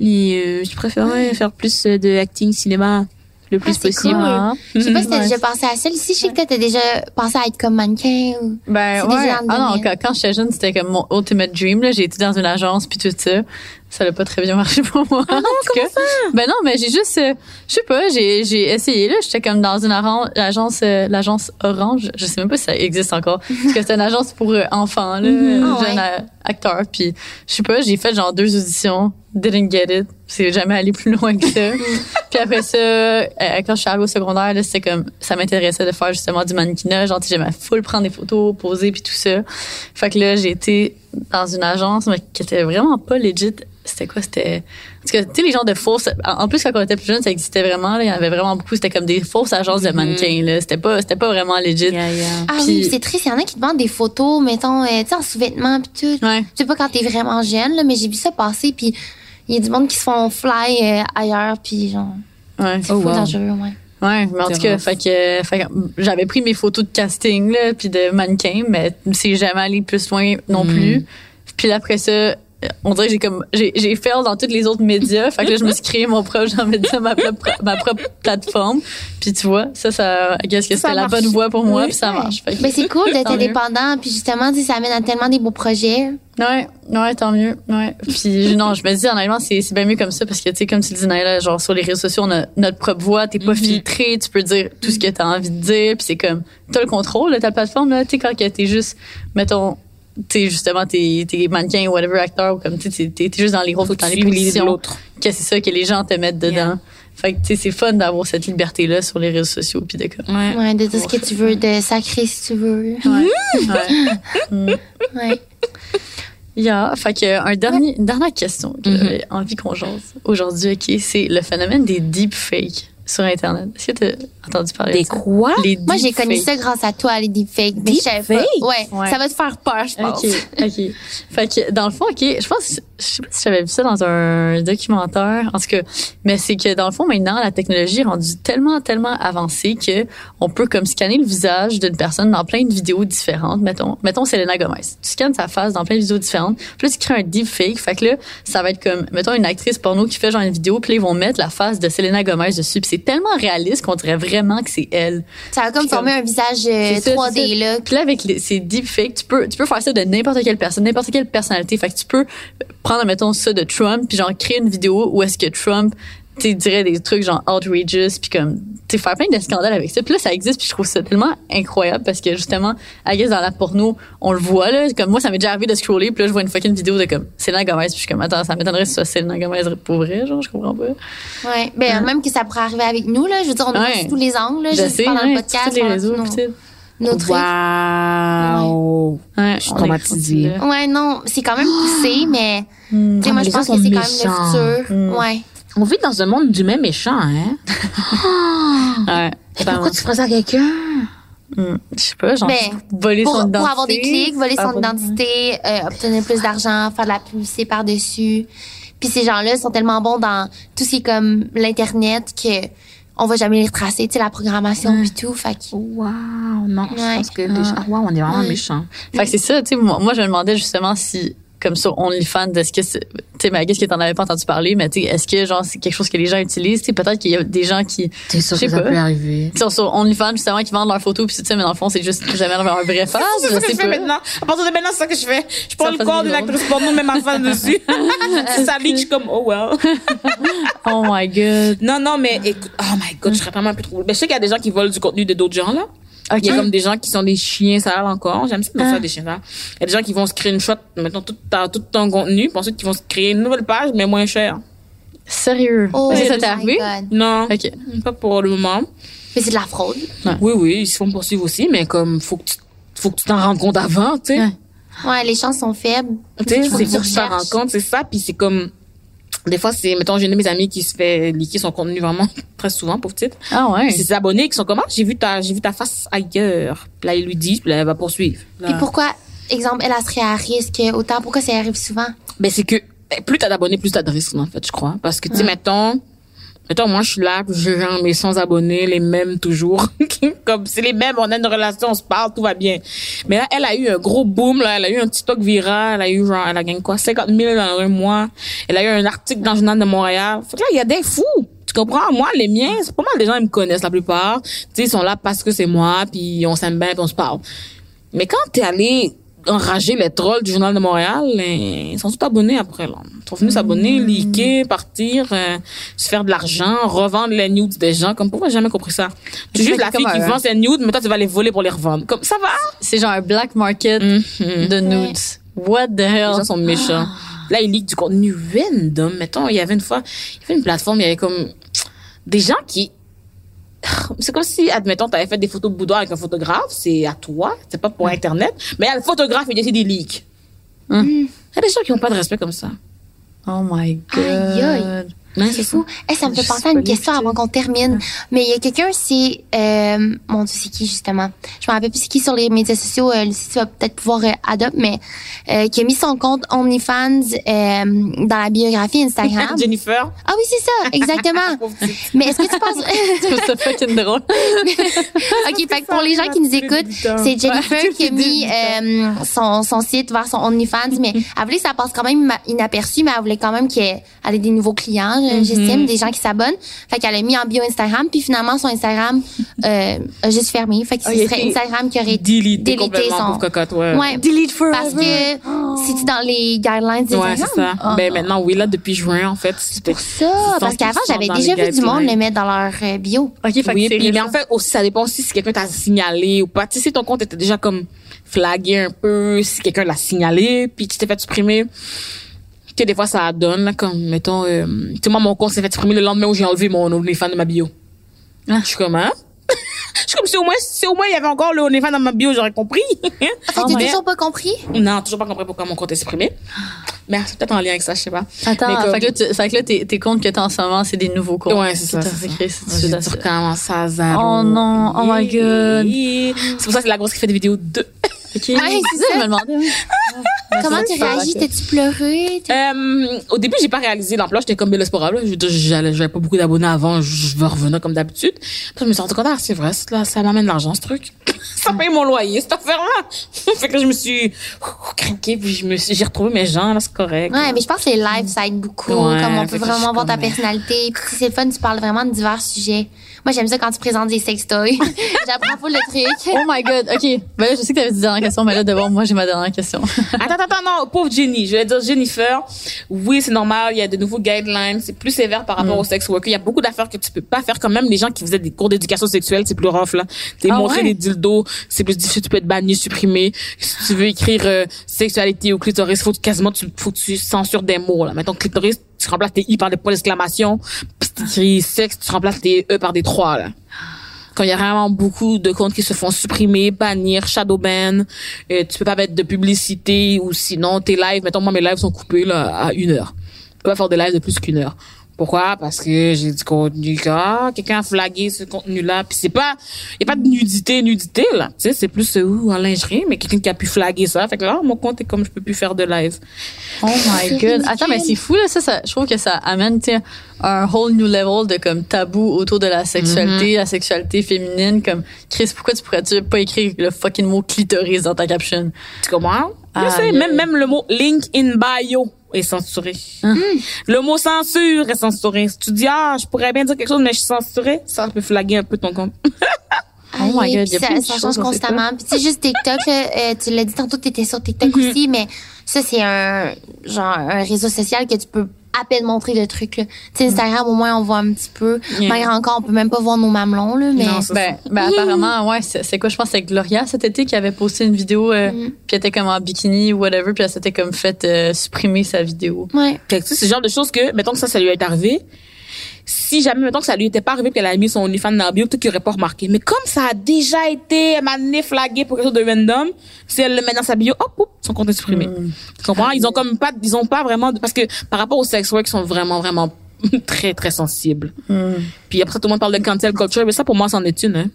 Et euh, je préférerais faire plus euh, de acting cinéma le plus Ah, possible. cool. Ah. Je sais pas si t'as Ouais. déjà pensé à ça. Ici, je sais que t'as déjà pensé à être comme mannequin ou... Ben ouais. Ah non, quand, quand j'étais jeune, c'était comme mon ultimate dream. Là, j'ai été dans une agence puis tout ça. Ça n'a pas très bien marché pour moi. Ah non, comment ça? Ben non, mais j'ai juste, euh, je sais pas, j'ai j'ai essayé là. J'étais comme dans une agence, euh, l'agence Orange. Je sais même pas si ça existe encore. Parce que c'est une agence pour euh, enfants, là, ouais. acteurs. Puis je sais pas, j'ai fait genre deux auditions. didn't get it. C'est jamais allé plus loin que ça. puis après ça, quand je suis arrivée au secondaire, là, c'était comme, ça m'intéressait de faire justement du mannequinat. Genre, j'aimais full prendre des photos, poser puis tout ça. Fait que là, j'ai été dans une agence mais qui était vraiment pas legit. C'était quoi? C'était, parce que, tu sais, les gens de fausses, en en plus, quand on était plus jeune, ça existait vraiment, là. Il y en avait vraiment beaucoup. C'était comme des fausses agences de mannequins, là. C'était pas, c'était pas vraiment legit. Yeah, yeah. Ah Puis- oui, c'est triste. Il y en a qui demandent des photos, mettons, euh, tu sais, en sous-vêtements pis tout. Ouais. Je sais pas quand t'es vraiment jeune, là, mais j'ai vu ça passer puis il y a du monde qui se font fly euh, ailleurs puis genre, Ouais. c'est Oh, fou wow. dangereux, ouais. Ouais, mais en tout cas, fait que, fait que j'avais pris mes photos de casting là, puis de mannequin, mais c'est jamais allé plus loin non plus. Puis là, après ça, on dirait que j'ai comme j'ai fail dans tous les autres médias, fait que là je me suis créé mon propre genre média, ma propre ma propre plateforme. Puis tu vois, ça ça qu'est-ce que c'était la bonne voie pour moi, Oui. puis ça marche. Fait que- Mais c'est cool d'être Tant mieux. indépendant puis justement, tu sais, ça amène à tellement des beaux projets. Ouais, ouais, tant mieux. Ouais. Puis non, je me dis honnêtement, c'est c'est bien mieux comme ça parce que tu sais comme tu le dis Naila, genre sur les réseaux sociaux, on a notre propre voix, t'es pas filtré, tu peux dire tout ce que t'as envie de dire, puis c'est comme t'as le contrôle de ta plateforme là, tu sais quand t'es juste mettons t'es justement t'es t'es mannequin ou whatever acteur ou comme tu sais t'es t'es juste dans les rôles Faut dans que les tu positions l'autre. que c'est ça que les gens te mettent dedans. Yeah. Fait que tu sais c'est fun d'avoir cette liberté là sur les réseaux sociaux puis de comme Ouais. Ouais, de dire ce que tu veux, de sacrer si tu veux. ouais. ouais. Ouais. Yeah, fait que un dernier, une dernière question que j'avais envie qu'on jase aujourd'hui, ok, c'est le phénomène des deepfakes sur Internet. Est-ce que tu as entendu parler Des de ça? quoi? Les Moi, j'ai connu ça grâce à toi, les deepfakes. Mais je savais pas. Deepfakes? Ouais, Ouais. Ça va te faire peur, je pense. Ok, ok. Fait que dans le fond, ok, je pense, je sais pas si j'avais vu ça dans un documentaire, en tout cas, mais c'est que dans le fond maintenant la technologie est rendue tellement tellement avancée que on peut comme scanner le visage d'une personne dans plein de vidéos différentes. Mettons, mettons Selena Gomez. Tu scannes sa face dans plein de vidéos différentes. Puis là tu crées un deepfake. Fait que là ça va être comme mettons une actrice porno qui fait genre une vidéo, puis là, ils vont mettre la face de Selena Gomez dessus. Puis c'est tellement réaliste qu'on dirait vraiment que c'est elle. Ça va comme former un visage euh, C'est ça, 3D, c'est ça. là. Puis là, avec les, ces deepfakes, tu peux, tu peux faire ça de n'importe quelle personne, n'importe quelle personnalité. Fait que tu peux prendre, mettons, ça de Trump, puis genre créer une vidéo où est-ce que Trump, tu des trucs genre outrageous, puis comme, tu sais, faire plein de scandales avec ça. Puis là, ça existe, puis je trouve ça tellement incroyable parce que justement, I guess dans la porno, on le voit, là. Comme moi, ça m'est déjà arrivé de scroller, puis là, je vois une fucking vidéo de comme Selena Gomez, puis je suis comme, attends, ça m'étonnerait ce soit Selena Gomez pour vrai, genre, je comprends pas. Ouais. Ben, même que ça pourrait arriver avec nous, là. Je veux dire, on Ouais. a tous les angles, là. Je sais, pendant hein, le podcast. tous les on a réseaux, trucs. Wow! Ouais, Je suis traumatisée. Ouais, non, c'est quand même poussé, mais tu sais, Ah, moi, mais je pense que c'est quand même le futur. Mm. Ouais. On vit dans un monde d'humains méchants, hein? Ouais. Et pourquoi tu ferais ça à quelqu'un? Hmm, Je sais pas, genre, Ben, voler Pour, son identité. pour avoir des clics, voler faire son identité, euh, obtenir plus d'argent, faire de la publicité par-dessus. Puis ces gens-là sont tellement bons dans tout ce qui est comme l'Internet que on va jamais les retracer, tu sais, la programmation puis tout. Fait que, Wow! Non, je Ouais. pense que les gens, wow, on est vraiment Ouais. méchants. Fait que c'est ça, tu sais, moi, moi, je me demandais justement si, comme sur OnlyFans, est-ce que c'est, tu sais, mais qu'est-ce que t'en avais pas entendu parler, mais tu sais, est-ce que, genre, c'est quelque chose que les gens utilisent, tu sais, peut-être qu'il y a des gens qui, T'es sûr Je sais que ça pas. peut arriver? qui sont sur OnlyFans, justement, qui vendent leurs photos, puis tu sais, mais dans le fond, c'est juste jamais avoir un vrai face, C'est ça que je fais maintenant. À partir de maintenant, c'est ça que je fais. Je prends le corps des d'une drôles. actrice porno, même ma face dessus. c'est ça, je suis comme, oh well. Oh my god. Non, non, mais écoute, oh my god, je serais vraiment un peu trop. Ben, je sais qu'il y a des gens qui volent du contenu de d'autres gens, là. Il y a comme des gens qui sont des chiens sales encore. J'aime ça de faire des chiens sales. Il y a des gens qui vont screenshot, maintenant, tout, ta- tout ton contenu, puis ensuite, qui vont se créer une nouvelle page, mais moins chère. Sérieux? oh Est-ce que ça t'est arrivé? Non. Ok. Pas pour le moment. Mais c'est de la fraude. Oui, oui, ils se font poursuivre aussi, mais comme, faut que tu, faut que tu t'en rendes compte avant, tu sais. Ouais. Ouais, les chances sont faibles. Tu sais, c'est faut que tu t'en rends compte, c'est ça, puis c'est comme, des fois, c'est, mettons, j'ai une de mes amies qui se fait liquer son contenu vraiment très souvent, pauvre petite. Ah ouais. C'est ses abonnés qui sont comme, ah, j'ai vu ta, j'ai vu ta face ailleurs. Puis là, ils lui disent, puis là, elle va poursuivre. Là. Puis pourquoi, exemple, elle, serait à risque? Autant? Pourquoi ça arrive souvent? Ben, c'est que, plus t'as d'abonnés, plus t'as de risques, en fait, je crois. Parce que, tu sais, mettons, mettons, moi, je suis là, j'ai genre mes 100 abonnés, les mêmes toujours. comme, c'est les mêmes, on a une relation, on se parle, tout va bien. Mais là, elle a eu un gros boom, là, elle a eu un TikTok viral, elle a eu genre, elle a gagné quoi, 50 000 dans un mois. Elle a eu un article dans le journal de Montréal. Fait que là, il y a des fous. Tu comprends? Moi, les miens, c'est pas mal des gens, ils me connaissent la plupart. Tu sais, ils sont là parce que c'est moi, puis on s'aime bien, puis on se parle. Mais quand t'es allé enrager les trolls du Journal de Montréal, euh, ils sont tous abonnés après, là. Ils sont venus s'abonner, liker, partir, euh, se faire de l'argent, revendre les nudes des gens. Comme, pourquoi j'ai jamais compris ça? Tu juges la fille qui un- vend ses nudes, mais toi, tu vas les voler pour les revendre. Comme, ça va? C'est genre un black market Mhm. de nudes. What the Les hell? gens sont méchants. Là, ils leak du contenu random. Mettons, il y avait une fois, il y avait une plateforme, il y avait comme des gens qui c'est comme si, admettons, tu avais fait des photos boudoir avec un photographe, c'est à toi, c'est pas pour Internet, mais le photographe, il fait des leaks. Hum. Il y a des gens qui n'ont pas de respect comme ça. Oh my god. Aïe, aïe. Ouais, C'est fou. Eh, ça me fait penser à une question avant qu'on termine. Mais il y a quelqu'un, c'est... Euh, mon Dieu, c'est qui, justement? Je me rappelle plus c'est qui sur les médias sociaux. Euh, Lucie, tu vas peut-être pouvoir euh, adopter, mais euh, qui a mis son compte OnlyFans euh, dans la biographie Instagram. Jennifer. ah oui, c'est ça, exactement. Mais est-ce que tu penses... Trouve ça fucking drôle. OK, fait que pour les gens qui nous écoutent, c'est Jennifer qui a c'est mis euh, son, son site vers son OnlyFans, mais elle voulait que ça passe quand même inaperçu, mais elle voulait quand même qu'elle ait des nouveaux clients, euh, j'estime, des gens qui s'abonnent. Fait qu'elle a mis en bio Instagram, puis finalement, son Instagram euh, a juste fermé. Fait que ce serait Instagram qui aurait Délité son... cocotte, ouais. Ouais, Delete forever. parce que c'est dans les guidelines Ouais, d'Instagram. c'est ça. Ah. Ben, maintenant, oui, là, depuis juin, en fait, c'était Ça, parce qu'avant, 100% j'avais déjà vu du monde le mettre dans leur euh, bio. Ok, fait que oui, puis, mais en fait, aussi, ça dépend aussi si quelqu'un t'a signalé ou pas. Tu sais, si ton compte était déjà comme flagué un peu, si quelqu'un l'a signalé, puis tu t'es fait supprimer, que des fois, ça donne, là, comme, mettons, euh, tu sais, moi, mon compte s'est fait supprimer le lendemain où j'ai enlevé mon OnlyFans de ma bio. Ah. Je suis comme, hein? Je suis comme, si au moins, si au moins il y avait encore le OnlyFans dans ma bio, j'aurais compris. Fait que Oh t'as my- toujours pas compris? non, toujours pas compris pourquoi mon compte est supprimé. Mais c'est peut-être en lien avec ça, je sais pas. Attends, Mais comme- fait que là, tu- fait que là, tes, tes comptes que t'as en ce moment, c'est des nouveaux comptes. Ouais, c'est ça. C'est ça. dû recommencer à zéro. Oh non, oh my God. C'est pour ça que c'est la grosse qui fait des vidéos de. Ok. c'est ça. Je me demandais. Comment tu réagis? va, T'as-tu pleuré? Euh, au début, j'ai pas réalisé l'ampleur. J'étais comme, mais c'est pas grave, là. Je veux dire, j'allais- j'avais pas beaucoup d'abonnés avant. Je je vais revenir comme d'habitude. Puis je me suis rendu compte, ah, c'est vrai, là, ça m'amène de l'argent, ce truc. ça paye mon loyer, cette affaire-là. fait que je me suis craqué, puis je me suis, j'ai retrouvé mes gens, là, c'est correct. Ouais, mais je pense que les lives, ça aide beaucoup. Ouais, comme on peut vraiment voir ta euh, personnalité. Puis si c'est fun, tu parles vraiment de divers sujets. Moi, j'aime ça quand tu présentes des sextoys. J'apprends full le truc. Oh my god, ok. Ben là, je sais que t'avais dit dernière question, mais là, d'abord, moi, j'ai ma dernière question. Attends, attends, non, pauvre Jenny. Je vais dire Jennifer. Oui, c'est normal. Il y a de nouveaux guidelines. C'est plus sévère par Mm. rapport au sex worker. Il y a beaucoup d'affaires que tu peux pas faire. Quand même, les gens qui faisaient des cours d'éducation sexuelle, c'est plus rough, là. T'es Ah montrer ouais? les dildos, c'est plus difficile. Tu peux être banni, supprimé. Si tu veux écrire euh, sexualité ou clitoris, faut quasiment tu, faut que tu censures des mots, là. Mettons clitoris, tu remplaces tes i par des points d'exclamation. Puis si t'écris sexe, tu remplaces tes e par des 3, là quand il y a vraiment beaucoup de comptes qui se font supprimer, bannir, shadow ban, euh, tu peux pas mettre de publicité ou sinon tes lives, mettons moi mes lives sont coupés là à une heure. Tu peux pas faire des lives de plus qu'une heure. Pourquoi? Parce que j'ai du contenu que ah, quelqu'un a flagué ce contenu-là, puis c'est pas y a pas de nudité nudité là, tu sais c'est plus euh, ouh, en lingerie, mais quelqu'un qui a pu flaguer ça, fait que là mon compte est comme je peux plus faire de live. Oh my god. Attends, mais c'est fou, là. Ça, ça, je trouve que ça amène, un whole new level de comme tabou autour de la sexualité, la sexualité féminine. Comme, Chris, pourquoi tu pourrais-tu pas écrire le fucking mot clitoris dans ta caption? Tu comprends? Je Aïe, sais, aïe. même, même le mot link in bio est censuré. Hein? Le mot censure est censuré. Si tu dis, ah, je pourrais bien dire quelque chose, mais je suis censuré, ça peut flaguer un peu ton compte. Oh my God, puis y a ça, ça change constamment. Puis tu sais, juste TikTok, là, euh, tu l'as dit tantôt, tu étais sur TikTok Mm-hmm. aussi, mais ça, c'est un genre un réseau social que tu peux à peine montrer de trucs. Là. Tu sais, Instagram, au moins, on voit un petit peu. Yeah. Malgré encore, on peut même pas voir nos mamelons, là, mais... Non, ça, Ben, ben apparemment, ouais, c'est quoi, je pense que c'est Gloria cet été qui avait posté une vidéo, euh, Mm. puis elle était comme en bikini ou whatever, puis elle s'était comme fait euh, supprimer sa vidéo. Ouais. Fait que, tu sais, c'est le genre de choses que, mettons que ça, ça lui est arrivé. Si jamais, mettons que ça lui était pas arrivé qu'elle a mis son OnlyFans dans la bio, peut-être qu'il aurait pas remarqué. Mais comme ça a déjà été, elle m'a flagué pour quelque chose de random, si elle le met dans sa bio, hop, hop, son compte est supprimé. Tu comprends? Ils ont comme pas, ils ont pas vraiment, de- parce que par rapport au sex work, ils sont vraiment, vraiment très, très sensibles. Puis après ça, tout le monde parle de cancel culture, mais ça, pour moi, c'en est une, hein.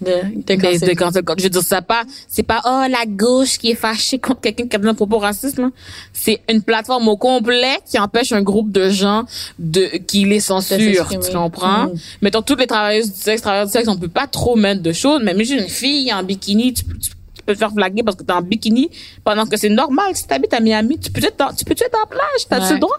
De, de cancel. de cancel. Je veux dire, c'est pas, c'est pas, oh, la gauche qui est fâchée contre quelqu'un qui a des propos racistes, là. C'est une plateforme au complet qui empêche un groupe de gens de, qui les censure. Tu comprends? Mm. Mettons, toutes les travailleuses du sexe, travailleurs du sexe, on peut pas trop mettre de choses, mais même une fille en bikini, tu, peux- tu, tu peux te faire flaguer parce que t'es en bikini pendant que c'est normal. Si t'habites à Miami, tu peux être dans, tu peux être en plage, t'as-tu Ouais. le droit?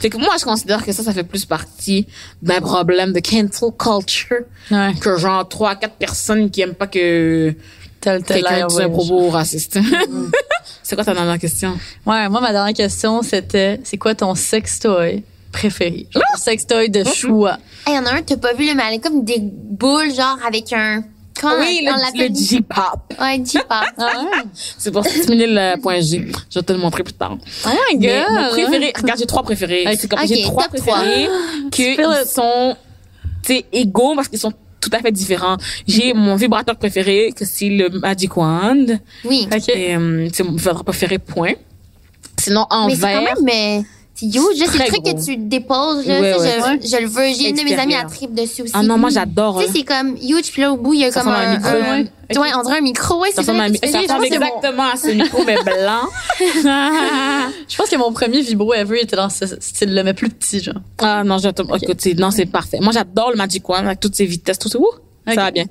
Fait que moi, je considère que ça, ça fait plus partie d'un problème de cancel culture Ouais. que genre trois, quatre personnes qui aiment pas que Tel, tel quelqu'un dise un propos raciste. c'est quoi ta dernière question? Ouais, moi, ma dernière question, c'était, c'est quoi ton sextoy préféré? Genre, ton sextoy de choix. Il y en a un, t'as pas vu, le mais elle est comme des boules, genre, avec un, Comment Oui, on le, le J-pop. Ouais, J-pop. C'est pour stimuler le point G. Je vais te le montrer plus tard. Oh my Mais god. mon préféré, regarde, j'ai trois préférés. C'est comme, j'ai trois préférés que ils it. sont, tu égaux parce qu'ils sont tout à fait différents. J'ai mon vibrateur préféré, que c'est le Magic Wand. Oui. Euh, c'est mon vibrateur préféré, point. Sinon, en Mais c'est quand verre. même, mais, c'est huge, là, c'est le truc que tu déposes, là. Ouais, ça, ouais. je, je le veux. J'ai une de mes amies à trip dessus aussi. Ah non, moi, j'adore. Tu sais, hein. c'est comme huge, puis là, au bout, il y a Ça comme un, un micro, un- ouais. tu vois, on dirait un micro, ouais, Ça c'est ressemble, à, vrai. ça ressemble exactement à ce micro, mais blanc. Je pense que mon premier vibro ever était dans ce style-là, mais plus petit, genre. Ah non, j'attends. Écoute, c'est- non, c'est parfait. Moi, j'adore le Magic Wand avec toutes ses vitesses, tout ça. Ouh, Ok. Ça va bien.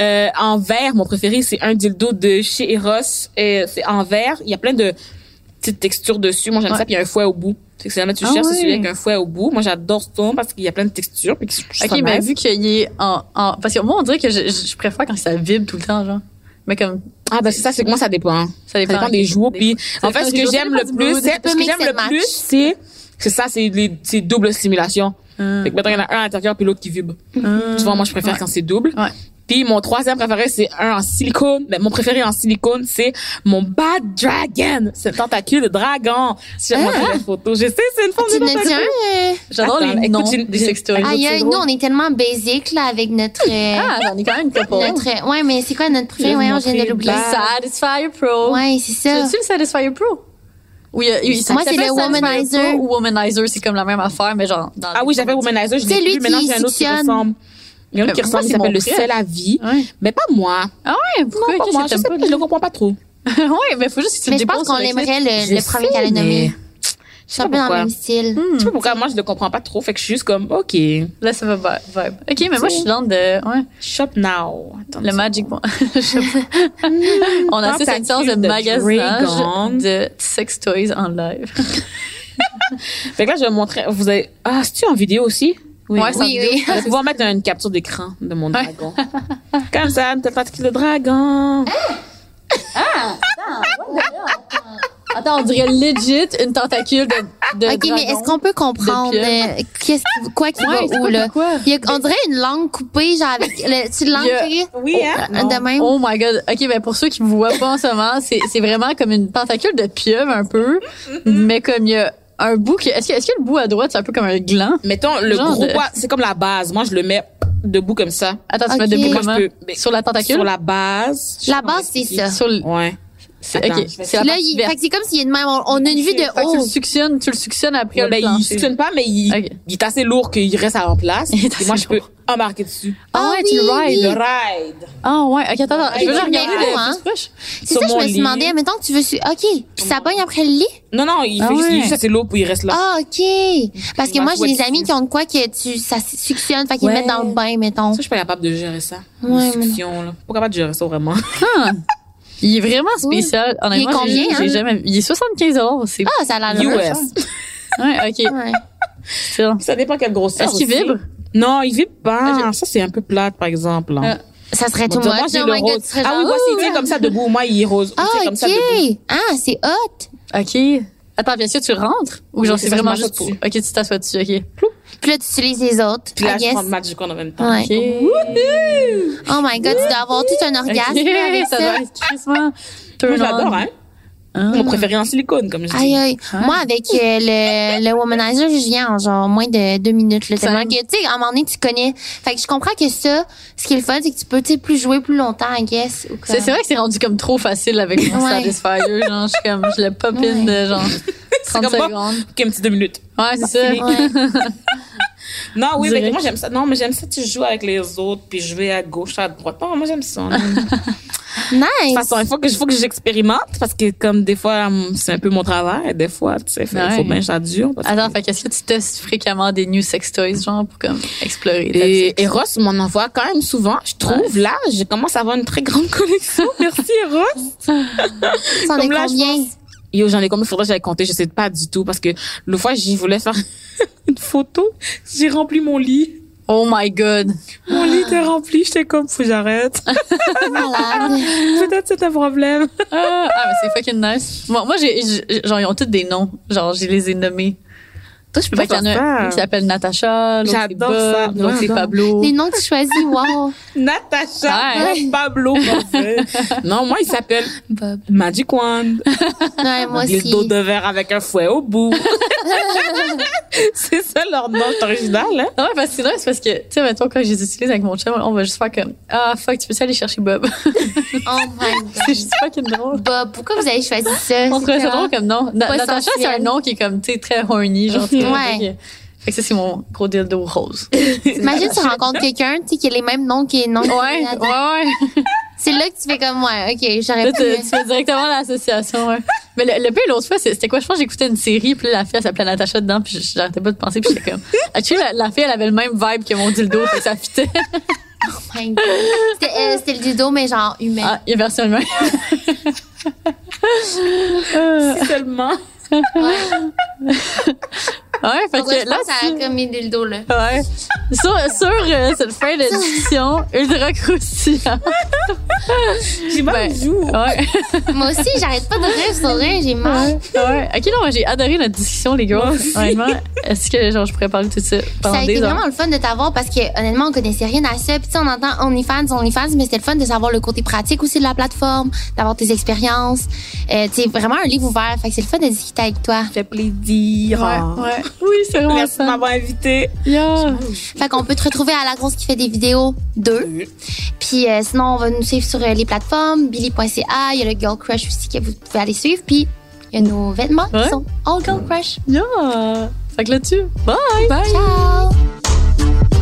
Euh, en verre, mon préféré, c'est un dildo de chez Eros. Et c'est en verre. Il y a plein de petites textures dessus. Moi, j'aime Ouais. ça. Puis il y a un fouet au bout. C'est que si jamais tu Ah cherches, ouais. c'est celui avec un fouet au bout. Moi, j'adore ça parce qu'il y a plein de textures. Puis Ok, mais nice. vu qu'il est en, en, parce que moi, on dirait que je, je préfère quand ça vibre tout le temps, genre. Mais comme, Ah, ben, c'est ça, c'est que moi, ça dépend. ça Ça dépend. des jours. Puis, en fait, ce que j'aime le plus, c'est, ce que j'aime le plus, c'est, c'est ça, c'est les, c'est double stimulation. Hum, Fait que, mettons, il y en a un à l'intérieur puis l'autre qui vibre. hum. Tu vois, moi, je préfère Ouais. quand c'est double. Ouais. Puis mon troisième préféré, c'est un en silicone. Ben, mon préféré en silicone, c'est mon Bad Dragon. C'est le tentacule de dragon. Si j'ai montré la photo, je sais, c'est une forme Tu de tentacule. euh, J'adore Attends, les écoute, noms j'ai- des sextoys. Ah, aïe, drôle. nous, on est tellement basic, là, avec notre, euh, Ah, j'en ai quand même une couple. notre, ouais, mais c'est quoi notre Voyons, vous je viens de l'oublier. Satisfyer Pro. Ouais, c'est ça. C'est-tu le Satisfyer Pro? Oui, il, il, Moi, c'est s'appelle le Womanizer. Pro ou Womanizer, c'est comme la même affaire, mais genre. Dans Ah oui, j'avais Womanizer, je l'ai plus. Maintenant, qui j'ai un autre qui ressemble. Il y en a qui ressemble, il c'est s'appelle le sel à vie. Ouais. Mais pas moi. Ah ouais, pourquoi? Non, pas moi. Je sais pas? le comprends pas trop. ouais, mais faut juste que tu je pense qu'on sur l'aimerait le, le premier sais, qu'elle a nommé. Je suis un peu dans le même style. Je sais pas pourquoi moi je le comprends pas trop, fait que je suis juste comme OK. Là, ça va vi- vibe. Ok, mais moi, je suis dans de. Ouais. Shop now. Attends Le Magic Wand. On à une séance de magasinage de sex toys en live. Fait que là je vais montrer vous avez Ah, c'est-tu en vidéo aussi? Oui, Oui, oui. Je vais pouvoir mettre une capture d'écran de mon dragon. Comme ça, une tentacule de dragon. Attends, on dirait legit une tentacule de, de Ok, mais est-ce qu'on peut comprendre euh, qu'est-ce qui, quoi qui Ouais, va où, là? pourquoi. Il y a, on dirait une langue coupée, genre avec le, tu langue a- Oui, hein? euh, de même? Oh my god. OK, ben pour ceux qui ne vous voient pas en ce moment, c'est c'est vraiment comme une tentacule de pieuvre un peu, mais comme il y a un bout qui est-ce que est-ce que le bout à droite c'est un peu comme un gland? Mettons le Genre gros de- bois, c'est comme la base. Moi je le mets debout comme ça. Attends, tu mets debout comment? Sur la tentacule? Sur la base. La base, c'est ça. Sur le Ouais. C'est c'est Là, il, fait comme s'il est de même. On, on a une vue de que tu le haut. suctionnes, tu le suctionnes après Ouais, le ben, il suctionne pas, mais il, est assez lourd qu'il reste à la place. Et moi, je peux embarquer dessus. Ah ouais, Ah tu le rides. Oui. ride. Ah ouais, OK, attends, attends, je veux regarder le hein? plus proche. C'est ça, je me suis lit. demandé, mettons que tu veux su- OK. Puis ça pogne après le lit? Non, non, il Ah fait juste, il est ouais. juste assez lourd pour il reste là. Ah, OK. Parce que moi, j'ai des amis qui ont de quoi que tu, ça suctionne, fait qu'ils Ouais. le mettent dans le bain, mettons. Ça, je suis pas capable de gérer ça. Ouais, Une succion, là. Pas capable de gérer ça vraiment. Ah. Il est vraiment spécial. Honnêtement, Il est combien, j'ai hein? jamais il est 75 c'est Ah, ça a l'air US. Ouais, OK. Ouais. C'est ça. Ça dépend quelle grosseur. Est-ce qu'il aussi. vibre? Non, il vibre Ah, pas. Ça, c'est un peu plate, par exemple. Ah. Ça serait tout moi, j'ai Oh le rose. Ah oui, voici, il est comme ça debout. Moi, il est rose. Ah. OK. Ah, c'est hot. OK. Attends, bien sûr, tu rentres? Ou Oui, genre, c'est vraiment juste pour. OK, tu t'assois dessus, OK. Puis là, tu utilises les autres. Puis là, je prends le Magic Wand en même temps. Ouais. Oh my God, tu dois avoir tout un orgasme OK, là, avec ça ça. doit l'adore, on. hein. Ah. Mon préféré en silicone, comme je dis. Aïe, aïe. Moi, avec euh, le, le womanizer, je viens en genre moins de deux minutes. Là, tellement que, tu sais, à un moment donné, tu connais. Fait que je comprends que ça, ce qui est le fun, c'est que tu peux, tu sais, plus jouer plus longtemps, I guess. ou C'est comme- c'est vrai que c'est rendu comme trop facile avec mon Ouais. Satisfyer. Genre, je suis comme, je le pop in Ouais. de genre 30 comme moi. secondes. Ok, un petit deux minutes. Ouais, c'est ça. Ouais. Non, oui, mais moi, j'aime ça. Non, mais j'aime ça, tu joues avec les autres, puis je vais à gauche, à droite. Non, moi, j'aime ça. De toute Nice. façon, il faut que, il faut que j'expérimente, parce que comme des fois, hum, c'est un peu mon travail, des fois, tu sais, il Ouais. faut bien que ça dure. parce que- Attends, fait qu'est-ce que tu testes fréquemment des new sex toys, genre, pour comme explorer Et? Eros m'en envoie quand même souvent. Je trouve, là, je commence à avoir une très grande collection. Merci, Eros. Ça en est Comme là, je combien? pense- Yo, j'en ai combien? Faudrait que j'aille compter. Je sais pas du tout parce que l'autre fois, j'y voulais faire une photo. J'ai rempli mon lit. Oh my god. Mon lit était rempli. J'étais comme, faut que j'arrête. Peut-être c'est un problème. Ah, ah, mais c'est fucking nice. Moi, moi j'ai, j'ai- genre, ils ont tous des noms. Genre, je les ai nommés. Toi, je peux pas qu'il y en a faire un qui s'appelle Natacha, l'autre c'est J'adore ça. Bob, l'autre c'est. Pablo. Les noms que tu choisis, wow. Natacha, Ouais. Pablo. Non, moi, il s'appelle Bob. Magic Wand. Ouais, moi Les aussi. dos de verre avec un fouet au bout. c'est ça leur nom original, hein? Non, parce que sinon, c'est parce que, tu sais, mettons, quand je les utilise avec mon chum, on va juste faire comme, ah, fuck, tu peux aller chercher Bob? Oh my c'est god. juste fucking drôle. Bob, pourquoi vous avez choisi ça? On trouvait ça C'est drôle comme nom. Na- Pas Natacha, c'est un nom qui est comme, tu sais, très horny, genre. Ouais. fait que- Fait que ça, c'est mon gros dildo rose. Imagine, tu rencontres quelqu'un, tu sais, qui a les mêmes noms qui est non. Ouais, ouais, ouais. C'est là que tu fais comme, ouais, ok, j'aurais Là, tu, tu fais directement l'association, ouais. Mais le, le pire, l'autre fois, c'était quoi? Je pense que j'écoutais une série, puis là, la fille, elle s'appelait Natacha dedans, puis j'arrêtais pas de penser, puis j'étais comme, actually, la, la fille, elle avait le même vibe que mon dildo, fait que ça fitait. Oh my God. C'était euh, c'était le dildo, mais genre humain. Ah, il y a version humaine. Seulement. Ouais, fait Donc, ouais, que je là, pense à comme mes dildos, là. Ouais. Sur, sur euh, cette fin de discussion ultra croustillante. J'ai mal Ben, au jour. Ouais. Moi aussi, j'arrête pas de rire sur rire, j'ai mal. ouais. Ok, non, j'ai adoré notre discussion, les gars. Honnêtement, est-ce que genre, je pourrais parler de tout ça Ça pendant a été des heures? vraiment le fun de t'avoir parce que honnêtement, on connaissait rien à ça. Puis tu sais, on entend OnlyFans, OnlyFans, mais c'était le fun de savoir le côté pratique aussi de la plateforme, d'avoir tes expériences. Euh, tu sais, vraiment un livre ouvert. Fait que c'est le fun de discuter avec toi. Ça fait plaisir. Ouais, ouais. Oui, c'est vraiment Merci de ça. m'avoir invité. Yeah. Fait qu'on peut te retrouver à la grosse qui fait des vidéos 2. Puis euh, sinon, on va nous suivre sur euh, les plateformes, billy.ca. Il y a le Girl Crush aussi que vous pouvez aller suivre. Puis il y a nos vêtements Ouais. qui sont All Girl Crush. Yeah. Fait que là-dessus, bye. Bye. Ciao!